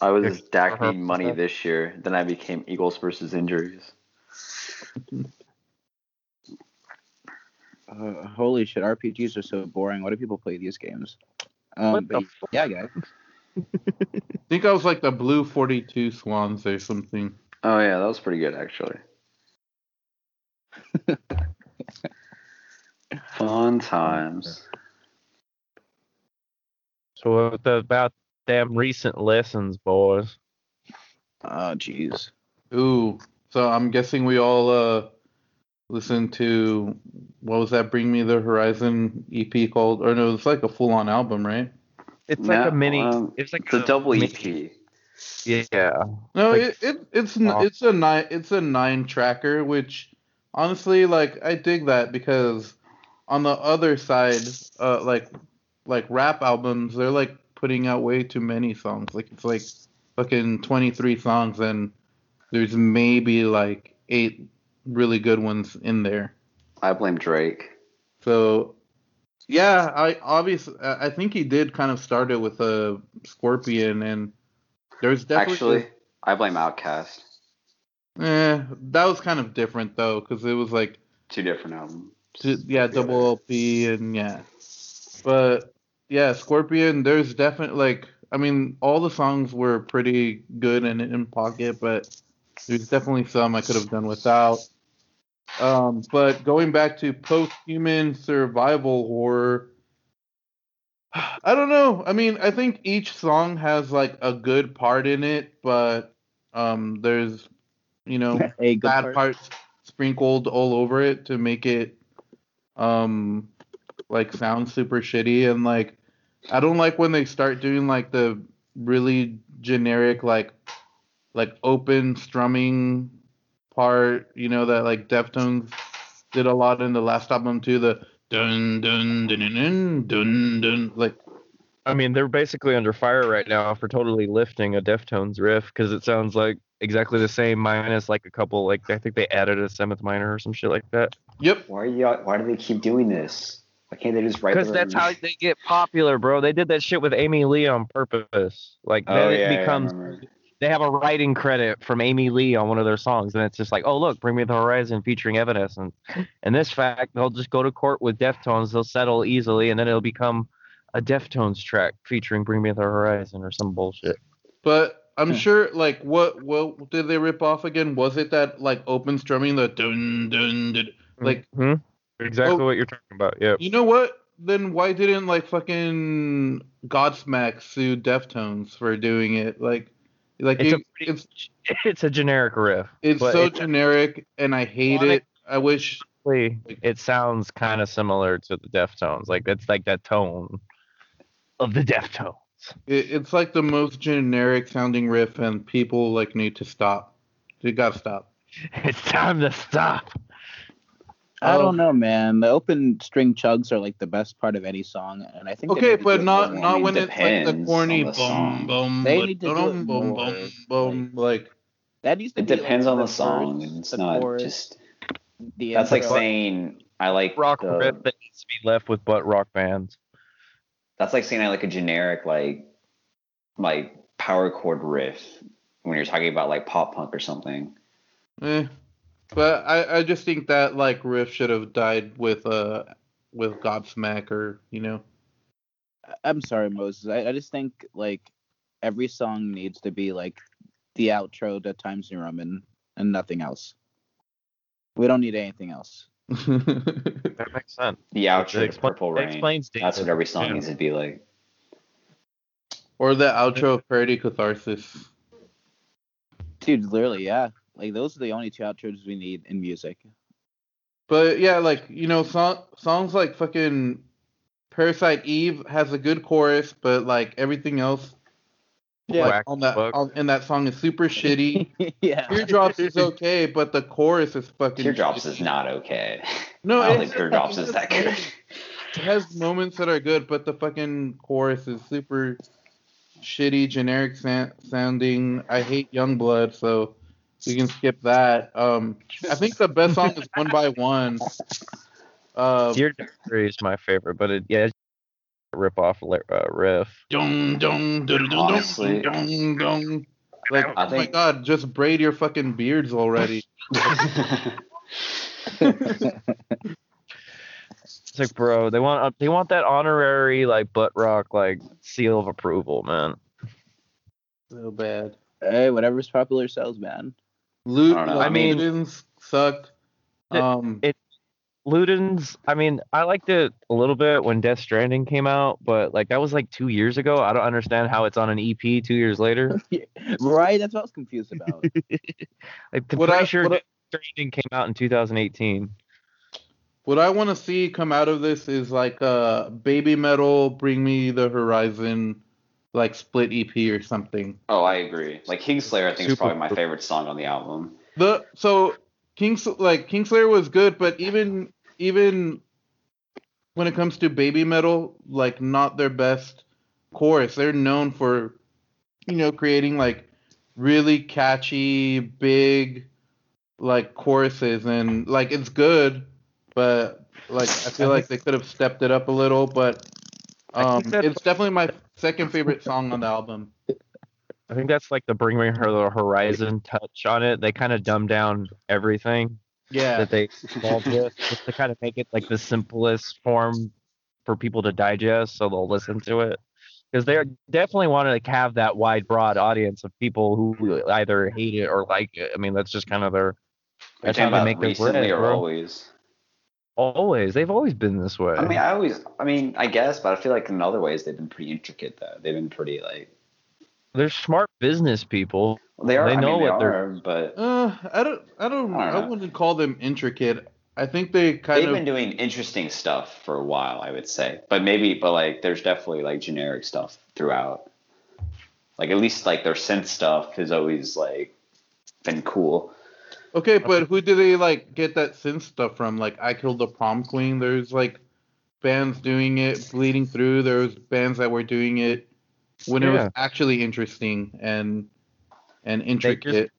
Speaker 1: I was
Speaker 3: Pick-
Speaker 1: Dak
Speaker 3: uh-huh.
Speaker 1: money this year. Then I became Eagles versus injuries.
Speaker 4: Uh, holy shit, RPGs are so boring. Why do people play these games? Um,
Speaker 3: What the
Speaker 4: but yeah, guys.
Speaker 2: I think I was like the Blue 42 Swans or something.
Speaker 1: Oh yeah, that was pretty good actually. Fun times.
Speaker 3: so what about them recent lessons, boys?
Speaker 4: Oh, jeez.
Speaker 2: Ooh. So I'm guessing we all uh listened to what was that Bring Me the Horizon EP called? Or no, it's like a full on album, right?
Speaker 3: It's like a mini.
Speaker 1: um,
Speaker 3: it's like
Speaker 1: It's a double E
Speaker 3: mini-
Speaker 1: EP.
Speaker 3: Yeah.
Speaker 2: No,
Speaker 3: Like-
Speaker 2: it, it it's n
Speaker 3: Oh.
Speaker 2: it's a nine it's a nine tracker, which honestly like I dig that because on the other side, uh like like rap albums, they're like putting out way too many songs. Like it's like fucking twenty three songs and there's maybe like eight really good ones in there.
Speaker 1: I blame Drake.
Speaker 2: So yeah, I obviously I think he did kind of start it with a Scorpion and there's definitely
Speaker 1: Actually, I blame Outkast.
Speaker 2: Eh, that was kind of different though, because it was like,
Speaker 1: Two different albums.
Speaker 2: t- yeah, double LP and yeah. But yeah, Scorpion. There's definitely like, I mean, all the songs were pretty good and in pocket, but there's definitely some I could have done without. Um, but going back to post-human survival horror, I don't know. I mean, I think each song has like a good part in it, but um, there's, you know, bad
Speaker 4: part.
Speaker 2: parts sprinkled all over it to make it um like sound super shitty and like I don't like when they start doing like the really generic like like open strumming part, you know, that like Deftones did a lot in the last album too, the dun dun dun dun dun dun, dun like
Speaker 3: I mean, they're basically under fire right now for totally lifting a Deftones riff because it sounds like exactly the same, minus like a couple. Like I think they added a seventh minor or some shit like that.
Speaker 2: Yep.
Speaker 1: Why are you? Why do they keep doing this? Why can't they just write?
Speaker 3: Because that's how they get popular, bro. They did that shit with Amy Lee on purpose. Like
Speaker 1: Oh
Speaker 3: then
Speaker 1: yeah,
Speaker 3: it becomes
Speaker 1: remember.
Speaker 3: They have a writing credit from Amy Lee on one of their songs, and it's just like, oh look, Bring Me the Horizon featuring Evanescence. And this fact, they'll just go to court with Deftones, they'll settle easily, and then it'll become a Deftones track featuring Bring Me the Horizon or some bullshit.
Speaker 2: But I'm sure, like, what what did they rip off again? Was it that like open strumming, the dun dun dun? Like,
Speaker 3: hmm exactly
Speaker 2: Oh.
Speaker 3: what you're talking about. Yeah.
Speaker 2: you know what? Then why didn't like fucking Godsmack sue Deftones for doing it? Like, like
Speaker 3: It's
Speaker 2: you,
Speaker 3: a pretty-
Speaker 2: it's
Speaker 3: It's a generic riff.
Speaker 2: it's so
Speaker 3: it's
Speaker 2: generic, and I hate it. I wish
Speaker 3: It sounds kind of similar to the Deftones. Like it's like that tone of the Deftones.
Speaker 2: it, it's like the most generic sounding riff, and people like need to stop. They gotta stop.
Speaker 3: It's time to stop.
Speaker 4: I don't know, man. The open string chugs are like the best part of any song, and I think.
Speaker 2: Okay, but not
Speaker 4: more.
Speaker 2: not
Speaker 1: mean,
Speaker 2: when it's like the corny
Speaker 1: the
Speaker 2: boom
Speaker 1: song.
Speaker 2: boom
Speaker 4: They
Speaker 2: boom
Speaker 4: need to do
Speaker 2: boom
Speaker 4: it
Speaker 2: boom
Speaker 4: more,
Speaker 2: boom boom like
Speaker 4: That needs to
Speaker 1: It
Speaker 4: be, like,
Speaker 1: depends on the
Speaker 4: verse,
Speaker 1: song. It's
Speaker 4: the
Speaker 1: not
Speaker 4: chorus,
Speaker 1: just.
Speaker 4: the
Speaker 1: That's like saying I like
Speaker 3: Rock
Speaker 1: the,
Speaker 3: riff that needs to be left with butt rock bands.
Speaker 1: That's like saying I like a generic like like power chord riff when you're talking about like pop punk or something.
Speaker 2: eh. But I I just think that like riff should have died with uh with Godsmack or you know.
Speaker 4: I'm sorry, Moses. I, I just think like every song needs to be like the outro to Times New Roman and nothing else. We don't need anything else.
Speaker 3: That makes sense.
Speaker 1: The
Speaker 3: It
Speaker 1: outro to
Speaker 3: expla-
Speaker 1: Purple
Speaker 3: it
Speaker 1: Rain.
Speaker 3: explains
Speaker 1: That's what every song
Speaker 3: Yeah.
Speaker 1: needs to be like.
Speaker 2: or the outro of Parody Catharsis.
Speaker 4: Dude, literally, yeah. Like those are the only two outros we need in music.
Speaker 2: But yeah, like you know, song, songs like fucking Parasite Eve has a good chorus, but like everything else, like on that
Speaker 3: fuck.
Speaker 2: on, in that song is super shitty.
Speaker 4: yeah.
Speaker 2: Teardrops is okay, but the chorus is fucking.
Speaker 1: Teardrops
Speaker 2: shitty.
Speaker 1: is not okay.
Speaker 2: No,
Speaker 1: I don't
Speaker 2: it's-
Speaker 1: think Teardrops is that good.
Speaker 2: It has moments that are good, but the fucking chorus is super shitty, generic sa- sounding. I hate Youngblood, so we can skip that. Um, I think the best song is One by One. Uh,
Speaker 3: Dear Diary is my favorite, but it yeah, it's a rip off li- uh, riff.
Speaker 2: Dun, dun, dun, dun, dun,
Speaker 1: Honestly.
Speaker 2: dun, dun. Like,
Speaker 1: I
Speaker 2: oh my god, just braid your fucking beards already.
Speaker 3: It's like, bro, they want uh, they want that honorary like butt rock like seal of approval, man.
Speaker 2: So bad.
Speaker 4: Hey, whatever's popular sells, man.
Speaker 1: I don't know,
Speaker 2: like,
Speaker 3: I mean-
Speaker 2: Ludens sucked.
Speaker 3: It-
Speaker 2: Um,
Speaker 3: it- Ludens, I mean, I liked it a little bit when Death Stranding came out, but like that was like two years ago. I don't understand how it's on an EP two years later.
Speaker 4: right? That's what I was confused about.
Speaker 3: Like, I'm
Speaker 2: What
Speaker 3: pretty
Speaker 2: I-
Speaker 3: sure
Speaker 2: I-
Speaker 3: Death Stranding came out in 2018.
Speaker 2: What I want to see come out of this is like uh baby metal, bring me the horizon, like split EP or something.
Speaker 1: oh, I agree. Like Kingslayer, I think is probably my favorite song on the album.
Speaker 2: The so Kings like Kingslayer was good, but even even when it comes to baby metal, like not their best chorus. They're known for you know creating like really catchy, big like choruses and like it's good, but like I feel like they could have stepped it up a little, but um it's definitely my second favorite song on the album.
Speaker 3: I think that's like the Bring Me Her the Horizon touch on it. They kind of dumb down everything
Speaker 2: Yeah.
Speaker 3: that they involved with just to kind of make it like the simplest form for people to digest so they'll listen to it. Because they definitely want to like, have that wide, broad audience of people who either hate it or like it. I mean, that's just kind of their.
Speaker 1: Are you
Speaker 3: That's how they
Speaker 1: about
Speaker 3: make their
Speaker 1: recently
Speaker 3: bread,
Speaker 1: or always?
Speaker 3: Always, they've always been this way.
Speaker 1: I mean, I always, I mean, I guess, but I feel like in other ways they've been pretty intricate though. They've been pretty like
Speaker 3: they're smart business people.
Speaker 1: well, they are.
Speaker 3: They
Speaker 1: I
Speaker 3: know
Speaker 1: mean, they
Speaker 3: what they're-
Speaker 1: are, but
Speaker 2: Uh, I don't, I don't,
Speaker 1: I
Speaker 2: I,
Speaker 1: don't know.
Speaker 2: wouldn't call them intricate. I think they kind of.
Speaker 1: they've been doing interesting stuff for a while. I would say, but maybe, but like, there's definitely like generic stuff throughout. Like at least like their synth stuff has always like been cool.
Speaker 2: Okay, but who do they like get that synth stuff from? Like, I killed the prom queen. There's like bands doing it, bleeding through. There's bands that were doing it when it was actually interesting and and
Speaker 3: They
Speaker 2: intricate.
Speaker 3: just,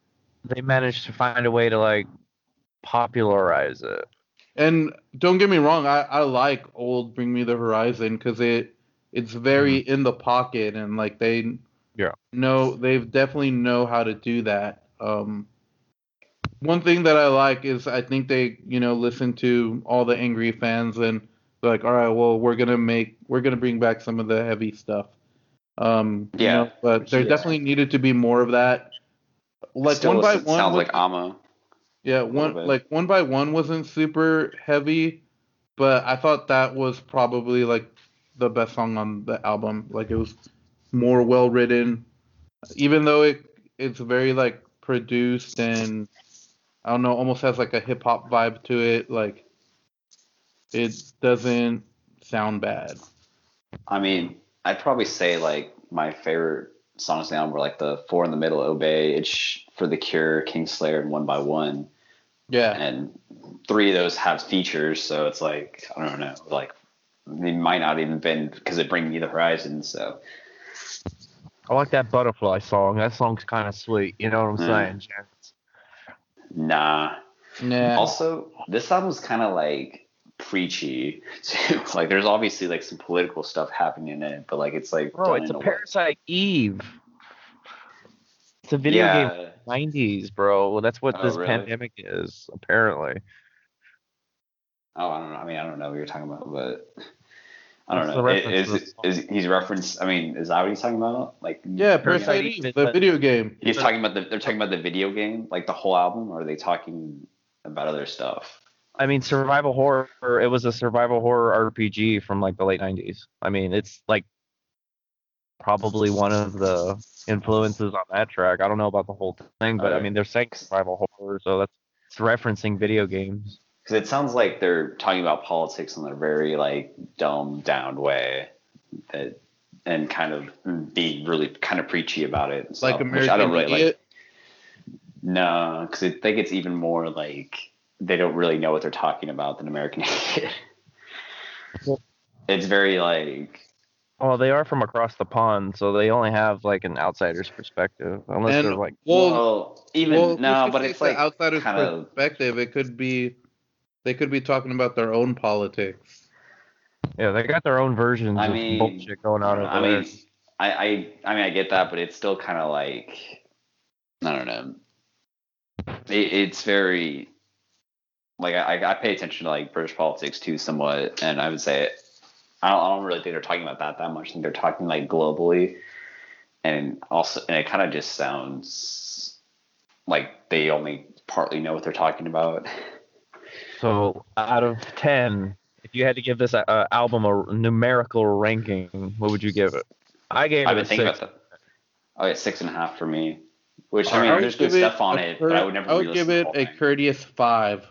Speaker 3: they managed to find a way to like popularize it.
Speaker 2: And don't get me wrong, I, I like old Bring Me the Horizon because it it's very in the pocket and like they
Speaker 3: Mm-hmm. Yeah.
Speaker 2: know they've definitely know how to do that. Um, one thing that I like is I think they you know listen to all the angry fans and they're like all right well we're gonna make we're gonna bring back some of the heavy stuff. Um, you
Speaker 1: Yeah,
Speaker 2: know, but there
Speaker 1: yeah.
Speaker 2: definitely needed to be more of that. Like
Speaker 1: Still
Speaker 2: one by one
Speaker 1: sounds like Ama.
Speaker 2: yeah, one like one by one wasn't super heavy, but I thought that was probably like the best song on the album. Like it was more well written, even though it it's very like produced and I don't know, almost has like a hip hop vibe to it. Like it doesn't sound bad.
Speaker 1: I mean, I'd probably say like my favorite songs now were like the four in the middle, Obey, It's for the Cure, Kingslayer, and One by One.
Speaker 2: Yeah.
Speaker 1: And three of those have features, so it's like I don't know, like they might not even been because it bring me the horizon. So
Speaker 3: I like that butterfly song. That song's kind of sweet. You know what I'm
Speaker 1: Mm.
Speaker 3: saying, Chance?
Speaker 1: Nah.
Speaker 2: Nah.
Speaker 1: Also, this album's kind of like preachy too. like there's obviously like some political stuff happening in it, but like it's like
Speaker 3: Bro, it's a
Speaker 1: way-
Speaker 3: Parasite Eve. It's a video game 90s, bro. Well, that's what
Speaker 1: Oh,
Speaker 3: this
Speaker 1: really?
Speaker 3: pandemic is, apparently.
Speaker 1: Oh, I don't know. I mean, I don't know what you're talking about, but I don't
Speaker 3: What's
Speaker 1: know. Is, is, is he's referenced? I mean, is that what he's talking about? Like,
Speaker 2: yeah,
Speaker 3: Parasite
Speaker 2: Parasite
Speaker 3: Eve
Speaker 2: Eve, the
Speaker 3: a-
Speaker 2: video game.
Speaker 1: he's talking about the. They're talking about the video game, like the whole album, or are they talking about other stuff?
Speaker 3: I mean, survival horror. It was a survival horror RPG from like the late 90s. I mean, it's like probably one of the influences on that track. I don't know about the whole thing, but I mean, they're saying survival horror, so that's it's referencing video games.
Speaker 1: Because it sounds like they're talking about politics in a very like dumbed down way, that, and kind of being really kind of preachy about it. and
Speaker 2: Like
Speaker 1: stuff, which
Speaker 2: American
Speaker 1: I don't really
Speaker 2: Idiot.
Speaker 1: like. No, because I think it's even more like they don't really know what they're talking about than American Idiot. It's very like
Speaker 3: Well, they are from across the pond, so they only have like an outsider's perspective, unless
Speaker 2: And-
Speaker 3: they're like,
Speaker 2: Well,
Speaker 1: well, even
Speaker 2: well,
Speaker 1: no, but it's like
Speaker 2: outsider's
Speaker 1: kinda-
Speaker 2: perspective. It could be they could be talking about their own politics.
Speaker 3: yeah, they got their own versions
Speaker 1: I
Speaker 3: of
Speaker 1: mean,
Speaker 3: bullshit going on over
Speaker 1: I
Speaker 3: there.
Speaker 1: mean, I, I, I mean, I get that, but it's still kind of like, I don't know. It, it's very, like, I, I pay attention to like British politics too, somewhat, and I would say, I don't, I don't really think they're talking about that that much. I think they're talking like globally, and also, and it kind of just sounds like they only partly know what they're talking about.
Speaker 3: So out of ten, if you had to give this uh, album a numerical ranking, what would you give it? I gave
Speaker 1: I've
Speaker 3: it
Speaker 1: been
Speaker 3: a
Speaker 1: thinking
Speaker 3: six.
Speaker 1: about that. Oh, it's six and a half for me. Which I
Speaker 2: I
Speaker 1: mean,
Speaker 2: would
Speaker 1: there's good stuff on
Speaker 2: a
Speaker 1: it, but I would never.
Speaker 2: I would give it a
Speaker 1: thing.
Speaker 2: courteous five.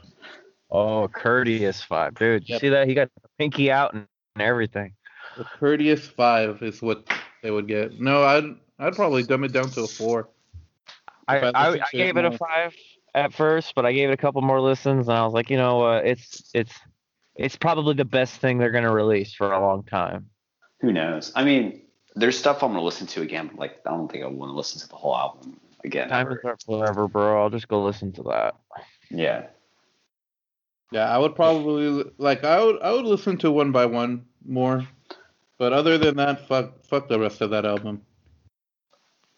Speaker 3: Oh, courteous five, dude. You
Speaker 2: Yep.
Speaker 3: see that? He got the pinky out and everything.
Speaker 2: A courteous five is what they would get. No, I'd I'd probably dumb it down to a four.
Speaker 3: I,
Speaker 2: I
Speaker 3: I,
Speaker 2: listened
Speaker 3: I
Speaker 2: to it
Speaker 3: gave it a
Speaker 2: more.
Speaker 3: five at first, but I gave it a couple more listens, and I was like, you know what? It's it's it's probably the best thing they're gonna release for a long time.
Speaker 1: Who knows? I mean, there's stuff I'm gonna listen to again, but like I don't think I want to listen to the whole album again.
Speaker 3: Time is up forever, bro. I'll just go listen to that.
Speaker 1: Yeah.
Speaker 2: Yeah, I would probably like I would I would listen to one by one more, but other than that, fuck fuck the rest of that album.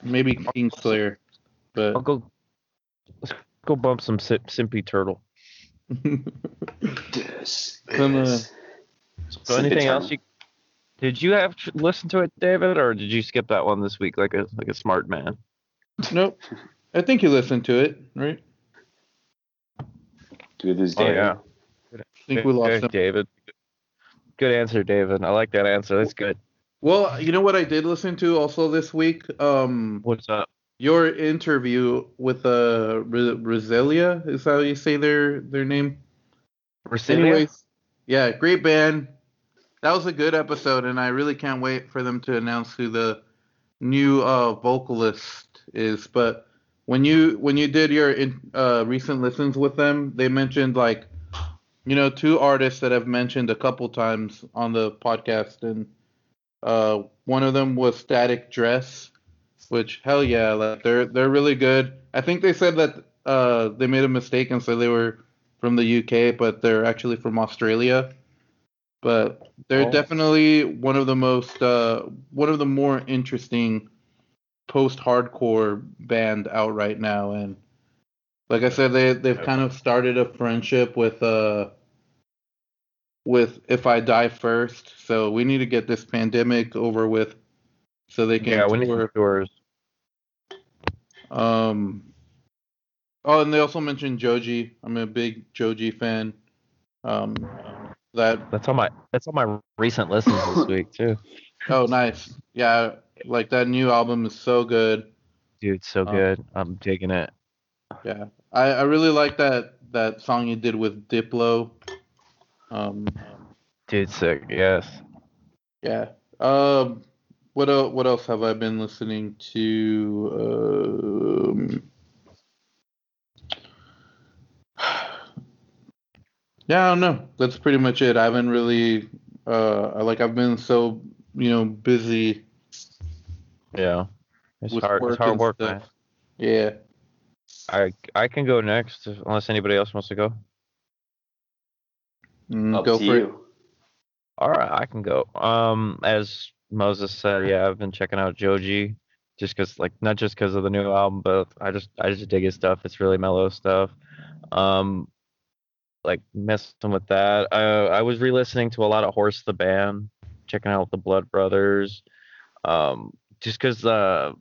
Speaker 2: Maybe Kingslayer,
Speaker 3: I'll
Speaker 2: but
Speaker 3: go. Let's go bump some Sim- Simpy Turtle.
Speaker 1: This
Speaker 2: Some, uh,
Speaker 1: is-
Speaker 3: So
Speaker 1: Simpy
Speaker 3: anything else you did you have to listen to it, David, or did you skip that one this week like a like a smart man?
Speaker 2: nope. I think you listened to it, right?
Speaker 1: Do this
Speaker 3: Oh yeah,
Speaker 2: I think we lost
Speaker 3: Good. David. Good answer, David. I like that answer. That's good.
Speaker 2: Well, you know what I did listen to also this week? Um,
Speaker 3: What's up?
Speaker 2: Your interview with uh Roselia is how you say their their name.
Speaker 3: Brasilia?
Speaker 2: Anyways, yeah, great band. That was a good episode, and I really can't wait for them to announce who the new uh, vocalist is. But when you when you did your in, uh, recent listens with them, they mentioned like you know two artists that I've mentioned a couple times on the podcast, and uh, one of them was Static Dress, which hell yeah, like they're they're really good. I think they said that uh, they made a mistake and said they were from the UK, but they're actually from Australia. But they're
Speaker 3: Oh.
Speaker 2: definitely one of the most uh, one of the more interesting post-hardcore band out right now, and like I said, they they've kind of started a friendship with uh with If I Die First. So we need to get this pandemic over with, so they can
Speaker 3: Yeah,
Speaker 2: tour.
Speaker 3: tours.
Speaker 2: Um. Oh, and they also mentioned Joji. I'm a big Joji fan. Um, that
Speaker 3: That's on my that's on my recent listens this week too.
Speaker 2: oh nice. Yeah, like that new album is so good.
Speaker 3: Dude, so
Speaker 2: Oh.
Speaker 3: good. I'm digging it.
Speaker 2: Yeah, I, I really like that that song you did with Diplo. Um,
Speaker 3: Dude, sick. Yes.
Speaker 2: yeah. Um, what else? What else have I been listening to? Um, yeah, I don't know. That's pretty much it. I haven't really. Uh, like I've been so you know busy
Speaker 3: Yeah. It's
Speaker 2: with
Speaker 3: hard.
Speaker 2: work
Speaker 3: It's hard
Speaker 2: and
Speaker 3: work,
Speaker 2: stuff.
Speaker 3: man.
Speaker 2: Yeah.
Speaker 3: I I can go next unless anybody else wants to go.
Speaker 2: Mm, go
Speaker 1: to
Speaker 2: for it.
Speaker 1: you.
Speaker 3: All right, I can go. Um, as Moses said, yeah, I've been checking out Joji, just cause like not just cause of the new album, but I just I just dig his stuff. It's really mellow stuff. Um, like messing with that. I I was re-listening to a lot of Horse the band, checking out the Blood Brothers. Um, just cause uh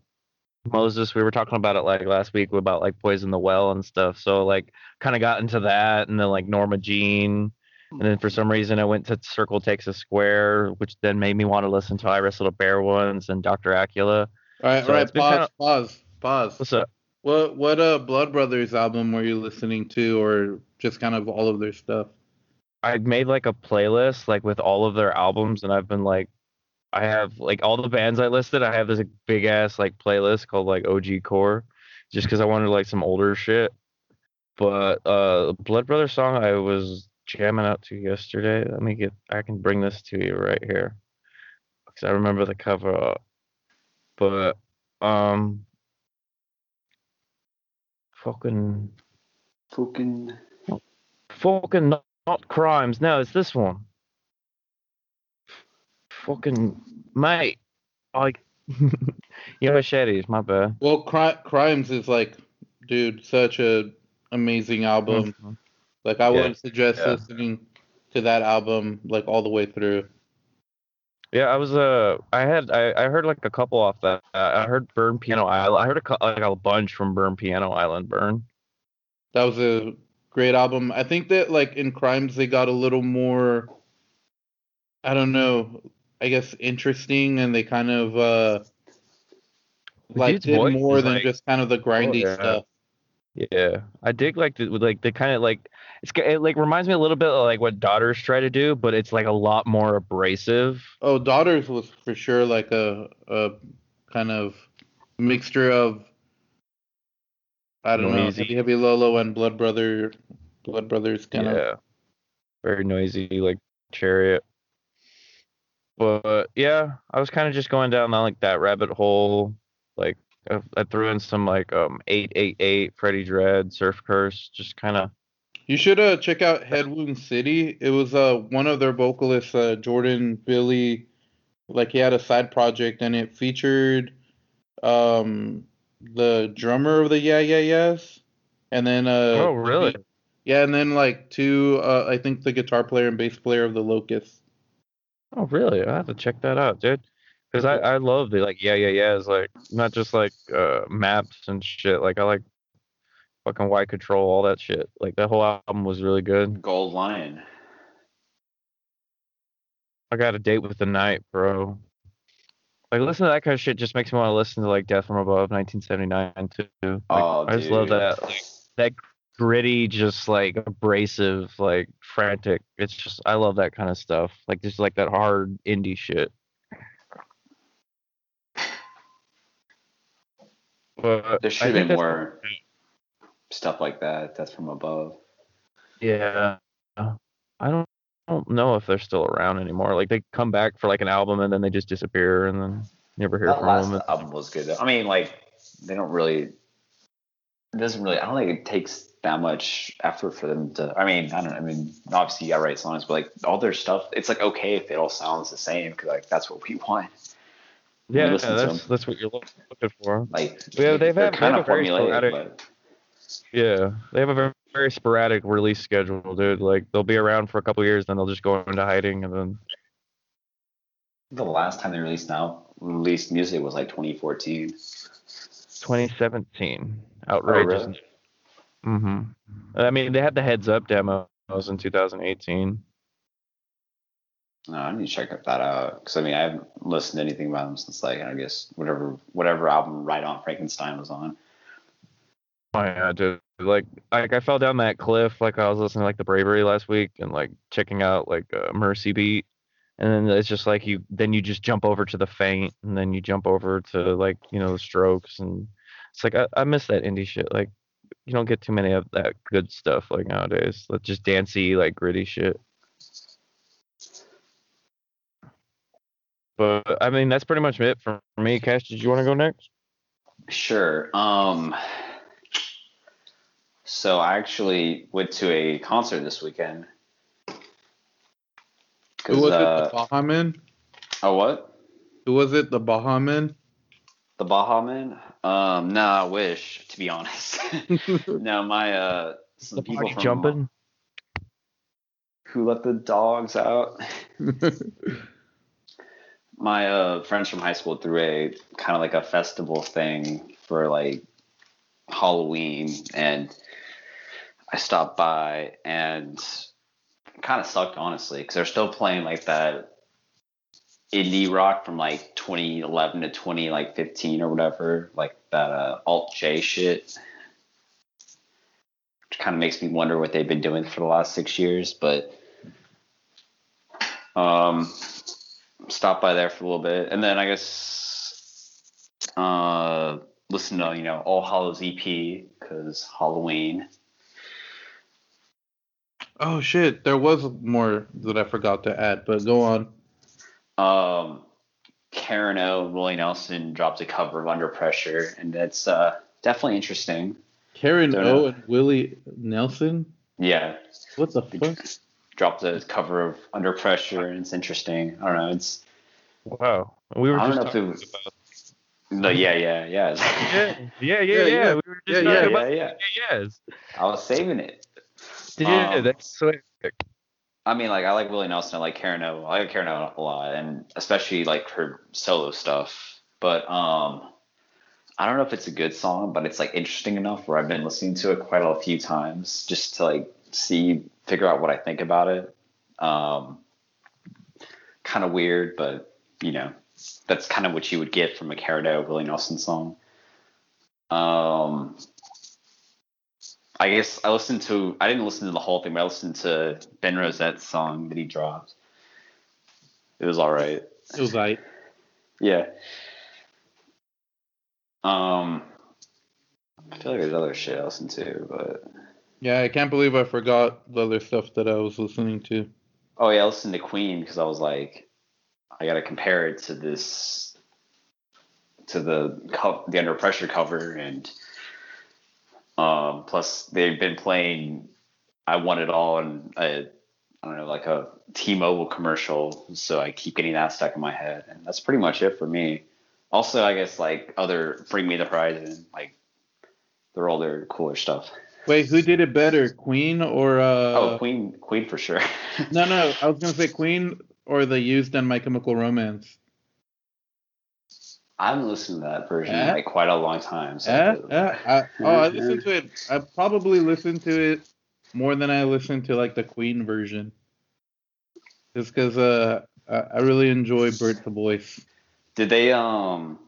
Speaker 3: Moses, we were talking about it like last week about like Poison the Well and stuff. So like kind of got into that, and then like Norma Jean. And then for some reason, I went to Circle Takes a Square, which then made me want to listen to I Wrestled a Bear once and Dr. Acula.
Speaker 2: All right,
Speaker 3: So
Speaker 2: all right. Pause,
Speaker 3: kinda-
Speaker 2: pause, pause.
Speaker 3: What's up?
Speaker 2: What what uh Blood Brothers album were you listening to, or just kind of all of their stuff?
Speaker 3: I made like a playlist like with all of their albums, and I've been like, I have like all the bands I listed. I have this like, big ass like playlist called like OG Core, just because I wanted like some older shit. But uh, Blood Brother song I was jamming out to yesterday. Let me get. I can bring this to you right here, because I remember the cover. But um, fucking
Speaker 1: Fucking.
Speaker 3: fucking not, not crimes. No, it's this one. Fucking mate, like yeah, machetes. My bad.
Speaker 2: Well, Cri- Crimes is like, dude, such a amazing album.
Speaker 3: Mhm.
Speaker 2: Like I
Speaker 3: Yeah.
Speaker 2: would suggest
Speaker 3: Yeah.
Speaker 2: listening to that album like all the way through.
Speaker 3: Yeah, I was uh, I had I, I heard like a couple off that. Uh, I heard Burn Piano Island. I heard a like a bunch from Burn Piano Island. Burn.
Speaker 2: That was a great album. I think that like in Crimes they got a little more I don't know, I guess interesting and they kind of uh like did more than
Speaker 3: like-
Speaker 2: just kind of the grindy
Speaker 3: yeah.
Speaker 2: stuff.
Speaker 3: Yeah, I dig like the like the kind of like it's it like reminds me a little bit of like what Daughters try to do, but it's like a lot more abrasive.
Speaker 2: Oh, Daughters was for sure like a a kind of mixture of I don't
Speaker 3: Noisy.
Speaker 2: know, heavy, heavy Lolo and Blood Brother Blood Brothers kind of
Speaker 3: yeah. Very noisy, like chariot. But yeah, I was kind of just going down like that rabbit hole. Like I, I threw in some like um eight eight eight Freddie Dredd Surf Curse, just kind of
Speaker 2: You should uh check out Head Wound City. It was uh one of their vocalists, uh Jordan Blilie, like he had a side project and it featured um the drummer of the Yeah Yeah Yeahs, and then uh
Speaker 3: oh really?
Speaker 2: yeah, and then like two uh I think the guitar player and bass player of the Locusts.
Speaker 3: Oh really? I have to check that out, dude. Because I I love the like yeah yeah yeah is like not just like uh maps and shit. Like I like fucking Y Control all that shit. Like that whole album was really good.
Speaker 1: Gold Lion.
Speaker 3: I got a date with the night, bro. Like listen to that kind of shit just makes me want to listen to like Death from Above 1979 too. Like,
Speaker 1: oh,
Speaker 3: I just love that like, that gritty, just like abrasive, like frantic. It's just I love that kind of stuff. Like just like that hard indie shit. But
Speaker 1: There should have been more stuff like that. That's from above.
Speaker 3: Yeah, I don't, I don't know if they're still around anymore. Like they come back for like an album and then they just disappear and then never hear
Speaker 1: That
Speaker 3: from
Speaker 1: last
Speaker 3: them.
Speaker 1: album was good. I mean, like they don't really. It doesn't really. I don't think it takes that much effort for them to. I mean, I don't. I mean, obviously you gotta write songs, but like all their stuff, it's like okay if it all sounds the same because like that's what we want. We
Speaker 3: Yeah, that's that's what you're looking for.
Speaker 1: Like
Speaker 3: Yeah, they've
Speaker 1: they're
Speaker 3: had-
Speaker 1: kind of
Speaker 3: a very
Speaker 1: formulaic,
Speaker 3: sporadic-
Speaker 1: but
Speaker 3: Yeah, they have a very, very sporadic release schedule, dude. Like they'll be around for a couple years, then they'll just go into hiding, and then
Speaker 1: the last time they released now released music was like 2014.
Speaker 3: 2017, outrageous.
Speaker 1: really?
Speaker 3: Mm-hmm. I mean, they had the heads up demos in 2018.
Speaker 1: No, I need to check that out because I mean I haven't listened to anything about them since like I guess whatever whatever album Right on Frankenstein was on.
Speaker 3: Yeah, dude. Like, like I fell down that cliff. Like I was listening to like the Bravery last week and like checking out like uh, Mercy Beat, and then it's just like you. Then you just jump over to the Faint, and then you jump over to like you know the Strokes, and it's like I, I miss that indie shit. Like you don't get too many of that good stuff like nowadays. Like just dancey, like gritty shit. But I mean, that's pretty much it for me. Cash, did you want to go next?
Speaker 1: Sure. Um. So I actually went to a concert this weekend.
Speaker 2: Who was it?
Speaker 1: uh,
Speaker 2: The Bahaman?
Speaker 1: oh, what?
Speaker 2: Who was it? The Bahaman?
Speaker 1: The Baja Man? Um, no, I wish, to be honest. no, my uh, some
Speaker 3: The
Speaker 1: people from
Speaker 3: jumping.
Speaker 1: who let the dogs out. my uh, friends from high school threw a kind of like a festival thing for like Halloween, and I stopped by and kind of sucked honestly because they're still playing like that indie rock from like 2011 to 20 like 15 or whatever, like that uh, alt J shit. Which kind of makes me wonder what they've been doing for the last six years, but um, stop by there for a little bit, and then I guess uh, listen to you know All Hallows EP because Halloween.
Speaker 2: Oh shit, there was more that I forgot to add, but go on.
Speaker 1: Um, Karen O Willie Nelson dropped a cover of Under Pressure, and it's uh, definitely interesting.
Speaker 2: Karen
Speaker 1: Don't
Speaker 2: O
Speaker 1: know.
Speaker 2: and Willie Nelson?
Speaker 1: Yeah,
Speaker 2: What the fuck?
Speaker 1: dropped a cover of Under Pressure, and it's interesting. I don't know. It's
Speaker 3: Wow. We were
Speaker 1: I don't
Speaker 3: just
Speaker 1: know if it
Speaker 3: talking
Speaker 1: was-
Speaker 3: about
Speaker 1: no, yeah, yeah, yeah.
Speaker 3: yeah, yeah, yeah,
Speaker 2: Yeah,
Speaker 3: yeah.
Speaker 2: yeah.
Speaker 3: We were just
Speaker 2: Yeah,
Speaker 3: talking
Speaker 1: yeah,
Speaker 3: about
Speaker 1: yeah, yeah.
Speaker 3: yes.
Speaker 1: I was saving it. Um,
Speaker 3: that's so
Speaker 1: I mean, like I like Willie Nelson. I like Karen O. I like Karen O a lot, and especially like her solo stuff. But um, I don't know if it's a good song, but it's like interesting enough where I've been listening to it quite a few times just to like see, figure out what I think about it. Um, kind of weird, but you know, that's kind of what you would get from a Karen O. Willie Nelson song. Um, I guess I listened to I didn't listen to the whole thing, but I listened to Ben Rosette's song that he dropped. It was all right.
Speaker 2: It was like,
Speaker 1: Yeah. Um I feel like there's other shit I listened to, but
Speaker 2: yeah, I can't believe I forgot the other stuff that I was listening to.
Speaker 1: oh yeah, I listened to Queen because I was like, I gotta compare it to this to the co- the Under Pressure cover and um plus they've been playing I Want It All and I don't know like a T-Mobile commercial, so I keep getting that stuck in my head, and that's pretty much it for me. Also, I guess like other Bring Me the Horizon, like they're all their cooler stuff.
Speaker 2: Wait, who did it better, Queen or uh?
Speaker 1: oh, Queen, Queen for sure.
Speaker 2: No, no, I was gonna say Queen or the Used and My Chemical Romance.
Speaker 1: I haven't listened to that version
Speaker 2: Eh?
Speaker 1: in like quite a long time. So
Speaker 2: Yeah, yeah. I, oh, I listened to it. I probably listened to it more than I listened to like the Queen version. Just because uh, I, I really enjoy Bert's voice.
Speaker 1: Did they um?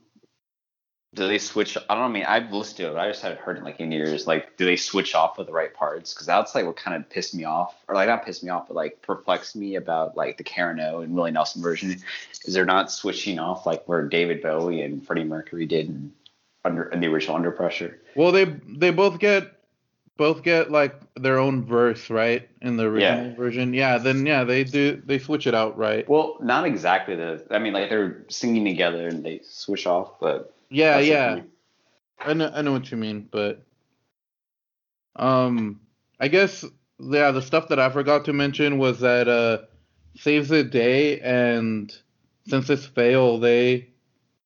Speaker 1: Do they switch? I don't know. I mean, I've listened to it. But I just haven't heard it in like in years. Like, do they switch off with the right parts? Because that's like what kind of pissed me off, or like not pissed me off, but like perplexed me about like the Karen O and Willie Nelson version. Is they're not switching off like where David Bowie and Freddie Mercury did in under in the original Under Pressure.
Speaker 2: Well, they they both get both get like their own verse, right? In the original
Speaker 1: Yeah.
Speaker 2: version. Yeah, then yeah, they do they switch it out, right?
Speaker 1: Well, not exactly the. I mean, like they're singing together and they switch off, but
Speaker 2: Yeah,
Speaker 1: that's
Speaker 2: yeah. I know I know what you mean, but um I guess yeah, the stuff that I forgot to mention was that uh Saves the Day and since Senses Fail, they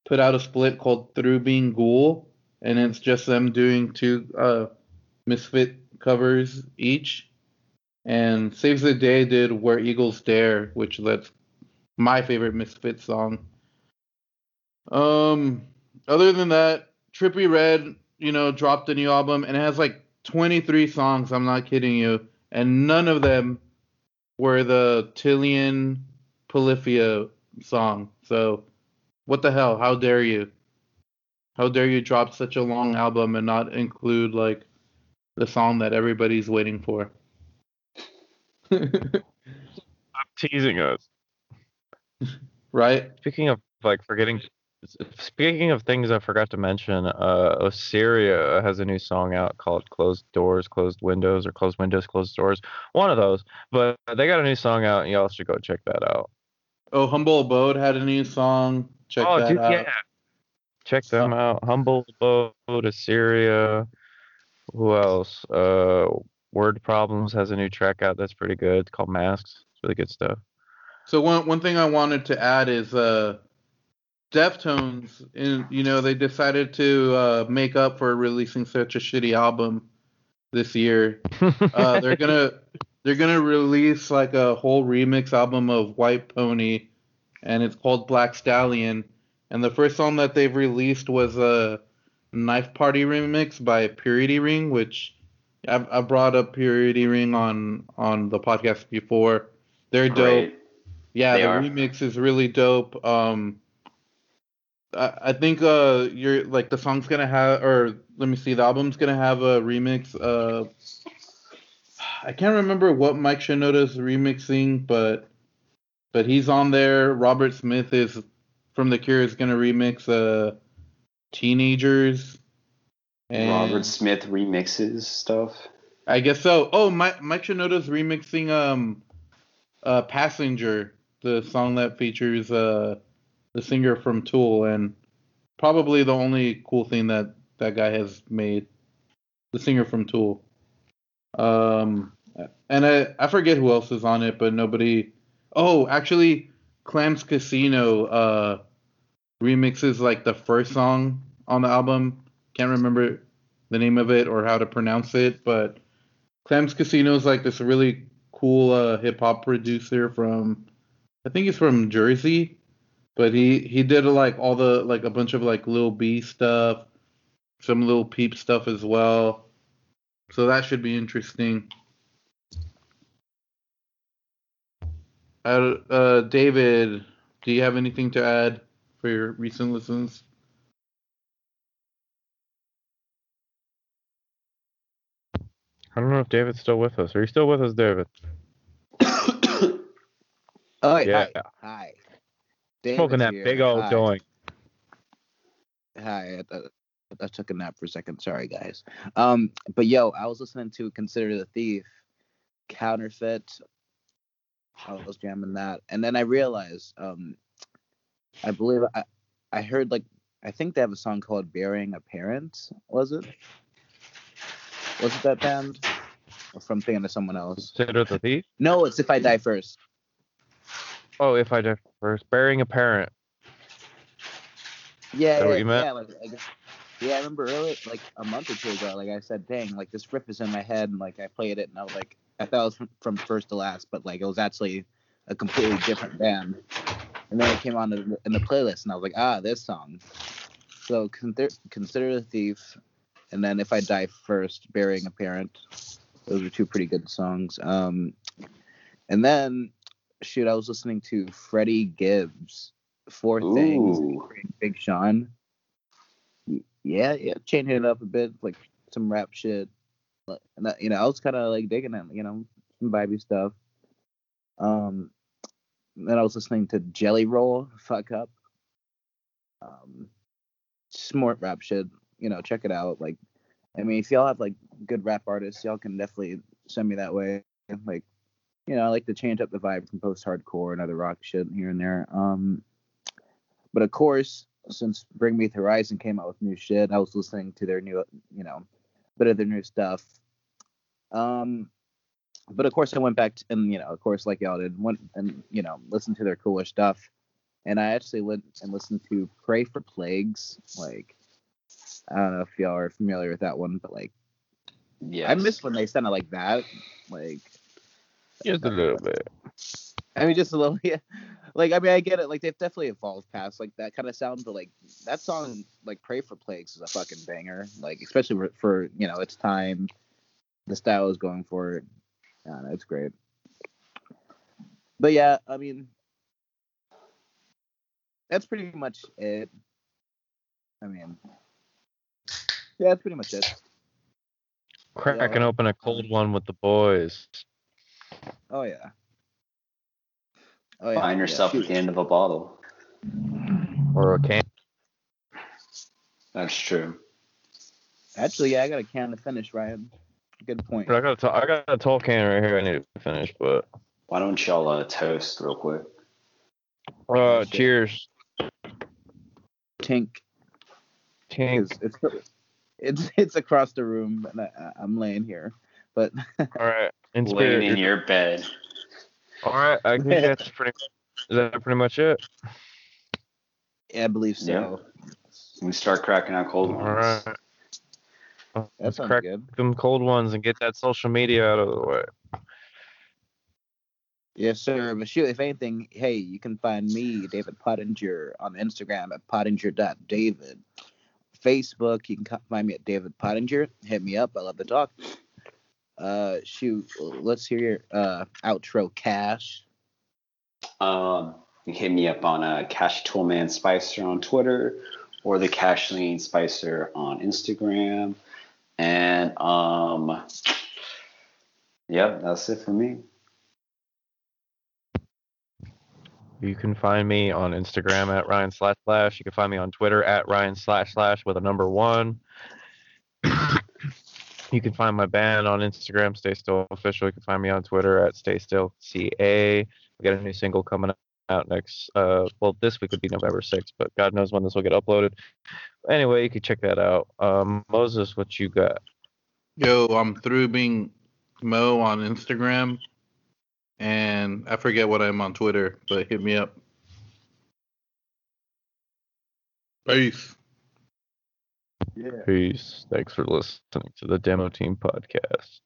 Speaker 2: put out a split called Through Being Ghoul, and it's just them doing two uh Misfit covers each. And Saves the Day did Where Eagles Dare, which that's my favorite Misfit song. Um other than that, Trippie Redd, you know, dropped a new album and it has like 23 songs. I'm not kidding you, and none of them were the Tilian Polyphia song. So, what the hell? How dare you? How dare you drop such a long album and not include like the song that everybody's waiting for.
Speaker 3: Teasing us.
Speaker 2: right?
Speaker 3: Speaking of like forgetting, speaking of things I forgot to mention, uh, Osiria has a new song out called "Closed Doors, Closed Windows" or "Closed Windows, Closed Doors." One of those, but they got a new song out, and y'all should go check that out.
Speaker 2: Oh, Humble Abode had a new song. Check
Speaker 3: oh,
Speaker 2: that
Speaker 3: dude,
Speaker 2: out.
Speaker 3: yeah. Check them out. Humble Abode, Assyria. Who else? Uh, Word Problems has a new track out that's pretty good. It's called Masks. It's really good stuff.
Speaker 2: So one one thing I wanted to add is uh Deftones and you know they decided to uh make up for releasing such a shitty album this year. Uh they're gonna they're gonna release like a whole remix album of White Pony and it's called Black Stallion. And the first song that they've released was a Knife Party remix by Purity Ring, which I've, I brought up Purity Ring on on the podcast before. They're dope.
Speaker 1: Great.
Speaker 2: Yeah,
Speaker 1: They
Speaker 2: the
Speaker 1: are.
Speaker 2: remix is really dope. Um, I, I think uh, you're like the song's gonna have, or let me see, the album's gonna have a remix. Uh, I can't remember what Mike Shinoda's remixing, but but he's on there. Robert Smith is from The Cure is gonna remix uh, Teenagers. And
Speaker 1: Robert Smith remixes stuff.
Speaker 2: I guess so. Oh, Mike, Mike Shinoda's remixing um, uh, "Passenger," the song that features uh, the singer from Tool, and probably the only cool thing that that guy has made, the singer from Tool. Um, and I I forget who else is on it, but nobody. Oh, actually, Clams Casino uh, remixes like the first song on the album. Can't remember the name of it or how to pronounce it, but Clams Casino is like this really cool uh, hip hop producer from, I think he's from Jersey, but he he did like all the like a bunch of like Lil B stuff, some Lil Peep stuff as well. So that should be interesting. Uh, uh, David, do you have anything to add for your recent listens?
Speaker 3: I don't know if David's still with us. Are you still with us, David?
Speaker 4: Oh,
Speaker 3: Yeah.
Speaker 4: hi. Hi. David's
Speaker 3: Smoking that big old
Speaker 4: Hi.
Speaker 3: joint.
Speaker 4: Hi. I, I, I took a nap for a second. Sorry, guys. Um, but yo, I was listening to Consider the Thief, Counterfeit. I was jamming that, and then I realized, um, I believe I, I heard like I think they have a song called "Burying a Parent." Was it? Was it that band? Or from thinking of someone else?
Speaker 3: Consider the thief.
Speaker 4: No, it's "If I Die First.
Speaker 3: Oh, if I die first, burying a parent.
Speaker 4: Yeah, yeah, yeah, like, I guess, yeah. I remember earlier, like a month or two ago, like I said, dang, like this riff is in my head, and like I played it, and I was like, I thought it was from, from first to last, but like it was actually a completely different band. And then it came on in the, in the playlist, and I was like, ah, this song. So consider consider the thief, and then if I die first, burying a parent. Those are two pretty good songs. Um, and then shoot, I was listening to Freddie Gibbs, Four Things,
Speaker 1: Ooh.
Speaker 4: featuring Big Sean. Yeah, yeah, changing it up a bit, like some rap shit. And that, you know, I was kind of like digging it, you know, some vibey stuff. Um, then I was listening to Jelly Roll, Fuck Up. Um, smart rap shit. You know, check it out. Like, I mean, if y'all have like good rap artists, y'all can definitely send me that way. Like, you know, I like to change up the vibe from post-hardcore and other rock shit here and there. Um, but of course, since Bring Me the Horizon came out with new shit, I was listening to their new, you know, bit of their new stuff. Um, but of course, I went back to, and you know, of course, like y'all did, went and you know, listened to their cooler stuff. And I actually went and listened to Pray for Plagues. Like, I don't know if y'all are familiar with that one, but like,
Speaker 1: yeah,
Speaker 4: I miss when they sounded like that. Like,
Speaker 3: Just a little bit.
Speaker 4: I mean, just a little, yeah. Like, I mean, I get it. Like, they've definitely evolved past like that kind of sound, but like that song, like "Pray for Plagues," is a fucking banger. Like, especially for, for you know its time, the style is going for it. Yeah, no, it's great. But yeah, I mean, that's pretty much it. I mean, yeah, that's pretty much it.
Speaker 3: Cracking open a cold one with the boys.
Speaker 4: Oh yeah. Oh yeah.
Speaker 1: Find yourself
Speaker 4: shoot.
Speaker 1: at the end of a bottle.
Speaker 3: Or a can.
Speaker 1: That's true.
Speaker 4: Actually, yeah, I got a can to finish, Ryan. Good point.
Speaker 3: I got a t- I got a tall can right here. I need to finish, but
Speaker 1: Why don't y'all uh, toast real quick?
Speaker 3: uh, cheers.
Speaker 4: Tink.
Speaker 3: Tink.
Speaker 4: It's, it's it's it's across the room, and I, I'm laying here. But
Speaker 3: All right. In
Speaker 1: Laying in your bed.
Speaker 3: All right. I think that's pretty. Is that pretty much it?
Speaker 4: yeah, I believe so.
Speaker 1: We start cracking out cold
Speaker 3: All
Speaker 1: ones.
Speaker 3: right.
Speaker 4: That
Speaker 3: Let's
Speaker 4: sounds
Speaker 3: crack
Speaker 4: good.
Speaker 3: them cold ones and get that social media out of the way.
Speaker 4: Yes, sir. But shoot, if anything, hey, you can find me, David Pottinger, on Instagram at pottinger.david. Facebook, you can find me at David Pottinger. Hit me up. I love to talk. Uh, shoot, let's hear your uh, outro, Cash.
Speaker 1: Um, you hit me up on uh, Cash Toolman Spicer on Twitter or the Cash Lean Spicer on Instagram. And um, yep, that's it for me.
Speaker 3: You can find me on Instagram at Ryan slash slash. You can find me on Twitter at Ryan slash slash with a number one. You can find my band on Instagram, Stay Still Official. You can find me on Twitter at Stay Still CA. We got a new single coming out next. Uh, well, this week would be November 6th, but God knows when this will get uploaded. Anyway, you can check that out. Um, Moses, what you got?
Speaker 2: Yo, I'm through being Mo on Instagram, and I forget what I'm on Twitter, but hit me up. Peace.
Speaker 4: Yeah.
Speaker 3: Peace. Thanks for listening to the Demo Team podcast.